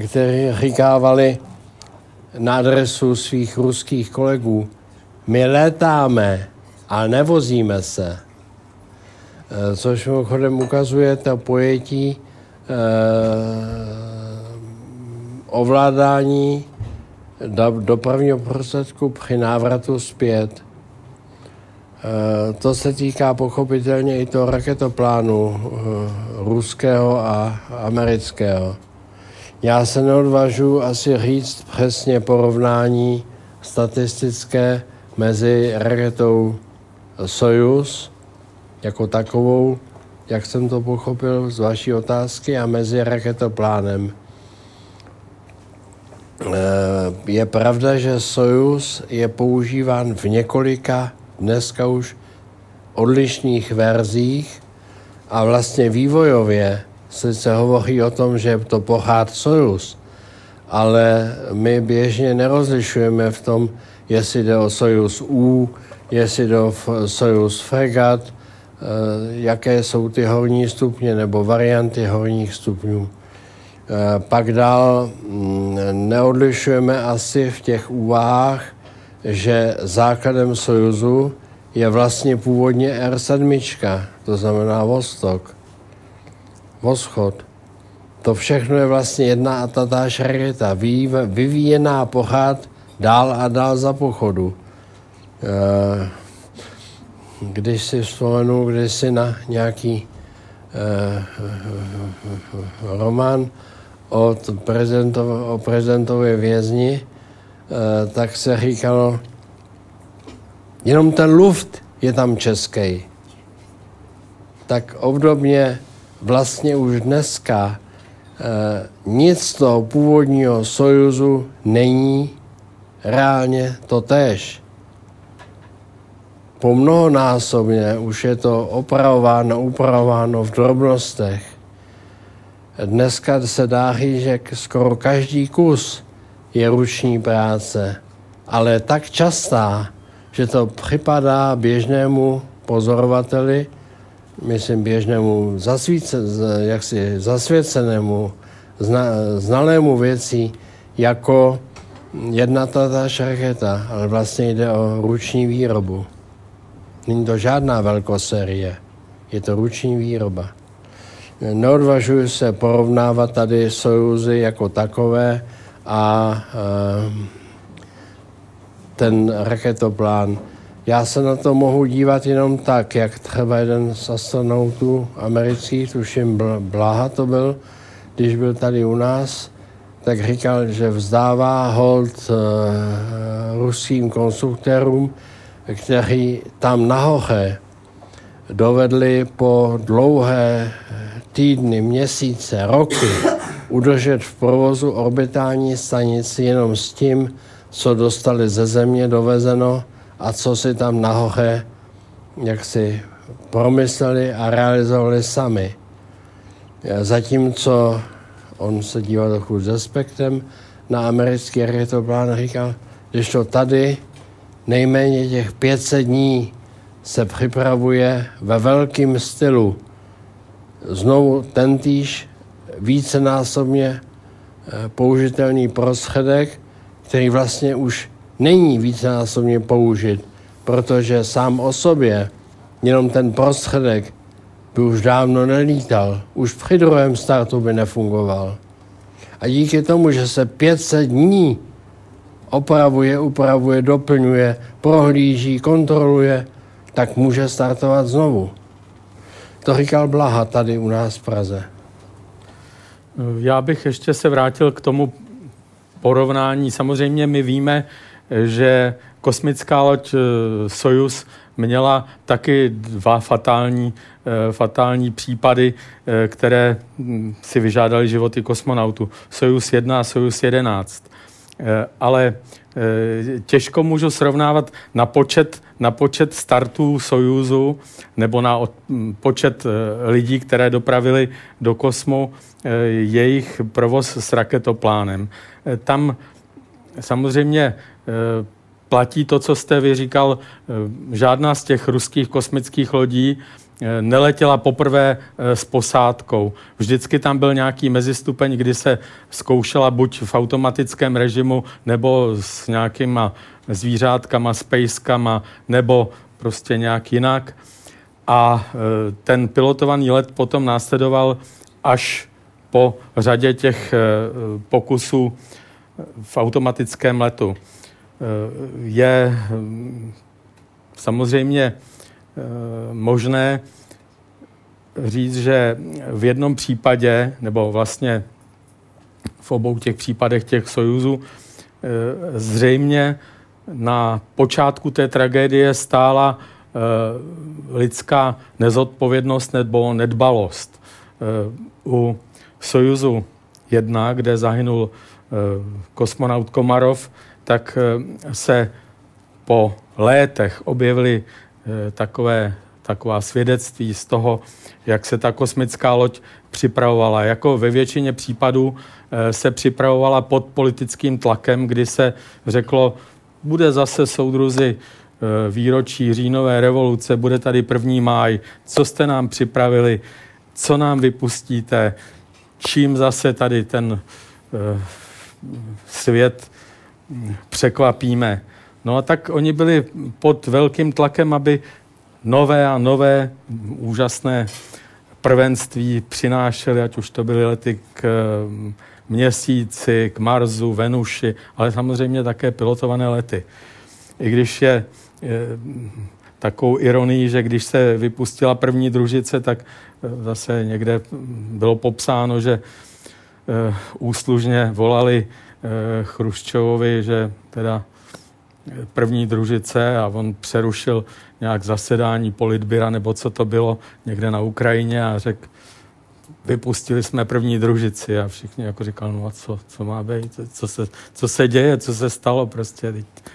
kteří říkávali na adresu svých ruských kolegů, my létáme a nevozíme se. Uh, což mimochodem ukazuje to pojetí uh, ovládání dopravního prostředku při návratu zpět. E, to se týká pochopitelně i toho raketoplánu e, ruského a amerického. Já se neodvažu asi říct přesně porovnání statistické mezi raketou Soyuz jako takovou, jak jsem to pochopil z vaší otázky, a mezi raketoplánem. Eh, je pravda, že Soyuz je používán v několika dneska už odlišných verzích a vlastně vývojově se hovoří o tom, že to pohád Soyuz, ale my běžně nerozlišujeme v tom, jestli jde o Soyuz U, jestli jde o Soyuz Fregat, eh, jaké jsou ty horní stupně nebo varianty horních stupňů. Eh, pak dál mm, neodlišujeme asi v těch úvahách, že základem Sojuzu je vlastně původně R7, to znamená Vostok, Voschod. To všechno je vlastně jedna a tatáž raketa, vyvíjená pochát dál a dál za pochodu. Eh, když si vzpomenu když si na nějaký eh, román o, prezidentov, o prezidentově vězni, eh, tak se říkalo, jenom ten luft je tam český. Tak obdobně vlastně už dneska eh, nic z toho původního sojuzu není reálně to tež. Po mnohonásobně už je to opravováno, upravováno v drobnostech. Dneska se dá říct, že skoro každý kus je ruční práce. ale tak častá, že to připadá běžnému pozorovateli, myslím běžnému zasvíce, jaksi zasvěcenému, zna, znalému věcí, jako jedna tatáž raketa, ale vlastně jde o ruční výrobu. Není to žádná velkosérie, je to ruční výroba. Neodvažuji se porovnávat tady sojuzy jako takové a e, ten raketoplán. Já se na to mohu dívat jenom tak, jak třeba jeden z astronautů amerických, tuším Blaha to byl, když byl tady u nás, tak říkal, že vzdává hold uh, ruským konstruktérům, kteří tam nahoře dovedli po dlouhé týdny, měsíce, roky udržet v provozu orbitální stanici jenom s tím, co dostali ze země dovezeno a co si tam nahoře jak si promysleli a realizovali sami. Zatímco on se díval trochu s respektem na americký raketoplán a říkal, když to tady nejméně těch 500 dní se připravuje ve velkém stylu. Znovu tentýž vícenásobně eh, použitelný prostředek, který vlastně už není vícenásobně použit, protože sám o sobě jenom ten prostředek by už dávno nelítal, už při druhém startu by nefungoval. A díky tomu, že se 500 dní opravuje, upravuje, doplňuje, prohlíží, kontroluje, tak může startovat znovu. To říkal Blaha tady u nás v Praze. Já bych ještě se vrátil k tomu porovnání. Samozřejmě my víme, že kosmická loď eh, Sojus měla taky dva fatální, eh, fatální případy, eh, které hm, si vyžádali životy kosmonautů. Sojus 1 a Sojus 11. Ale těžko můžu srovnávat na počet, na počet startů Sojuzu nebo na hm, počet lidí, které dopravili do kosmu jejich provoz s raketoplánem. Tam samozřejmě platí to, co jste vy říkal, eh, žádná z těch ruských kosmických lodí eh, neletěla poprvé eh, s posádkou. Vždycky tam byl nějaký mezistupeň, kdy se zkoušela buď v automatickém režimu, nebo s nějakýma zvířátkama, spacekama, nebo prostě nějak jinak. A ten pilotovaný let potom následoval až po řadě těch pokusů v automatickém letu je hm, samozřejmě eh, možné říct, že v jednom případě, nebo vlastně v obou těch případech těch sojuzů, eh, zřejmě na počátku té tragédie stála eh, lidská nezodpovědnost nebo nedbalost. U Sojuzu 1, kde zahynul kosmonaut Komarov, tak eh, se po létech objevily eh, takové, taková svědectví z toho, jak se ta kosmická loď připravovala. Jako ve většině případů eh, se připravovala pod politickým tlakem, kdy se řeklo, bude zase soudruzi výročí říjnové revoluce, bude tady první máj, co jste nám připravili, co nám vypustíte, čím zase tady ten svět překvapíme. No a tak oni byli pod velkým tlakem, aby nové a nové úžasné prvenství přinášeli, ať už to byly lety k mm, měsíci, k Marsu, Venuši, ale samozřejmě také pilotované lety. I když je, je takovou ironii, že když se vypustila první družice, tak e, zase někde bylo popsáno, že e, úslužně volali Eh, Chruščovovi, že teda první družice a on přerušil nějak zasedání politbyra nebo co to bylo někde na Ukrajině a řekl, vypustili jsme první družici. A všichni jako říkal, no a co, co má být, co se, co se děje, co se stalo? Prostě,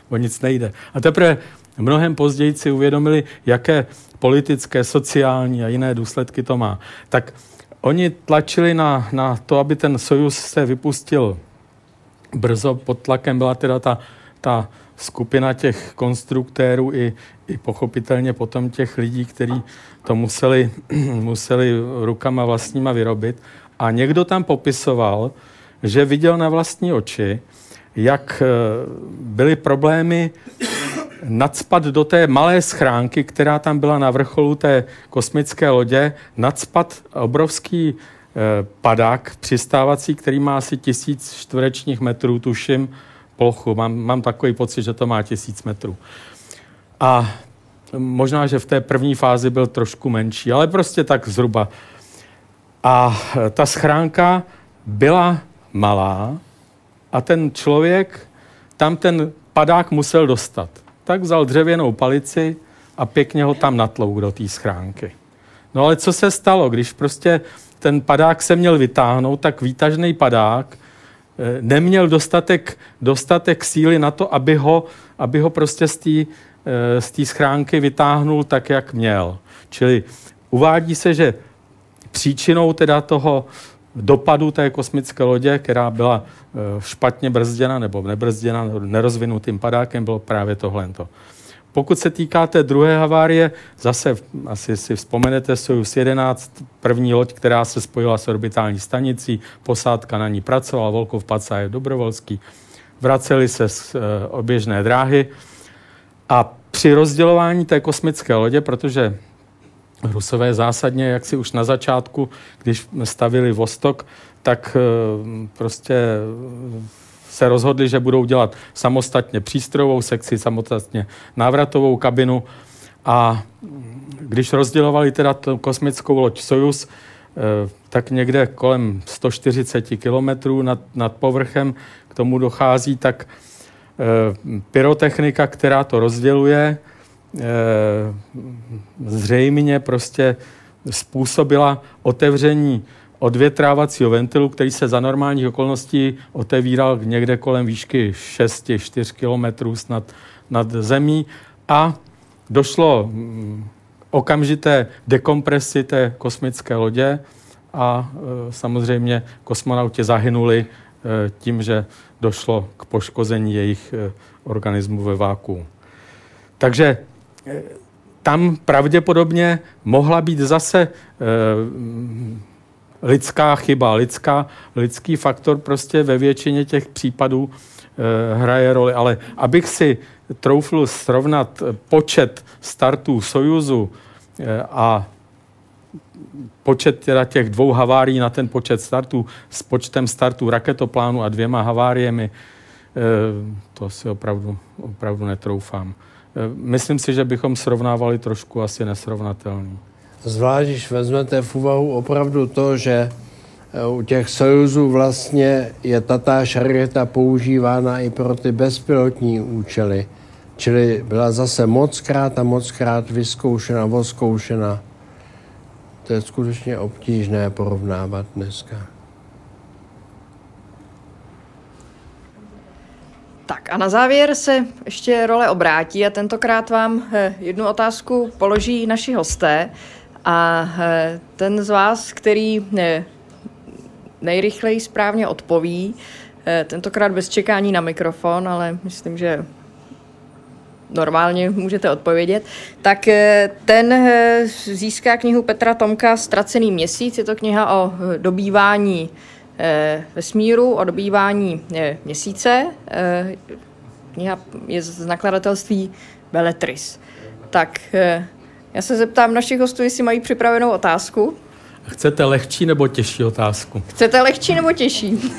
o nic nejde. A teprve mnohem později si uvědomili, jaké politické, sociální a jiné důsledky to má. Tak oni tlačili na, na to, aby ten Sojus se vypustil brzo pod tlakem. Byla teda ta, ta skupina těch konstruktérů i, i pochopitelně potom těch lidí, kteří to museli, museli rukama vlastníma vyrobit. A někdo tam popisoval, že viděl na vlastní oči, jak byly problémy nadspat do té malé schránky, která tam byla na vrcholu té kosmické lodě, nadspat obrovský eh, padák přistávací, který má asi tisíc čtverečních metrů, tuším, plochu. Mám, mám takový pocit, že to má tisíc metrů. A možná, že v té první fázi byl trošku menší, ale prostě tak zhruba. A ta schránka byla malá a ten člověk tam ten padák musel dostat tak vzal dřevěnou palici a pěkně ho tam natlouk do té schránky. No ale co se stalo, když prostě ten padák se měl vytáhnout, tak výtažný padák neměl dostatek, dostatek síly na to, aby ho, aby ho prostě z té eh, z schránky vytáhnul tak, jak měl. Čili uvádí se, že příčinou teda toho dopadu té kosmické lodě, která byla eh, špatně brzděna nebo nebrzděna nerozvinutým padákem, bylo právě tohle. Pokud se týká té druhé havárie, zase asi si vzpomenete Soyuz 11, první loď, která se spojila s orbitální stanicí, posádka na ní pracovala, Volkov, Pacajev, Dobrovolský, vraceli se z e, oběžné dráhy. A při rozdělování té kosmické lodě, protože Rusové zásadně, jak si už na začátku, když stavili Vostok, tak eh, prostě se rozhodli, že budou dělat samostatně přístrojovou sekci, samostatně návratovou kabinu. A když rozdělovali teda tu kosmickou loď Sojus, eh, tak někde kolem 140 kilometrů nad, nad povrchem k tomu dochází, tak eh, pyrotechnika, která to rozděluje, Eh, zřejmě prostě způsobila otevření odvětrávacího ventilu, který se za normálních okolností otevíral někde kolem výšky 6-4 km snad nad zemí a došlo mm, okamžité dekompresi té kosmické lodě a e, samozřejmě kosmonauti zahynuli e, tím, že došlo k poškození jejich e, organismu ve váku. Takže tam pravděpodobně mohla být zase lidská chyba, lidská, lidský faktor prostě ve většině těch případů eh, hraje roli. Ale abych si troufl srovnat počet startů Sojuzu eh, a počet teda těch dvou havárií na ten počet startů s počtem startů raketoplánu a dvěma haváriemi, to si opravdu, opravdu netroufám. Myslím si, že bychom srovnávali trošku asi nesrovnatelný. Zvlášť, když vezmete v úvahu opravdu to, že eh, u těch sojuzů vlastně je tatáž raketa používána i pro ty bezpilotní účely. Čili byla zase mockrát a mockrát vyzkoušena, voskoušena. To je skutečně obtížné porovnávat dneska. Tak a na závěr se ještě role obrátí a tentokrát vám eh, jednu otázku položí naši hosté a eh, ten z vás, který eh, nejrychleji správně odpoví, tentokrát bez čekání na mikrofon, ale myslím, že normálně můžete odpovědět, tak ten získá knihu Petra Tomka Ztracený měsíc. Je to kniha o dobývání Eh, vesmíru o dobývání eh, měsíce. Eh, kniha je z nakladatelství Beletris. Tak já se zeptám našich hostů, jestli mají připravenou otázku. Chcete lehčí nebo těžší otázku? Chcete lehčí nebo těžší?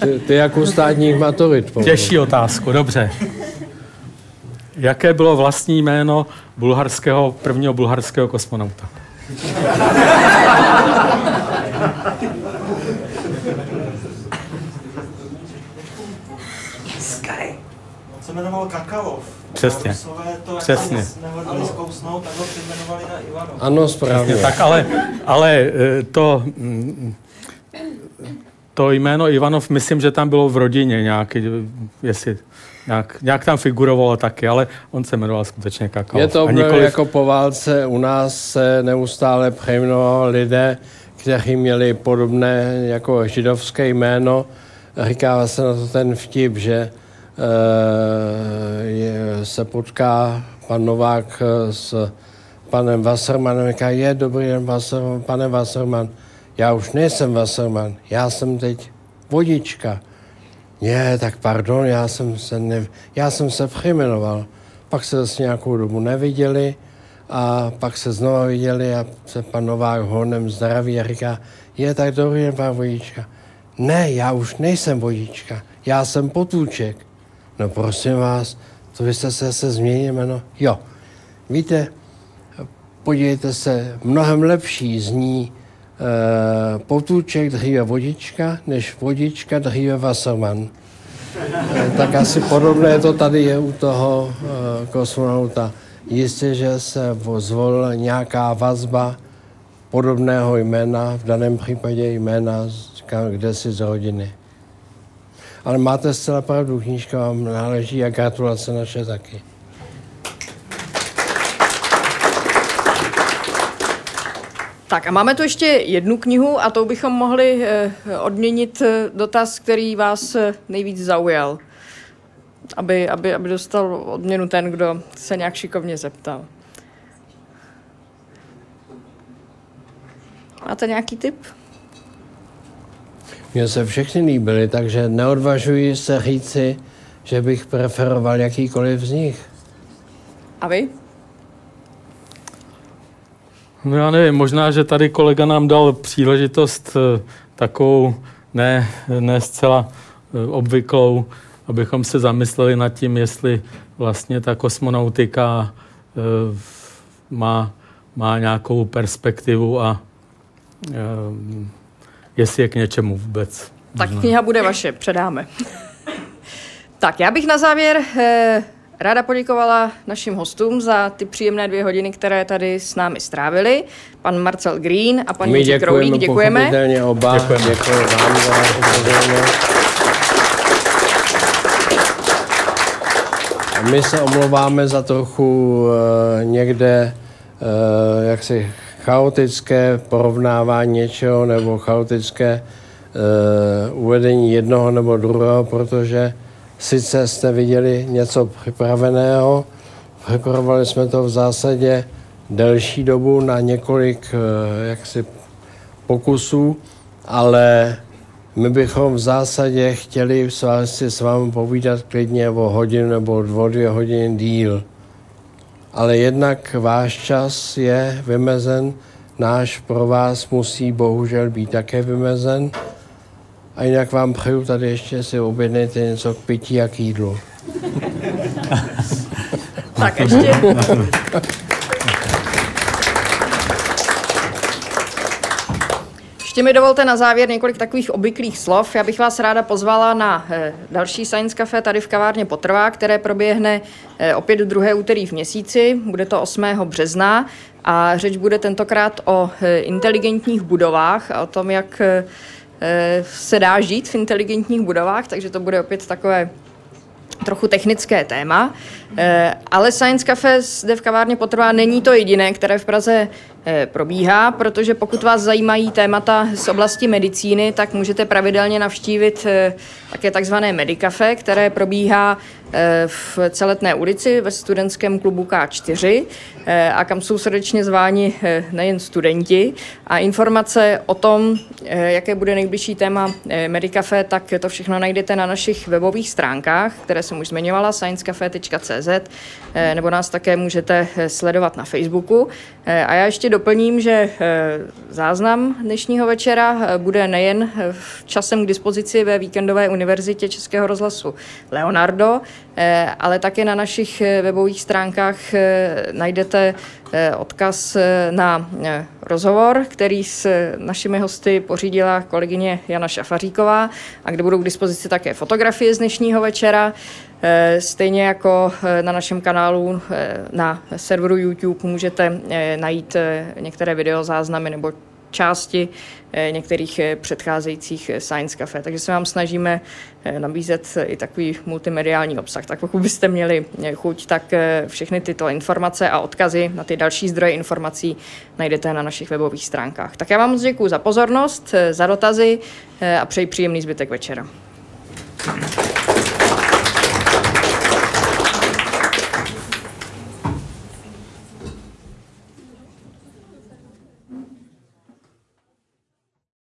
ty, ty jako státních maturit. Pomoci. Těžší otázku, dobře. Jaké bylo vlastní jméno bulharského, prvního bulharského kosmonauta? jmenoval Kakalov. Přesně. to Přesně. zkousnout, tak ho přejmenovali na. Ano, správně. Přesně, tak ale, ale eh, to, mm, to jméno Ivanov, myslím, že tam bylo v rodině nějaký, jestli nějak, nějak tam figurovalo taky, ale on se jmenoval skutečně Kakalov. Je to nikoliv... jako po válce u nás se neustále přejmenovali lidé, kteří měli podobné jako židovské jméno. Říká se na to ten vtip, že je, se potká pan Novák s panem Wassermanem, říká, je dobrý den, Wasserman, pane Wasserman, já už nejsem Wasserman, já jsem teď vodička. Je, tak pardon, já jsem se, ne, já jsem se přejmenoval. Pak se zase nějakou dobu neviděli a pak se znova viděli a se pan Novák honem zdraví a říká, je tak dobrý den, pan vodička. Ne, já už nejsem vodička, já jsem potůček. No prosím vás, to vy jste se, se změnil jméno? Jo. Víte, podívejte se, mnohem lepší zní e, potůček dříve vodička, než vodička dříve Wasserman. E, tak asi podobné to tady je u toho e, kosmonauta. Jistě, že se zvolila nějaká vazba podobného jména, v daném případě jména kde si z rodiny. Ale máte zcela pravdu, knížka vám náleží a gratulace naše taky. Tak a máme tu ještě jednu knihu a tou bychom mohli eh, odměnit eh, dotaz, který vás eh, nejvíc zaujal. Aby, aby, aby dostal odměnu ten, kdo se nějak šikovně zeptal. Máte nějaký tip? Mně se všechny líbily, takže neodvažuji se říci, že bych preferoval jakýkoliv z nich. A vy? No já nevím, možná, že tady kolega nám dal příležitost eh, takovou ne, ne zcela eh, obvyklou, abychom se zamysleli nad tím, jestli vlastně ta kosmonautika eh, má, má nějakou perspektivu a jestli je k něčemu vůbec. Tak kniha bude vaše, předáme. tak já bych na závěr eh, ráda poděkovala našim hostům za ty příjemné dvě hodiny, které tady s námi strávili. Pan Marcel Green a pan Jiří Kroulík, děkujeme. oba, děkujeme. děkujeme vám za My se omlouváme za trochu uh, někde, uh, jak si chaotické porovnávání něčeho nebo chaotické uh, uvedení jednoho nebo druhého, protože sice jste viděli něco připraveného, připravovali jsme to v zásadě delší dobu na několik uh, jaksi pokusů, ale my bychom v zásadě chtěli si s vámi povídat klidně o hodinu nebo o dvě hodiny díl ale jednak váš čas je vymezen, náš pro vás musí bohužel být také vymezen. A jinak vám přeju tady ještě si objednejte něco k pití a k jídlu. tak ještě... Ještě mi dovolte na závěr několik takových obvyklých slov. Já bych vás ráda pozvala na eh, další Science Cafe tady v kavárně Potrvá, které proběhne eh, opět druhé úterý v měsíci. Bude to 8. března a řeč bude tentokrát o eh, inteligentních budovách a o tom, jak se dá žít v inteligentních budovách, takže to bude opět takové trochu technické téma, ale Science Cafe zde v kavárně potrvá není to jediné, které v Praze Eh, probíhá, protože pokud vás zajímají témata z oblasti medicíny, tak můžete pravidelně navštívit eh, také takzvané Medicafe, které probíhá eh, v Celetné ulici ve studentském klubu K4 a kam jsou srdečně zváni nejen studenti. A informace o tom, jaké bude nejbližší téma Medicafe, tak to všechno najdete na našich webových stránkách, které jsem už zmiňovala, sciencecafe.cz, nebo nás také můžete sledovat na Facebooku. A já ještě doplním, že eh, záznam dnešního večera eh, bude nejen eh, časem k dispozici ve víkendové univerzitě Českého rozhlasu Leonardo, ale také na našich webových stránkách najdete odkaz na rozhovor, který s našimi hosty pořídila kolegyně Jana Šafaříková a kde budou k dispozici také fotografie z dnešního večera. Stejně jako na našem kanálu na serveru YouTube můžete najít některé videozáznamy nebo části eh, některých eh, předcházejících eh, Science Cafe. Takže se vám snažíme nabízet i takový multimediální obsah. Tak pokud byste měli chuť, tak všechny tyto informace a odkazy na ty další zdroje informací najdete na našich webových stránkách. Tak já vám moc děkuji za pozornost, za dotazy a přeji příjemný zbytek večera.